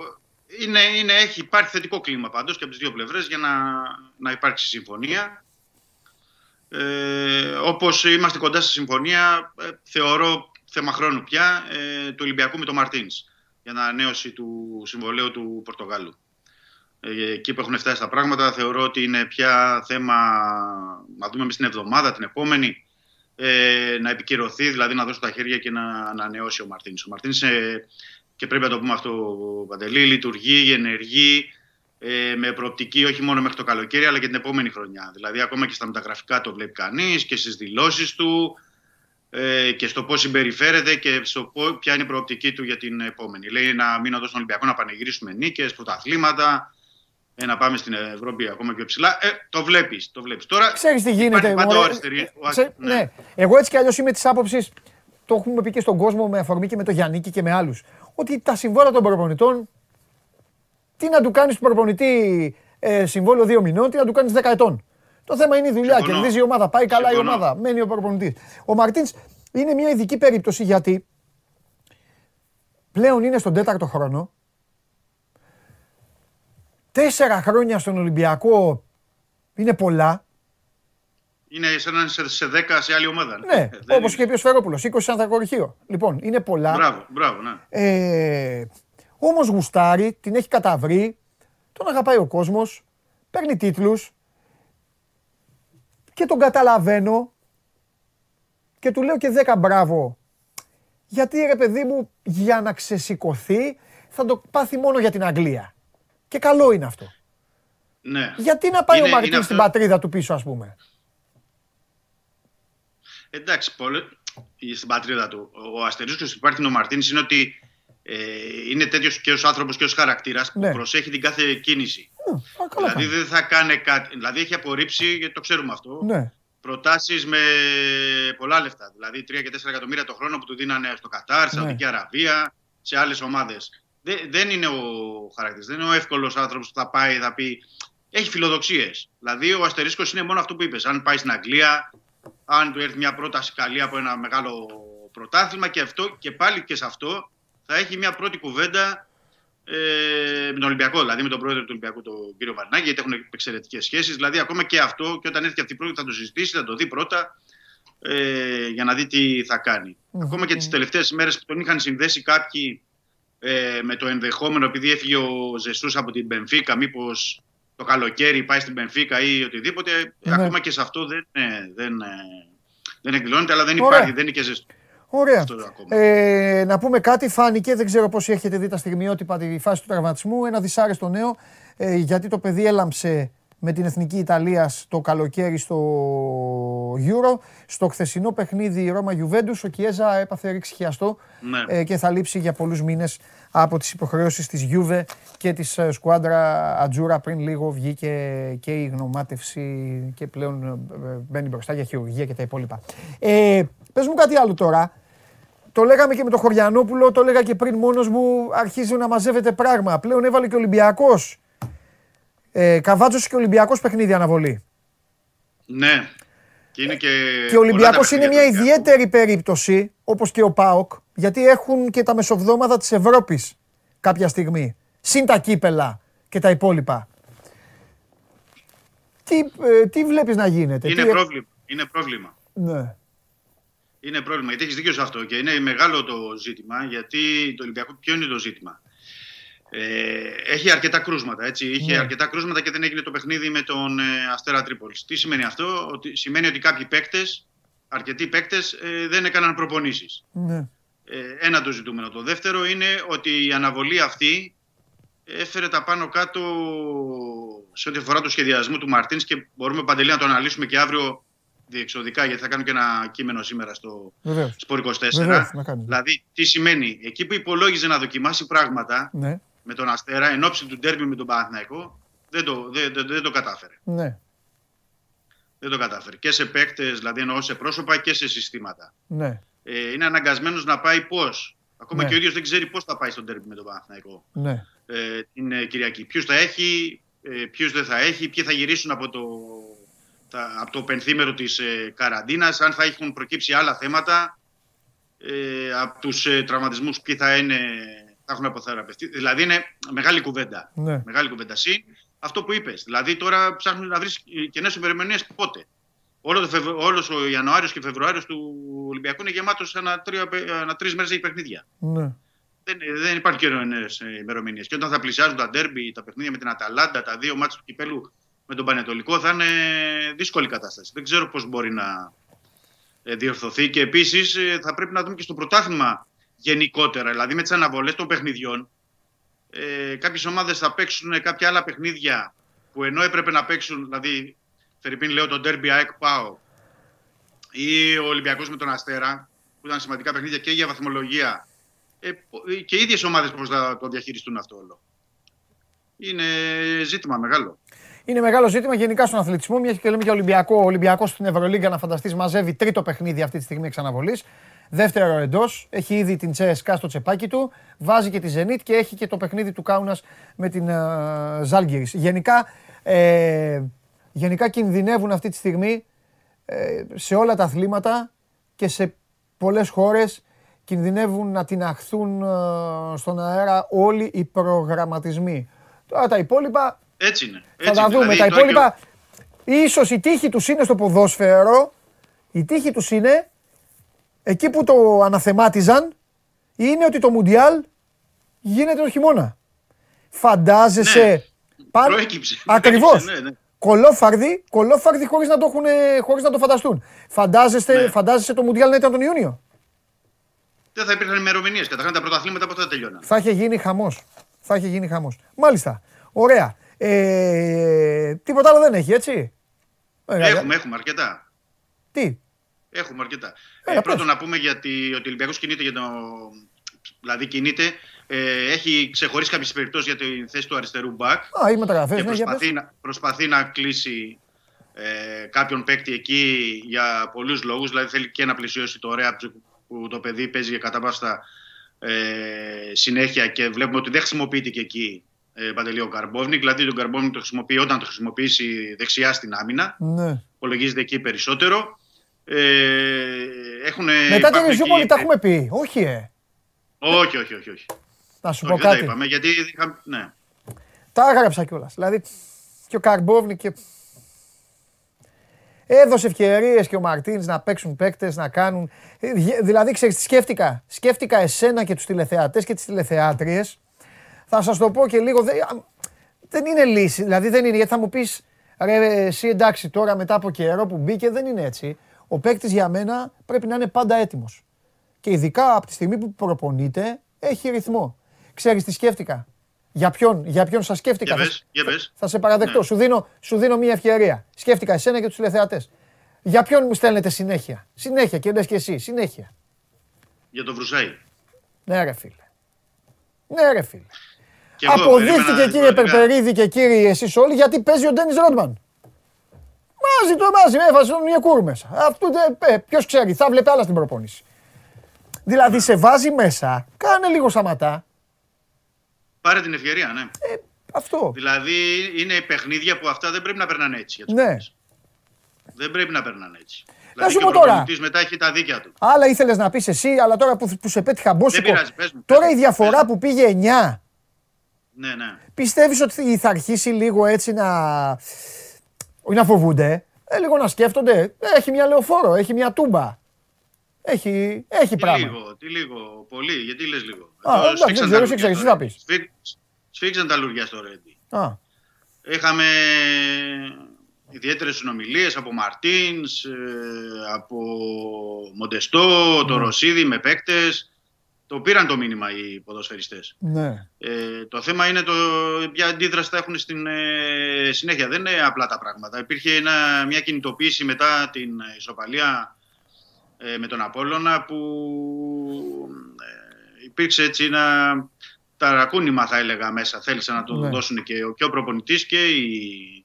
Είναι, είναι, έχει, υπάρχει θετικό κλίμα πάντως και από τις δύο πλευρές για να, να υπάρξει συμφωνία. Ε, όπως είμαστε κοντά στη συμφωνία, ε, θεωρώ θέμα χρόνου πια ε, του Ολυμπιακού με τον Μαρτίνς για να ανανέωση του συμβολέου του Πορτογάλου. Ε, εκεί που έχουν φτάσει τα πράγματα θεωρώ ότι είναι πια θέμα να δούμε μες την εβδομάδα, την επόμενη ε, να επικυρωθεί, δηλαδή να δώσω τα χέρια και να ανανεώσει ο Μαρτίνς. Ο Μαρτίνς ε, και πρέπει να το πούμε αυτό Παντελή, λειτουργεί, ενεργεί ε, με προοπτική όχι μόνο μέχρι το καλοκαίρι αλλά και την επόμενη χρονιά. Δηλαδή ακόμα και στα μεταγραφικά το βλέπει κανείς και στις δηλώσεις του ε, και στο πώς συμπεριφέρεται και στο πώς, ποια είναι η προοπτική του για την επόμενη. Λέει να μείνω εδώ στον Ολυμπιακό να πανηγυρίσουμε νίκες, πρωταθλήματα, ε, να πάμε στην Ευρώπη ακόμα πιο ψηλά. Ε, το βλέπεις, το βλέπεις. Τώρα Ξέρεις τι γίνεται. υπάρχει πάντα ο μωρέ. αριστερή- ο α- Ξέ- ναι. ναι. Εγώ έτσι κι αλλιώς είμαι της άποψης, το έχουμε πει και στον κόσμο με αφορμή και με τον Γιάννικη και με άλλους, ότι τα συμβόλαια των προπονητών, τι να του κάνεις του προπονητή ε, συμβόλαιο δύο μηνών, τι να του κάνεις 10 ετών. Το θέμα είναι η δουλειά. Συμφωνώ. Κερδίζει η ομάδα. Πάει καλά Συμφωνώ. η ομάδα. Μένει ο προπονητής. Ο Μαρτίνς είναι μια ειδική περίπτωση γιατί πλέον είναι στον τέταρτο χρόνο. Τέσσερα χρόνια στον Ολυμπιακό είναι πολλά. Είναι σαν να είσαι σε 10 σε άλλη ομάδα. Ναι, Ε, δεν όπως είναι. και είπε ο Σφερόπουλος, 20 σαν θακορυχείο. Λοιπόν, είναι πολλά. Μπράβο, μπράβο, ναι. Ε, Όμως γουστάρει, την έχει καταβρει, τον αγαπάει ο κόσμος, παίρνει τίτλους και τον καταλαβαίνω και του λέω και 10 μπράβο. Γιατί ρε παιδί μου, για να ξεσηκωθεί θα το πάθει μόνο για την Αγγλία. Και καλό είναι αυτό. ναι. Γιατί να πάει Είναι- ο Μαρτίν είναι στην αυτό- πατρίδα του πίσω, ας πούμε; Εντάξει, πολλέ, στην πατρίδα του. Ο αστερίσκος που υπάρχει ο Μαρτίνη είναι ότι ε, είναι τέτοιος και ως άνθρωπος και ως χαρακτήρας Ναι. που προσέχει την κάθε κίνηση. Α, καλά Δηλαδή κάνει. δεν θα κάνει κάτι. Δηλαδή έχει απορρίψει, γιατί το ξέρουμε αυτό, Ναι. προτάσεις με πολλά λεφτά. Δηλαδή 3 και 4 εκατομμύρια το χρόνο που του δίνανε στο Κατάρ, Ναι. Σαουδική Αραβία, σε άλλες ομάδες. Δεν είναι ο χαρακτήρας, δεν είναι ο εύκολος άνθρωπος που θα πάει, θα πει. Έχει φιλοδοξίες. Δηλαδή ο αστερίσκος είναι μόνο αυτό που είπες. Αν πάει στην Αγγλία, αν του έρθει μια πρόταση καλή από ένα μεγάλο πρωτάθλημα και, αυτό, και πάλι και σε αυτό θα έχει μια πρώτη κουβέντα ε, με τον Ολυμπιακό, δηλαδή με τον πρόεδρο του Ολυμπιακού, τον κύριο Βαρνάκη, γιατί έχουν εξαιρετικές σχέσεις. Δηλαδή, ακόμα και αυτό, και όταν έρθει και αυτή η πρώτη, θα το συζητήσει, θα το δει πρώτα ε, για να δει τι θα κάνει. Μμμ. Ακόμα και τις τελευταίες μέρες που τον είχαν συνδέσει κάποιοι ε, με το ενδεχόμενο, επειδή έφυγε ο Ζεσού από την Μπενφίκα, μήπως το καλοκαίρι πάει στην Μπενφίκα ή οτιδήποτε. Ναι. Ακόμα και σε αυτό δεν, ε, δεν, ε, δεν εκδηλώνεται, αλλά δεν Ωραία. υπάρχει, δεν είναι και ζεστό. Ωραία. Αυτό ακόμα. Ε, να πούμε κάτι, φάνηκε, δεν ξέρω πώς έχετε δει τα στιγμιότυπα τη φάση του τραυματισμού, ένα δυσάρεστο νέο, ε, γιατί το παιδί έλαμψε με την Εθνική Ιταλία το καλοκαίρι στο Euro. Στο χθεσινό παιχνίδι η Ρώμα Γιουβέντους, ο Κιέζα έπαθε ρήξη χιαστό Ναι. ε, και θα λείψει για πολλούς μήνες από τις υποχρεώσεις της Γιούβε και της ε, σκουάντρα Ατζούρα. Πριν λίγο βγήκε και η γνωμάτευση και πλέον ε, ε, μπαίνει μπροστά για χειρουργία και τα υπόλοιπα. Ε, πες μου κάτι άλλο τώρα. Το λέγαμε και με τον Χωριανόπουλο, το έλεγα και πριν μόνος μου, αρχίζει να μαζεύεται πράγμα. Πλέον έβαλε και ο Ολυμπιακός. Ε, Καβάτσος και Ολυμπιακός παιχνίδι αναβολή. Ναι. Και, είναι και, Και ο Ολυμπιακός πολλά είναι τα μια παιχνίδια του Ολυμπιακού. ιδιαίτερη περίπτωση, όπως και ο ΠΑΟΚ, γιατί έχουν και τα μεσοβδόμαδα της Ευρώπης κάποια στιγμή. Συν τα κύπελα και τα υπόλοιπα. Τι, ε, τι βλέπεις να γίνεται. Είναι τι... πρόβλημα. Είναι πρόβλημα. Ναι. Είναι πρόβλημα. Γιατί έχεις δίκιο σε αυτό και είναι μεγάλο το ζήτημα. Γιατί το Ολυμπιακό, ποιο είναι το ζήτημα; Ε, έχει αρκετά κρούσματα. Έτσι. Είχε Ναι. αρκετά κρούσματα και δεν έγινε το παιχνίδι με τον ε, Αστέρα Τρίπολης. Τι σημαίνει αυτό, ότι, Σημαίνει ότι κάποιοι παίκτες, αρκετοί παίκτες, ε, δεν έκαναν προπονήσεις. ναι. Ε, ένα το ζητούμενο. Το δεύτερο είναι ότι η αναβολή αυτή έφερε τα πάνω κάτω σε ό,τι αφορά το σχεδιασμό του Μαρτίνς και μπορούμε παντελή να το αναλύσουμε και αύριο διεξοδικά γιατί θα κάνω και ένα κείμενο σήμερα στο Βεβαίως. Σπορ 24. Βεβαίως, να κάνεις. Δηλαδή, τι σημαίνει, εκεί που υπολόγιζε να δοκιμάσει πράγματα Ναι. Με τον Αστέρα εν ώψη του ντέρμπι με τον Παναθηναϊκό, δεν το, δεν, δεν, δεν το κατάφερε. Ναι. Δεν το κατάφερε. Και σε παίκτες, δηλαδή εννοώ σε πρόσωπα και σε συστήματα. Ναι. Ε, είναι αναγκασμένος να πάει πώς. Ακόμα Ναι. και ο ίδιος δεν ξέρει πώς θα πάει στον τέρμι με τον Παναθηναϊκό Ναι. ε, την ε, Κυριακή. Ποιους θα έχει, ε, ποιους δεν θα έχει, ποιοι θα γυρίσουν από το, τα, από το πενθήμερο της ε, καραντίνας, αν θα έχουν προκύψει άλλα θέματα, ε, από τους ε, τραυματισμούς, ποιοι θα, είναι, θα έχουν αποθεραπευτεί. Δηλαδή είναι μεγάλη κουβέντα. Ναι. Μεγάλη κουβέντα. Συν αυτό που είπες. Δηλαδή τώρα ψάχνουν να βρεις κενέ ημερομηνίες πότε. Όλο το Φεβ... Όλος ο Ιανουάριος και Φεβρουάριος του Ολυμπιακού είναι γεμάτος ανά, τρία... ανά τρεις μέρες έχει παιχνίδια. Ναι. Δεν, δεν υπάρχουν καιρονέ ημερομηνίες. Και όταν θα πλησιάζουν τα ντέρμπι, τα παιχνίδια με την Αταλάντα, τα δύο μάτια του κυπέλου με τον Πανετολικό, θα είναι δύσκολη κατάσταση. Δεν ξέρω πώς μπορεί να ε, διορθωθεί. Και επίσης θα πρέπει να δούμε και στο πρωτάθλημα γενικότερα, δηλαδή με τις αναβολές των παιχνιδιών. Ε, Κάποιες ομάδες θα παίξουν κάποια άλλα παιχνίδια που ενώ έπρεπε να παίξουν, δηλαδή, Φερρυπίν λέω τον Derby ΑΕΚ ΠΑΟ ή ο Ολυμπιακός με τον Αστέρα, που ήταν σημαντικά παιχνίδια και για βαθμολογία ε, και οι ίδιες ομάδες πώς θα το διαχειριστούν αυτό όλο. Είναι ζήτημα μεγάλο. Είναι μεγάλο ζήτημα γενικά στον αθλητισμό. Μιας και λέμε για Ολυμπιακό. Ο Ολυμπιακός στην Ευρωλίγκα, να φανταστείς, μαζεύει τρίτο παιχνίδι αυτή τη στιγμή εξ αναβολής. Δεύτερο εντός. Έχει ήδη την Τσέσκα στο τσεπάκι του. Βάζει και τη Ζενίτ και έχει και το παιχνίδι του Κάουνας με την uh, Ζάλγκυρη. Γενικά, ε, γενικά κινδυνεύουν αυτή τη στιγμή ε, σε όλα τα αθλήματα και σε πολλές χώρες κινδυνεύουν να τυναχθούν ε, στον αέρα όλοι οι προγραμματισμοί. Τώρα τα υπόλοιπα Έτσι είναι. θα Έτσι τα είναι. δούμε. Δηλαδή, τα το έχει- υπόλοιπα, ίσως η τύχη τους είναι στο ποδόσφαιρο, η τύχη τους είναι, εκεί που το αναθεμάτιζαν, είναι ότι το Μουντιάλ γίνεται το χειμώνα. Φαντάζεσαι... Ναι. πα- Προέκυψε. Ακριβώς. Ναι, ναι. Κολόφαρδι, κολόφαρδι χωρίς να το, έχουν, χωρίς να το φανταστούν. Φαντάζεστε, Ναι. φαντάζεσαι το Μουντιάλ να ήταν τον Ιούνιο; Δεν θα υπήρχαν ημερομηνίες. Καταρχήν τα πρωταθλήματα πότε θα τελειώναν. Θα είχε γίνει χαμός. Θα είχε γίνει χαμός. Μάλιστα. Ωραία. Ε, τίποτα άλλο δεν έχει, έτσι; Ωραία. Έχουμε, έχουμε αρκετά. Τι; Έχουμε αρκετά. Έλα, ε, πρώτον πες. να πούμε γιατί ότι ο Ολυμπιακός κινείται για το... Δηλαδή κινείται, ε, έχει ξεχωρίσει κάποιες περιπτώσεις για τη θέση του αριστερού μπακ Α, οι μεταγραφέ, και ναι, για προσπαθεί, πες. να, προσπαθεί να κλείσει ε, κάποιον παίκτη εκεί για πολλούς λόγους. Δηλαδή θέλει και να πλησιώσει το ωραία που το παιδί παίζει κατά πάσα ε, συνέχεια και βλέπουμε ότι δεν χρησιμοποιείται και εκεί ε, Παντελή ο Καρμπόβνικ. Δηλαδή τον Καρμπόβνικ το χρησιμοποιεί όταν το χρησιμοποιήσει δεξιά στην άμυνα. Ναι. Υπολογίζεται εκεί περισσότερο. Ε, έχουν, Μετά την υπάρχουν Ριζούπολη εκεί- τα έχουμε πει. Όχι, ε. Όχι, όχι, όχι. όχι. Να σου όχι πω δεν τα κάτι. είπαμε, γιατί είχα- ναι. Τα έγραψα κιόλας. Δηλαδή και ο Καρμπόβνικ και. Έδωσε ευκαιρίες και ο Μαρτίνς να παίξουν παίκτες, να κάνουν. Ε, δι- Δηλαδή, ξέρεις τι σκέφτηκα; Σκέφτηκα εσένα και τους τηλεθεατές και τις τηλεθεάτριες. Θα σας το πω και λίγο. Δεν, α, δεν είναι λύση. Δηλαδή, δεν είναι. Γιατί θα μου πεις, ρε, εσύ εντάξει, τώρα μετά από καιρό που μπήκε, δεν είναι έτσι. Ο παίκτης για μένα πρέπει να είναι πάντα έτοιμος. Και ειδικά από τη στιγμή που προπονείται, έχει ρυθμό. Ξέρεις τι σκέφτηκα; Για ποιον, για ποιον σας σκέφτηκα; Για Θα- πες, για πες. θα σε παραδεχτώ. Ναι. Σου, δίνω, σου δίνω μια ευκαιρία. Σκέφτηκα εσένα και τους τηλεθεατές. Για ποιον μου στέλνετε συνέχεια; Συνέχεια και λες και εσύ. Συνέχεια. Για τον Βρουσάη. Ναι, ρε φίλε. Ναι, ρε φίλε. Και εγώ Αποδείχτηκε περίμενα κύριε πραγματικά. Περπερίδη και κύριοι εσείς όλοι γιατί παίζει ο Ντένις Ρόντμαν. Μαζί το μαζί, έβαζε τον Ιεκούρ μέσα. Αυτό ποιος ξέρει, θα βλέπει άλλα στην προπόνηση. Δηλαδή σε βάζει μέσα, κάνε λίγο σαματά. Πάρε την ευκαιρία, ναι. Ε, αυτό. Δηλαδή είναι παιχνίδια που αυτά δεν πρέπει να περνάνε έτσι. Για τους Ναι. παίκτες. Δεν πρέπει να περνάνε έτσι. Δηλαδή σου και πω ο τώρα. προπονητής μετά έχει τα δίκια του. Άλλα ήθελες να πεις εσύ, αλλά τώρα που, που σε πέτυχα μπόσικο. πειράζει, πες μου, Τώρα πες η μου, διαφορά πες μου. που πήγε 9. Ναι, ναι. Πιστεύεις ότι θα αρχίσει λίγο έτσι να. Όχι να φοβούνται, ε, λίγο να σκέφτονται. Έχει μια λεωφόρο, έχει μια τούμπα. Έχει, έχει Τι πράγμα. λίγο, τι λίγο, πολύ, γιατί λες λίγο. Α, Εδώ εντάξει, σφίξαν δεν ξέρω, τα εσύ λουριά ξέρεις, στο τι θα Ρέντι. πεις. Σφίξ- Σφίξαν τα λουριά στο Ρέντι. Α, Είχαμε ιδιαίτερες συνομιλίες από Μαρτίνς, ε, από Μοντεστό, το Ναι. Ρωσίδη με παίκτες. Το πήραν το μήνυμα οι ποδοσφαιριστές. ναι. Ε, το θέμα είναι το ποια αντίδραση θα έχουν στην ε, συνέχεια. Δεν είναι απλά τα πράγματα. Υπήρχε ένα, μια κινητοποίηση μετά την ισοπαλία ε, με τον Απόλλωνα που ε, υπήρξε έτσι ένα ταρακούνημα θα έλεγα μέσα. Θέλησαν να το Ναι. δώσουν και ο, και ο προπονητής και οι,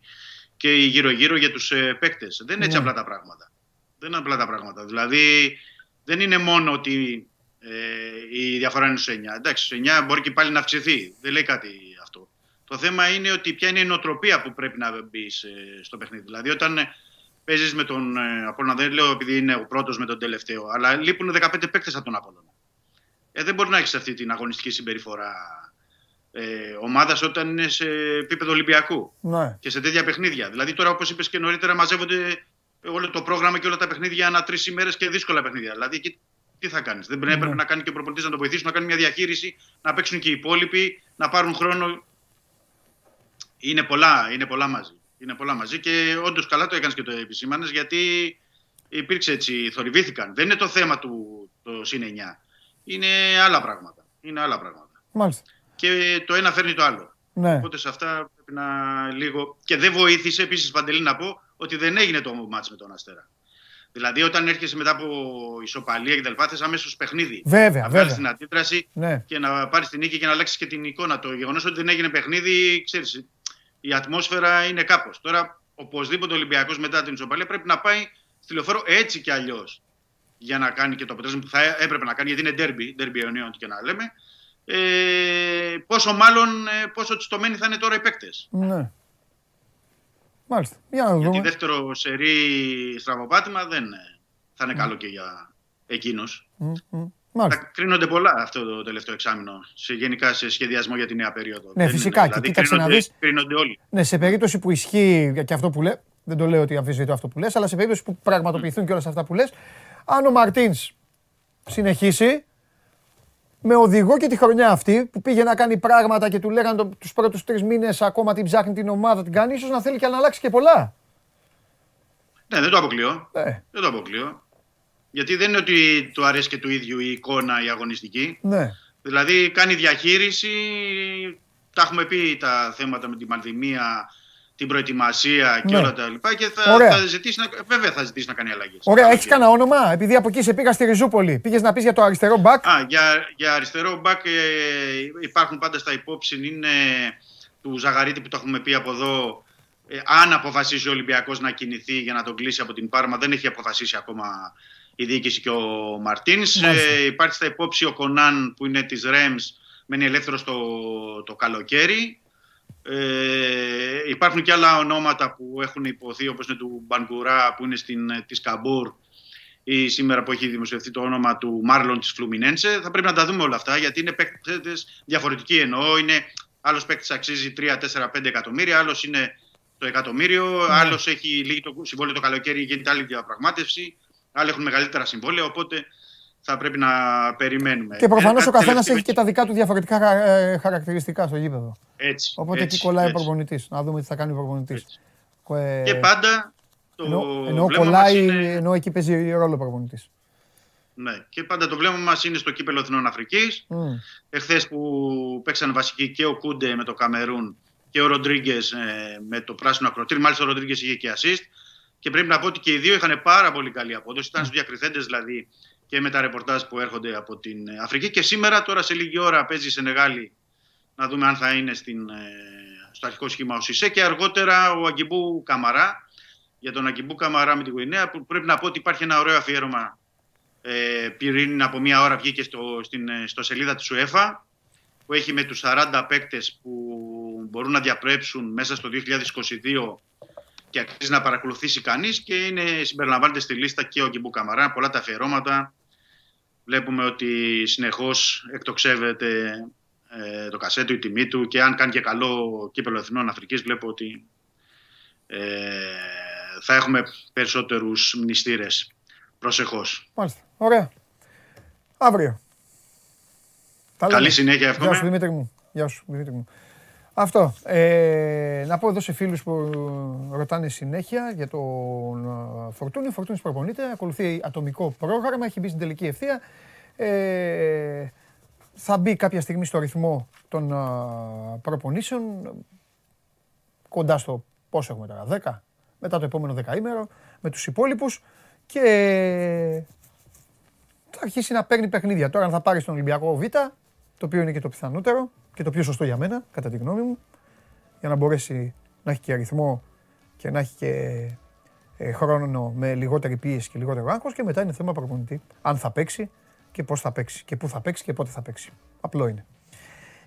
και οι γύρω-γύρω για τους ε, παίκτες. Δεν είναι έτσι Ναι. απλά τα πράγματα. Δεν είναι απλά τα πράγματα. Δηλαδή δεν είναι μόνο ότι ε, η διαφορά είναι στους 9. Εντάξει, στους 9 μπορεί και πάλι να αυξηθεί. Δεν λέει κάτι αυτό. Το θέμα είναι ότι ποια είναι η νοοτροπία που πρέπει να μπεις ε, στο παιχνίδι. Δηλαδή, όταν ε, παίζεις με τον ε, Απόλλωνα, δεν λέω επειδή είναι ο πρώτος με τον τελευταίο, αλλά λείπουν 15 παίκτες από τον Απόλλωνα. Ε, δεν μπορεί να έχεις αυτή την αγωνιστική συμπεριφορά ε, ομάδας όταν είναι σε επίπεδο Ολυμπιακού ναι. και σε τέτοια παιχνίδια. Δηλαδή, τώρα, όπως είπες και νωρίτερα, μαζεύονται όλο το πρόγραμμα και όλα τα παιχνίδια ανά τρεις ημέρες και δύσκολα παιχνίδια. Δηλαδή, εκεί τι θα κάνεις; Δεν πρέπει Ναι. να κάνει και ο προπονητής να το βοηθήσει, να κάνει μια διαχείριση, να παίξουν και οι υπόλοιποι, να πάρουν χρόνο. Είναι πολλά, είναι πολλά μαζί. Είναι πολλά μαζί και όντως καλά το έκανες και το επισήμανες γιατί υπήρξε έτσι, θορυβήθηκαν. Δεν είναι το θέμα του το συν 9. Είναι άλλα πράγματα. Είναι άλλα πράγματα. Μάλιστα. Και το ένα φέρνει το άλλο. Ναι. Οπότε σε αυτά πρέπει να λίγο. Και δεν βοήθησε επίσης Παντελή να πω ότι δεν έγινε το μάτς με τον Αστέρα. Δηλαδή, όταν έρχεσαι μετά από ισοπαλία και τα λοιπά, θες αμέσως παιχνίδι. Βέβαια, να βέβαια. βγάλει την αντίδραση Ναι. και να πάρεις την νίκη και να αλλάξεις και την εικόνα. Το γεγονός ότι δεν έγινε παιχνίδι, ξέρεις, η ατμόσφαιρα είναι κάπως. Τώρα, οπωσδήποτε ο Ολυμπιακός μετά την ισοπαλία πρέπει να πάει στη λεωφόρο έτσι κι αλλιώς για να κάνει και το αποτέλεσμα που θα έπρεπε να κάνει, γιατί είναι derby, derby αιωνίων, ό,τι και να λέμε. Ε, πόσο μάλλον, ε, πόσο τσιτωμένοι θα είναι τώρα οι παίκτες. ναι. Μάλιστα. Για να Γιατί δούμε. δεύτερο σερί στραβοπάτημα δεν ε, θα είναι καλό και για εκείνους. Μμ, μμ. Θα Μάλιστα. κρίνονται πολλά αυτό το τελευταίο εξάμεινο, σε γενικά σε σχεδιασμό για τη νέα περίοδο. Ναι, Δεν φυσικά, είναι, και δηλαδή, κοίταξε να κρίνονται, δεις. κρίνονται όλοι. Ναι, σε περίπτωση που ισχύει και αυτό που λέει, δεν το λέω ότι αμφισβητώ αυτό που λες, αλλά σε περίπτωση που πραγματοποιηθούν και όλα αυτά που λες, αν ο Μαρτίνς συνεχίσει, με οδηγό και τη χρονιά αυτή που πήγε να κάνει πράγματα και του λέγανε το, τους πρώτους τρεις μήνες ακόμα την ψάχνει την ομάδα, την κάνει, ίσως να θέλει και να αλλάξει και πολλά. Ναι, δεν το αποκλείω. Ε, Δεν το αποκλείω. Γιατί δεν είναι ότι του αρέσει και του ίδιου η εικόνα η αγωνιστική. ναι, Δηλαδή κάνει διαχείριση, τα έχουμε πει τα θέματα με την πανδημία, την προετοιμασία και Ναι. όλα τα λοιπά και θα, Ωραία. θα ζητήσεις να, βέβαια θα ζητήσεις να κάνει αλλαγές. Ωραία, έχεις κανένα όνομα, επειδή από εκεί σε πήγα στη Ριζούπολη. Πήγες να πεις για το αριστερό μπακ; Α, για, για αριστερό μπακ ε, υπάρχουν πάντα στα υπόψη είναι του Ζαγαρίτη που το έχουμε πει από εδώ. Ε, αν αποφασίσει ο Ολυμπιακός να κινηθεί για να τον κλείσει από την Πάρμα, δεν έχει αποφασίσει ακόμα η διοίκηση και ο Μαρτίνς. Μάλιστα. Ε, υπάρχει στα υπόψη ο Κονάν που είναι της Ρέμς, μένει ελεύθερος το, το καλοκαίρι. Ε, υπάρχουν και άλλα ονόματα που έχουν υποθεί όπως είναι του Μπανκουρά που είναι στην, ε, της Καμπούρ ή σήμερα που έχει δημοσιευθεί το όνομα του Μάρλον της Φλουμινένσε. Θα πρέπει να τα δούμε όλα αυτά γιατί είναι παίκτες διαφορετικοί εννοώ. Είναι, άλλος παίκτης αξίζει 3, 4, 5 εκατομμύρια, άλλος είναι το εκατομμύριο, άλλος έχει λύγει το συμβόλαιο το καλοκαίρι γίνεται άλλη διαπραγμάτευση, άλλοι έχουν μεγαλύτερα συμβόλαια, οπότε θα πρέπει να περιμένουμε. Και προφανώς Ε, ο κάτι καθένας τελευταίο έχει και τα δικά του διαφορετικά χα- ε, χαρακτηριστικά στο γήπεδο. Έτσι, Οπότε έτσι, εκεί κολλάει ο έτσι. προπονητής. Να δούμε τι θα κάνει ο προπονητής. Έτσι. Ε, Και πάντα το ενώ, ενώ βλέμμα κολλάει, μας είναι... ενώ εκεί παίζει ρόλο ο προπονητής. Ναι. Και πάντα το βλέμμα μας είναι στο κύπελο Εθνών Αφρικής. Εχθές που παίξαν βασική και ο Κούντε με το Καμερούν και ο Ροντρίγκες με το πράσινο ακροτήρι. Μάλιστα ο Ροντρίγκες είχε και assist. Και πρέπει να πω ότι και οι δύο είχαν πάρα πολύ καλή απόδοση. Ήταν στους διακριθέντες δηλαδή και με τα ρεπορτάζ που έρχονται από την ε, Αφρική. Και σήμερα, τώρα σε λίγη ώρα, παίζει η Σενεγάλη. Να δούμε αν θα είναι στην, ε, στο αρχικό σχήμα ο Σισε. Και αργότερα ο Αγκιμπού Καμαρά. Για τον Αγκιμπού Καμαρά με την Γουινέα, που πρέπει να πω ότι υπάρχει ένα ωραίο αφιέρωμα. Ε, πριν από μία ώρα βγήκε στο, στην, ε, στο σελίδα της UEFA που έχει με τους 40 παίκτες που μπορούν να διαπρέψουν μέσα στο 2022 και αξίζει να παρακολουθήσει κανείς και είναι, συμπεριλαμβάνεται στη λίστα και ο Κιμπού Καμαρά, πολλά τα αφιερώματα. Βλέπουμε ότι συνεχώς εκτοξεύεται ε, το κασέτο, η τιμή του και αν κάνει και καλό κύπελο Εθνών Αφρικής βλέπω ότι ε, θα έχουμε περισσότερους μνηστήρες προσεχώς. Μάλιστα. Ωραία. Αύριο. Τα Καλή λέμε. συνέχεια, Γεια εύχομαι. σου Δημήτρη μου. Γεια σου Δημήτρη μου. Αυτό. Ε, να πω εδώ σε φίλους που ρωτάνε συνέχεια για τον ε, Φορτούνη. Ο Φορτούνης προπονείται, ακολουθεί ατομικό πρόγραμμα, έχει μπει στην τελική ευθεία. Ε, θα μπει κάποια στιγμή στο ρυθμό των ε, προπονήσεων, κοντά στο πόσο έχουμε τώρα, 10, μετά το επόμενο δεκαήμερο, με τους υπόλοιπους και θα αρχίσει να παίρνει παιχνίδια. Τώρα αν θα πάρει στον Ολυμπιακό Β, το οποίο είναι και το πιθανότερο και το πιο σωστό για μένα, κατά τη γνώμη μου, για να μπορέσει να έχει και αριθμό και να έχει και ε, χρόνο με λιγότερη πίεση και λιγότερο άγχος και μετά είναι θέμα προπονητή. Αν θα παίξει και πώς θα παίξει και πού θα παίξει και πότε θα παίξει. Απλό είναι.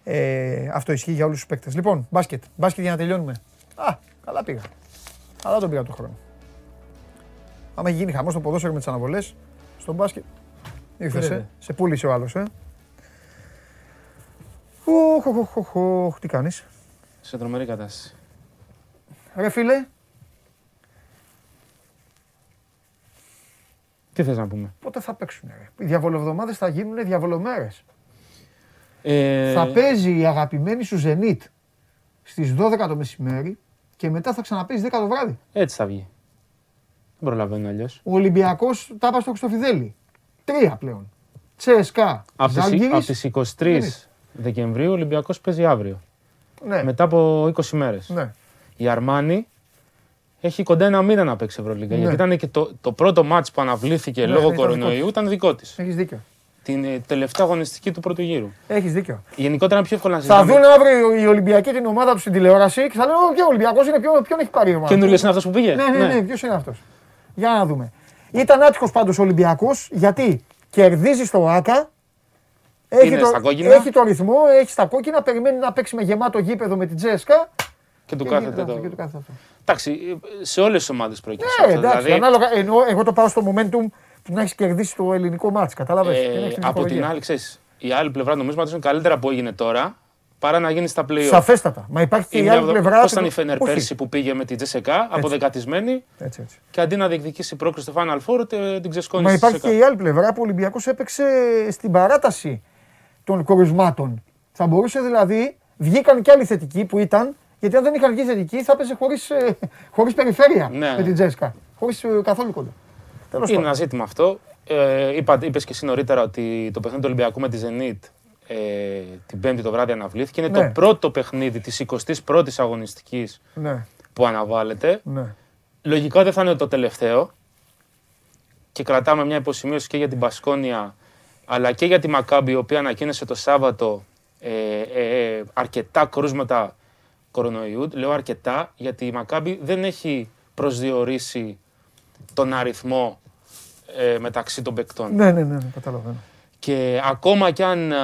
Ε, αυτό ισχύει για όλους τους παίκτες. Λοιπόν, μπάσκετ. Μπάσκετ για να τελειώνουμε. Α, καλά πήγα. Αλλά τον πήγα το χρόνο. Άμα έχει γίνει χαμός στο ποδόσφαιρο με τις αναβολές, στο μπάσκετ. Ήρθες, ε. Βέβαια. Σε πούλησε ο άλλος, ε. Οχ, οχ, οχ, οχ, οχ. Τι κάνεις; Σε τρομερή κατάσταση. Ρε φίλε, Τι θες να πούμε; πότε θα παίξουν, ρε. Οι διαβολοβδομάδες θα γίνουν διαβολομέρες. Ε, Θα παίζει η αγαπημένη σου Zenit στις 12 το μεσημέρι και μετά θα ξαναπέζει 10 το βράδυ. Έτσι θα βγει. Δεν προλαβαίνω αλλιώς. Ο Ολυμπιακός τα είπα στο Χρυστοφιδέλη. Τρία πλέον. Τσέσκα, Από τις, Ζάλγκιρις. απ' τις 23 Δεκεμβρίου ο Ολυμπιακός παίζει αύριο. Ναι, Μετά από 20 μέρες. ναι. Η Αρμάνη έχει κοντά ένα μήνα να παίξει Ευρωλίγκα. Ναι. Γιατί ήταν και το, το πρώτο μάτς που αναβλήθηκε Ναι, λόγω ήταν δικό κορονοϊού της. ήταν δικό της. Έχεις δίκιο. Την ε, τελευταία αγωνιστική του πρώτου γύρου. Έχεις δίκιο. Γενικότερα είναι πιο εύκολο να Θα συζητάμε. δουν αύριο οι Ολυμπιακοί την ομάδα τους στην τηλεόραση και θα λένε «Ω, και ο Ολυμπιακός είναι ποιον, ποιον έχει πάρει η ομάδα. Καινούργιος είναι αυτός που πήγε; Ναι, ναι, ναι, ποιος είναι αυτός. Για να δούμε. Ήταν άτυχος πάντως ο Ολυμπιακός γιατί κερδίζει στο ΆΚΑ, έχει Είναι το, στα κόκκινα. έχει το ρυθμό, έχει στα κόκκινα, περιμένει να παίξει με γεμάτο γήπεδο με την Τζέσκα. Και του και κάθεται γίνεται αυτό, το. και του κάθεται αυτό. Εντάξει, σε όλες τις ομάδες προκύπτει Ναι, αυτό. εντάξει, δηλαδή, ανάλογα, ενώ εγώ το πάω στο momentum του να έχεις κερδίσει το ελληνικό μάτς, κατάλαβες; ε, και να έχεις από την ψυχολογία. άλλη, ξέρεις, η άλλη πλευρά νομίσματος είναι καλύτερα που έγινε τώρα παρά να γίνει στα play Σαφέστατα. Μα υπάρχει και η άλλη πλευρά. Πώς του- ήταν η Φένερ Όχι. πέρσι που πήγε με την Τζεσεκά, αποδεκατισμένη Έτσι, έτσι. και αντί να διεκδικήσει πρόκριση στο Final Four, τε- την ξεσκόνησε. Μα στη υπάρχει και Τζεσεκά. η άλλη πλευρά που ο Ολυμπιακός έπαιξε στην παράταση των κορισμάτων. Θα μπορούσε δηλαδή, βγήκαν και άλλοι θετικοί που ήταν, γιατί αν δεν είχαν βγει θετικοί θα έπαιζε χωρίς, ε, χωρίς περιφέρεια Ναι, με ναι. την Τζέσκα. Χωρίς ε, καθόλου κοντά. Τέλος Είναι πάντων. ένα ζήτημα αυτό. Ε, είπα, είπες και εσύ νωρίτερα ότι το παιχνίδι του Ολυμπιακού με τη Zenit ε, την Πέμπτη το βράδυ αναβλήθηκε. Είναι Ναι. το πρώτο παιχνίδι της 21ης αγωνιστικής Ναι. που αναβάλλεται. Ναι. Λογικά δεν θα είναι το τελευταίο. Και κρατάμε μια υποσημείωση και για την Πασκόνια αλλά και για τη Μακάμπη, η οποία ανακοίνωσε το Σάββατο ε, ε, ε, αρκετά κρούσματα κορονοϊού. Λέω αρκετά, γιατί η Μακάμπη δεν έχει προσδιορίσει τον αριθμό ε, μεταξύ των παικτών. Ναι, ναι, ναι, ναι, καταλαβαίνω. Και ακόμα κι αν α,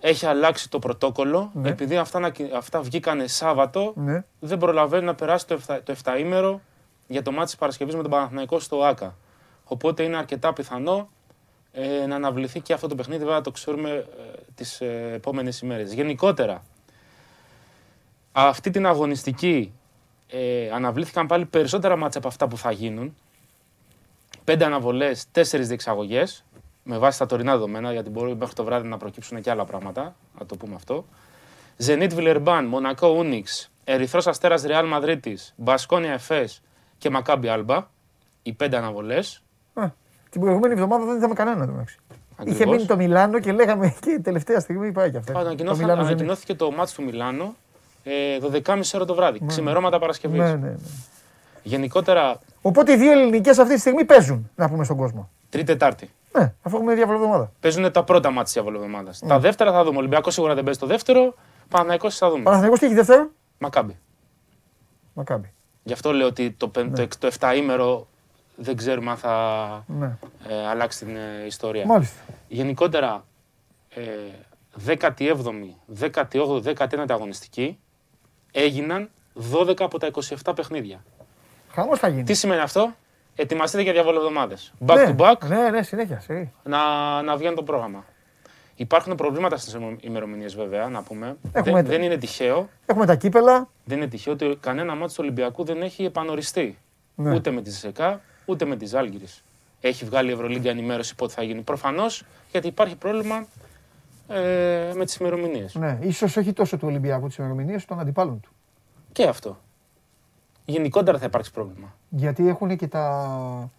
έχει αλλάξει το πρωτόκολλο, Ναι. επειδή αυτά, ανακοι- αυτά βγήκανε Σάββατο, Ναι. δεν προλαβαίνει να περάσει το, 7, το 7ήμερο για το μάτι της Παρασκευής με τον Παναθηναϊκό στο ΆΚΑ. Οπότε είναι αρκετά πιθανό ε, να αναβληθεί και αυτό το παιχνίδι, βέβαια το ξέρουμε ε, τις ε, επόμενες ημέρες. Γενικότερα, αυτή την αγωνιστική ε, αναβλήθηκαν πάλι περισσότερα μάτια από αυτά που θα γίνουν. Πέντε αναβολές, τέσσερις διεξαγωγές, με βάση τα τωρινά δεδομένα, γιατί μπορεί μέχρι το βράδυ να προκύψουν και άλλα πράγματα, να το πούμε αυτό. Ζενίτ Βιλερμπάν, Μονακό Ούνιξ, Ερυθρός Αστέρας Ρεάλ Μαδρίτη, Μπασκόνια Εφέ και Μακάμπι Άλμπα. Οι πέντε αναβολές. Α, την προηγούμενη εβδομάδα δεν είδαμε κανένα το μεταξύ. Είχε Ακριβώς. μείνει το Μιλάνο και λέγαμε και τελευταία στιγμή πάει και αυτό. Το Ανακοινώθηκε, Μιλάνο δεν ανακοινώθηκε το μάτς του Μιλάνο ε, 12.30 ώρα το βράδυ, ξημερώματα Παρασκευής. Ναι, ναι, ναι. Γενικότερα, Οπότε οι δύο ελληνικές αυτή τη στιγμή παίζουν, να πούμε στον κόσμο. Τρίτη-Τετάρτη. Ναι, αφού έχουμε διάβολο εβδομάδα. Παίζουν τα πρώτα μάτια της διαβολοβδομάδα. Ναι. Τα δεύτερα θα δούμε. Ολυμπιακός σίγουρα δεν παίζει το δεύτερο. Παναθηναϊκός θα δούμε. Παναθηναϊκός τι έχει δεύτερο; Μακάμπι. Μακάμπι. Γι' αυτό λέω ότι το, πεν- το, εξ- το 7 ήμερο δεν ξέρουμε αν θα Ναι. ε, αλλάξει την ε, ιστορία. Μάλιστα. Γενικότερα, ε, 17η, 18η, 19η αγωνιστική έγιναν 12 από τα 27 παιχνίδια. Χαμός θα γίνει. Τι σημαίνει αυτό, ετοιμαστείτε για διαβολοβδομάδες. Back ναι, to back, Ναι, ναι, συνέχεια. σιγή. να, να βγαίνει το πρόγραμμα. Υπάρχουν προβλήματα στις ημερομηνίες βέβαια, να πούμε. Έχουμε Δεν, τα- δεν είναι τυχαίο. Έχουμε τα κύπελα. Δεν είναι τυχαίο ότι κανένα μάτι του Ολυμπιακού δεν έχει επανοριστεί. Ναι. Ούτε με τη ΣΕΚΑ, ούτε με τη Ζάλγκηρη. Έχει βγάλει η Ευρωλίγκα ενημέρωση πότε θα γίνει. Προφανώς γιατί υπάρχει πρόβλημα ε, με τις ημερομηνίες. Ναι, ίσως όχι τόσο του Ολυμπιακού τις ημερομηνίες, των αντιπάλων του. Και αυτό. Γενικότερα θα υπάρξει πρόβλημα. Γιατί έχουν και τα.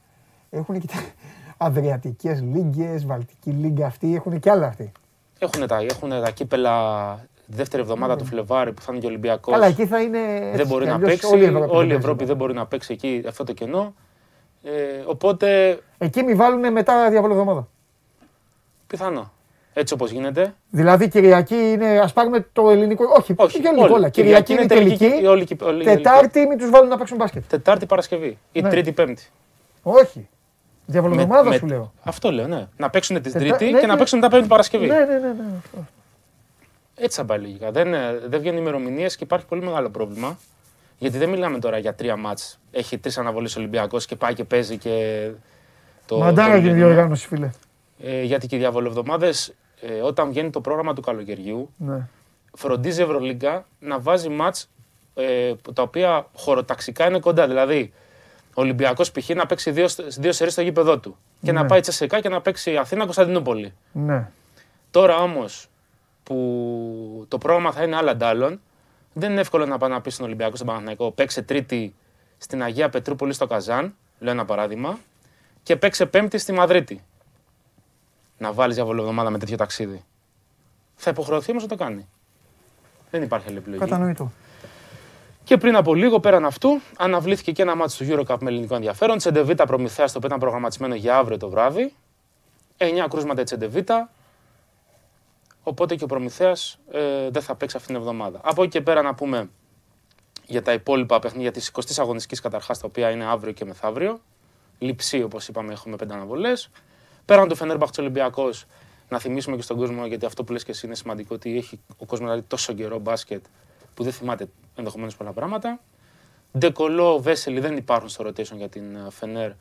Έχουν και τα. Αδριατικές λίγκες, Βαλτική λίγκα αυτή, έχουν και άλλα αυτή. Έχουν τα, έχουν τα κύπελα δεύτερη εβδομάδα του Φλεβάρι που θα είναι και Ολυμπιακός. Ναι. Αλλά εκεί θα είναι. έτσι δεν μπορεί κι να αλλιώς παίξει. Όλη η Ευρώπη, Όλη η δεν Ευρώπη παίζει. δεν μπορεί να παίξει εκεί αυτό το κενό. Ε, οπότε Εκεί μη βάλουν μετά διαβολή εβδομάδα. πιθανό. Έτσι όπως γίνεται. Δηλαδή Κυριακή είναι, ας πάρουμε το ελληνικό. Όχι, Όχι, όχι ελληνικό, όλοι. όλα. Κυριακή είναι η τελική. και- όλη και- όλη η Τετάρτη μην τους βάλουν να παίξουν μπάσκετ. Τετάρτη Παρασκευή ή Ναι. Τρίτη Πέμπτη. Όχι. Διαβολή Με- εβδομάδα με- σου λέω. Αυτό λέω, ναι. Να παίξουν τη Τετά- Τρίτη ναι, και να ναι. παίξουν τα Πέμπτη Παρασκευή. Ναι, ναι, ναι. ναι. αυτό. Έτσι θα πάει λογικά. Δεν, ε, δεν βγαίνουν ημερομηνίες και υπάρχει πολύ μεγάλο πρόβλημα. Γιατί δεν μιλάμε τώρα για τρία μάτς. Έχει τρεις αναβολές Ολυμπιακός και πάει και παίζει και. Το, Μαντάρα το και η μήνυμα. διοργάνωση, φίλε. Ε, γιατί και οι διαβολοβδομάδες, ε, όταν βγαίνει το πρόγραμμα του καλοκαιριού, Ναι. φροντίζει η Ευρωλίγκα να βάζει μάτς ε, τα οποία χωροταξικά είναι κοντά. Δηλαδή, ο Ολυμπιακός π.χ. να παίξει δύο, δύο σερί στο γήπεδό του. Και να Ναι. πάει τσεσεκά και να παίξει Αθήνα-Κωνσταντινούπολη. Ναι. Τώρα όμως που το πρόγραμμα θα είναι άλλα αντάλλων, δεν είναι εύκολο να πάει να πει στον Ολυμπιακό στον Παναθηναϊκό παίξε Τρίτη στην Αγία Πετρούπολη στο Καζάν, λέω ένα παράδειγμα, και παίξε Πέμπτη στη Μαδρίτη. Να βάλεις για εβδομάδα με τέτοιο ταξίδι. Θα υποχρεωθεί όμως να το κάνει. Δεν υπάρχει άλλη επιλογή. Κατανοητό. Και πριν από λίγο, πέραν αυτού, αναβλήθηκε και ένα μάτι του Eurocup με ελληνικό ενδιαφέρον. Τσεντεβίτα Προμηθέας, το οποίο ήταν προγραμματισμένο για αύριο το βράδυ. 9 κρούσματα η Τσεντεβίτα. Οπότε και ο Προμηθέας ε, δεν θα παίξει αυτήν την εβδομάδα. Από εκεί και πέρα να πούμε για τα υπόλοιπα παιχνίδια της 20η αγωνιστικής καταρχάς, τα οποία είναι αύριο και μεθαύριο. Λειψή, όπως είπαμε, έχουμε πέντε αναβολές. Πέραν του Φενέρμπαχτς Ολυμπιακός, να θυμίσουμε και στον κόσμο, γιατί αυτό που λες και εσύ είναι σημαντικό, ότι έχει ο κόσμος δηλαδή τόσο καιρό μπάσκετ που δεν θυμάται ενδεχομένως πολλά πράγματα. Ντεκολό, Βέσελη δεν υπάρχουν στο rotation για την ε, Φενέρ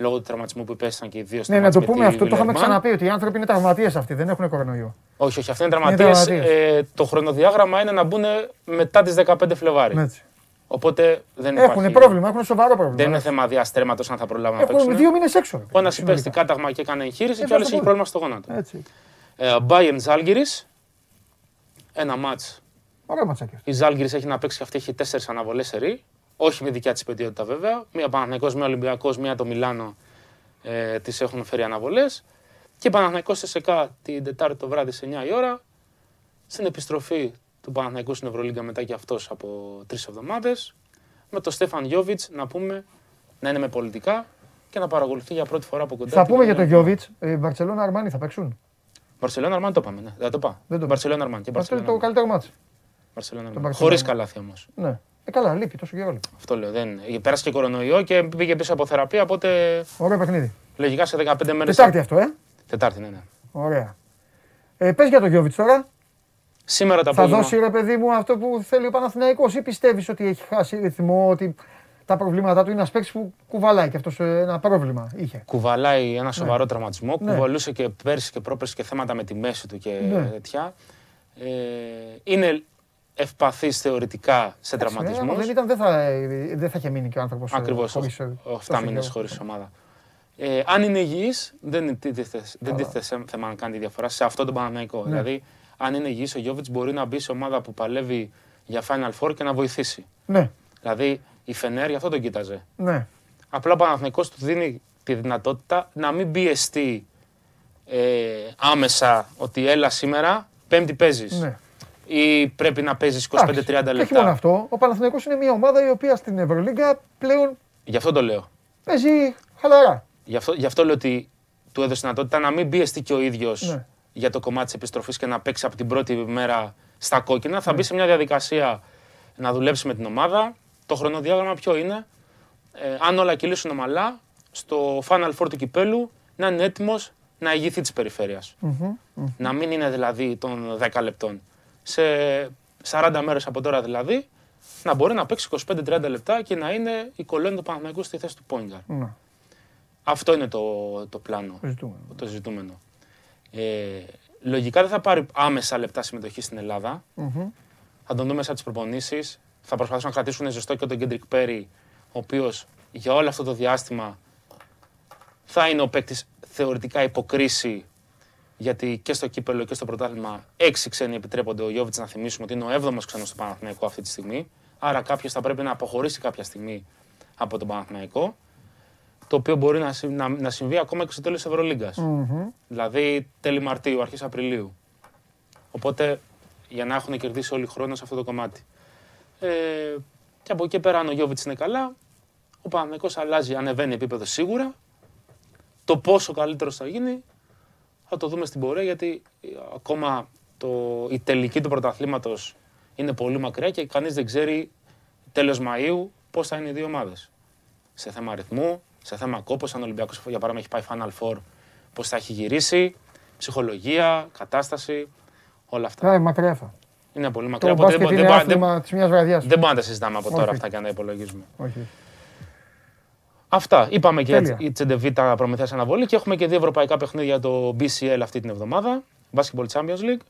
λόγω του τραυματισμού που υπέστησαν και οι δύο στα Ναι, να μάτς το με πούμε τη αυτό, το είχαμε Villarreal. ξαναπεί ότι οι άνθρωποι είναι τραυματίες αυτοί, δεν έχουν κορονοϊό. Όχι, όχι, αυτοί είναι Είναι τραυματίες. τραυματίες. Ε, το χρονοδιάγραμμα είναι να μπουν μετά τις 15 Φλεβάρι. Έτσι. Οπότε δεν υπάρχει. Έχουν πρόβλημα, έχουν σοβαρό πρόβλημα. Δεν είναι θέμα διαστρέματο αν θα προλάβουν να Έχουν παίξουν. δύο μήνες έξω. Ο ένας συνολικά. υπέστη κάταγμα και έκανε εγχείρηση Ε, και ο άλλος αυτό έχει μπορεί. πρόβλημα στο γόνατο. Έτσι. Ε, Bayern Ζάλγκηρη. Ένα μάτς. Ωραίο ματσάκι. αυτό. Η Ζάλγκηρη έχει να παίξει και αυτή έχει τέσσερις αναβολές σε ρί. Όχι με δικιά της πετιότητα βέβαια. Μία Παναθηναϊκός, μία Ολυμπιακός, μία το Μιλάνο ε, τις έχουν φέρει αναβολές. Και Παναθηναϊκός σε ΣΕΚΑ την Τετάρτη το βράδυ σε 9 η ώρα. Στην επιστροφή του Παναθηναϊκού στην Ευρωλίγκα μετά και αυτός από τρεις εβδομάδες. με τον Στέφαν Γιώβιτς να πούμε να είναι με πολιτικά και να παρακολουθεί για πρώτη φορά από κοντά. Θα την πούμε για τον κοινωνία. Γιώβιτς. Η Μπαρσελόνα Αρμάνι θα παίξουν; Μπαρσελόνα Αρμάν το είπαμε. Ναι. Δεν το πάω. Δεν το Μπαρσελόνα Αρμάν. Και Αυτό είναι Μπαρσελόνα το Αρμάν. καλύτερο μάτς. Μπαρσελόνα το Αρμάν. Μπαρσελόνα. Χωρίς καλάθι όμως. Ναι. Ε, καλά, λείπει τόσο καιρό. λείπει. Αυτό λέω. Δεν... Πέρασε και κορονοϊό και πήγε πίσω από θεραπεία. Οπότε Ωραίο παιχνίδι. λογικά σε 15 μέρες. Τετάρτη αυτό, ε. Τετάρτη, ναι, ναι. Ωραία. Ε, πες για τον Γιώβιτς τώρα. Σήμερα το Θα απόγευμα. δώσει ρε παιδί μου αυτό που θέλει ο Παναθηναϊκός ή πιστεύεις ότι έχει χάσει ρυθμό, ότι τα προβλήματά του είναι ένας παίκτης που κουβαλάει και αυτός ένα πρόβλημα είχε; Κουβαλάει ένα σοβαρό τραυματισμό. Ναι. Κουβαλούσε και πέρσι και πρόπερσι και θέματα με τη μέση του και Ναι. τέτοια. Ε, είναι ευπαθής θεωρητικά σε Ε, τραυματισμούς. άμα δεν ήταν, δεν θα, ε, δεν θα είχε μείνει και ο άνθρωπος. Ακριβώς, 7 μήνες χωρίς ομάδα. Ε, αν είναι υγιής, δεν τίθεται δεν τίθεται σε- θέμα να κάνει τη διαφορά σε αυτό το Παναθηναϊκό. Ναι. Δηλαδή, αν είναι υγιής ο Γιώβιτς μπορεί να μπει σε ομάδα που παλεύει για Final Four και να βοηθήσει. Ναι, Δηλαδή, η Φενέρ γι' αυτό τον κοίταζε. ναι. Απλά ο Παναθηναϊκός του δίνει τη δυνατότητα να μην πιεστεί ε, άμεσα ότι έλα σήμερα, πέμπτη παίζεις. ναι. Ή πρέπει να παίζεις 25-30 Εντάξει, Και όχι μόνο λεπτά. αυτό. Ο Παναθηναϊκός είναι μια ομάδα η οποία στην Ευρωλίγκα πλέον Γι' αυτό το λέω. παίζει χαλαρά. Γι' αυτό, γι' αυτό λέω ότι του έδωσε δυνατότητα να μην πιεστεί και ο ίδιος Ναι. για το κομμάτι της επιστροφής και να παίξει από την πρώτη μέρα στα κόκκινα. Ναι. Θα μπει σε μια διαδικασία να δουλέψει με την ομάδα. Το χρονοδιάγραμμα ποιο είναι; Ε, αν όλα κυλήσουν ομαλά, στο Final Four του κυπέλου να είναι έτοιμος να ηγηθεί της περιφερεια Να μην είναι δηλαδή των 10 λεπτών. Σε 40 μέρες από τώρα δηλαδή, να μπορεί να παίξει 25-30 λεπτά και να είναι η κολόνη του Παναθηναϊκού στη θέση του Πόγκαρ. Ναι, Αυτό είναι το, το πλάνο, το ζητούμε. το ζητούμενο. Ε, λογικά δεν θα πάρει άμεσα λεπτά συμμετοχή στην Ελλάδα. Μμμ. Θα τον δούμε σαν τις προπονήσεις. Θα προσπαθήσουν να κρατήσουν ζεστό και τον Κέντρικ Πέρι, ο οποίος για όλο αυτό το διάστημα θα είναι ο παίκτης θεωρητικά υποκρίση. Γιατί και στο κύπελο και στο πρωτάθλημα έξι ξένοι επιτρέπονται. Ο Γιώβιτς να θυμίσουμε ότι είναι ο έβδομος ξένος στο Παναθηναϊκό αυτή τη στιγμή. Άρα κάποιος θα πρέπει να αποχωρήσει κάποια στιγμή από τον Παναθηναϊκό. Το οποίο μπορεί να, συ- να, να συμβεί ακόμα και στο τέλος της Ευρωλίγκας. Μμμ. Δηλαδή τέλη Μαρτίου, αρχές Απριλίου. Οπότε για να έχουν κερδίσει όλοι χρόνο σε αυτό το κομμάτι. Ε, και από εκεί και πέρα, αν ο Γιώβιτς είναι καλά, ο Παναθηναϊκός αλλάζει, ανεβαίνει επίπεδο σίγουρα. Το πόσο καλύτερος θα γίνει θα το δούμε στην πορεία γιατί ε, ακόμα το, η τελική του πρωταθλήματος είναι πολύ μακριά και κανείς δεν ξέρει τέλος Μαΐου πώς θα είναι οι δύο ομάδες. Σε θέμα αριθμού, σε θέμα κόπος, αν ο Ολυμπιακός για παράδειγμα έχει πάει Final Four, πώς θα έχει γυρίσει, ψυχολογία, κατάσταση, όλα αυτά. Ναι, μακριά θα. Είναι πολύ μακριά. Το Οπότε δεν, μπάσκετ μπο- είναι δεν, μπο- δεν, άθλημα της μιας βραδιάς. δεν μπορούμε να τα συζητάμε από τώρα Όχι. αυτά και να τα υπολογίζουμε. Όχι. Αυτά. Είπαμε και Τέλεια. για η Τσεντεβίτα προμηθεία αναβολή και έχουμε και δύο ευρωπαϊκά παιχνίδια για το BCL αυτή την εβδομάδα. Basketball Champions League.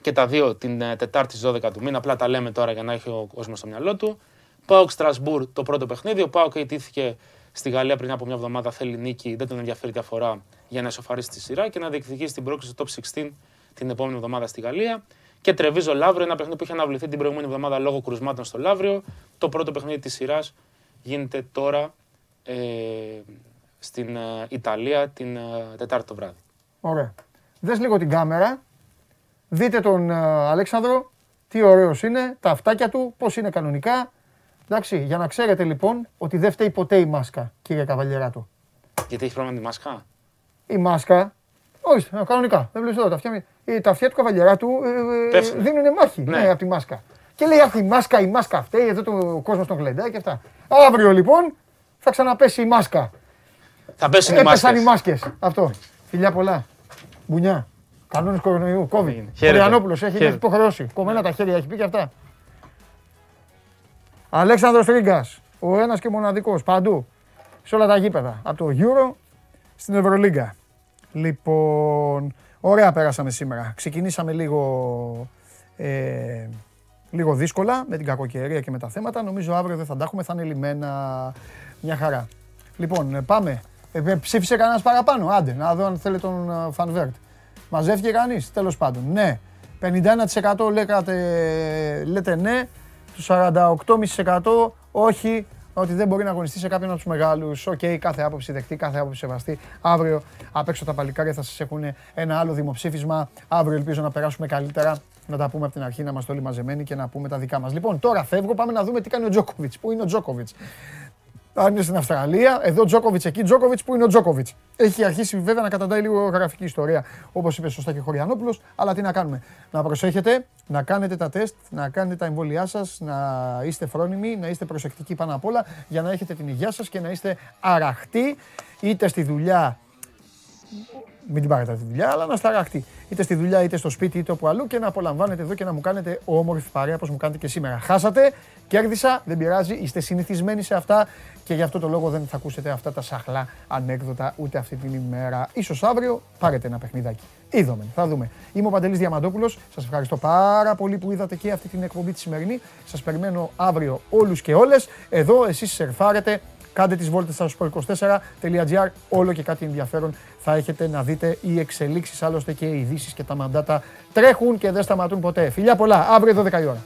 Και τα δύο την ε, Τετάρτη στις 12 του μήνα. Απλά τα λέμε τώρα για να έχει ο κόσμος στο μυαλό του. Πάοκ Στρασβούρ το πρώτο παιχνίδι. Ο Πάοκ ιτήθηκε στη Γαλλία πριν από μια εβδομάδα. Θέλει νίκη, δεν τον ενδιαφέρει διαφορά για να ισοφαρίσει τη σειρά και να διεκδικήσει την πρόκληση στο top 16 την επόμενη εβδομάδα στη Γαλλία. Και Τρεβίζο Λαύριο, ένα παιχνίδι που είχε αναβληθεί την προηγούμενη εβδομάδα λόγω κρουσμάτων στο Λαύριο. Το πρώτο παιχνίδι της σειράς γίνεται τώρα ε, στην ε, Ιταλία την ε, Τετάρτη το βράδυ. Ωραία. Δες λίγο την κάμερα. Δείτε τον ε, Αλέξανδρο. Τι ωραίος είναι. Τα αυτάκια του. Πώς είναι κανονικά. Εντάξει, για να ξέρετε λοιπόν ότι δεν φταίει ποτέ η μάσκα, κύριε Καβαλιεράτο. Γιατί έχει πρόβλημα με τη μάσκα; Η μάσκα. Όχι, ε, κανονικά. Δεν βλέπεις εδώ τα αυτιά. ε, Τα αυτιά του Καβαλιεράτου ε, ε, Πέφτουνε. δίνουν μάχη Ναι. ναι. από τη μάσκα. Και λέει αυτή η μάσκα, η μάσκα αυτή, εδώ το, ο κόσμος τον γλεντάει και αυτά. Αύριο λοιπόν θα ξαναπέσει η μάσκα. Θα πέσουν οι Έπεσαν οι μάσκες. μάσκες. Αυτό. Φιλιά πολλά. Μπουνιά. Κανόνες κορονοϊού. Κόβει. Ο Χαίρετε. Ριανόπουλο έχει, Χαίρετε. έχει υποχρεώσει. Κομμένα τα χέρια έχει πει και αυτά. Αλέξανδρος Τρίγκας, ο ένας και μοναδικός, παντού, σε όλα τα γήπεδα, από το Euro στην Ευρωλίγκα. Λοιπόν, ωραία πέρασαμε σήμερα. Ξεκινήσαμε λίγο, ε, λίγο δύσκολα με την κακοκαιρία και με τα θέματα. Νομίζω αύριο δεν θα τα έχουμε, θα είναι λιμένα μια χαρά. Λοιπόν, ε, πάμε. Ε, ε, ψήφισε κανένας παραπάνω. Άντε, να δω αν θέλει τον ε, Φανβέρτ. Μαζεύτηκε κανείς, τέλος πάντων. Ναι. 51% λέτε, λέτε ναι, το 48,5% όχι, ότι δεν μπορεί να αγωνιστεί σε κάποιον από τους μεγάλους. Οκ, κάθε άποψη δεκτή, κάθε άποψη σεβαστή. Αύριο απ' έξω τα παλικάρια θα σας έχουν ένα άλλο δημοψήφισμα. Αύριο ελπίζω να περάσουμε καλύτερα να τα πούμε από την αρχή, να είμαστε όλοι μαζεμένοι και να πούμε τα δικά μας. Λοιπόν, τώρα φεύγω, πάμε να δούμε τι κάνει ο Τζόκοβιτς. Πού είναι ο Τζόκοβιτς; Αν είναι στην Αυστραλία, εδώ Τζόκοβιτς, εκεί Τζόκοβιτς, πού είναι ο Τζόκοβιτς. Έχει αρχίσει βέβαια να καταντάει λίγο γραφική ιστορία, όπως είπε σωστά και ο Χωριανόπουλος. Αλλά τι να κάνουμε. Να προσέχετε, να κάνετε τα τεστ, να κάνετε τα εμβόλια σας, να είστε φρόνιμοι, να είστε προσεκτικοί πάνω απ' όλα για να έχετε την υγεία σας και να είστε αραχτοί είτε στη δουλειά μην την πάρετε αυτή τη δουλειά, αλλά να σταραχτεί. Είτε στη δουλειά, είτε στο σπίτι, είτε όπου αλλού και να απολαμβάνετε εδώ και να μου κάνετε όμορφη παρέα όπως μου κάνετε και σήμερα. Χάσατε, κέρδισα, δεν πειράζει, είστε συνηθισμένοι σε αυτά και γι' αυτό το λόγο δεν θα ακούσετε αυτά τα σαχλά ανέκδοτα ούτε αυτή την ημέρα. Ίσως αύριο πάρετε ένα παιχνιδάκι. Είδαμε, θα δούμε. Είμαι ο Παντελής Διαμαντόπουλος. Σας ευχαριστώ πάρα πολύ που είδατε και αυτή την εκπομπή τη σημερινή. Σας περιμένω αύριο όλους και όλες. Εδώ εσείς σερφάρετε Κάντε τις βόλτες στα sport24.gr, όλο και κάτι ενδιαφέρον θα έχετε να δείτε οι εξελίξεις, άλλωστε και οι ειδήσεις και τα μαντάτα τρέχουν και δεν σταματούν ποτέ. Φιλιά πολλά, αύριο 12 η ώρα.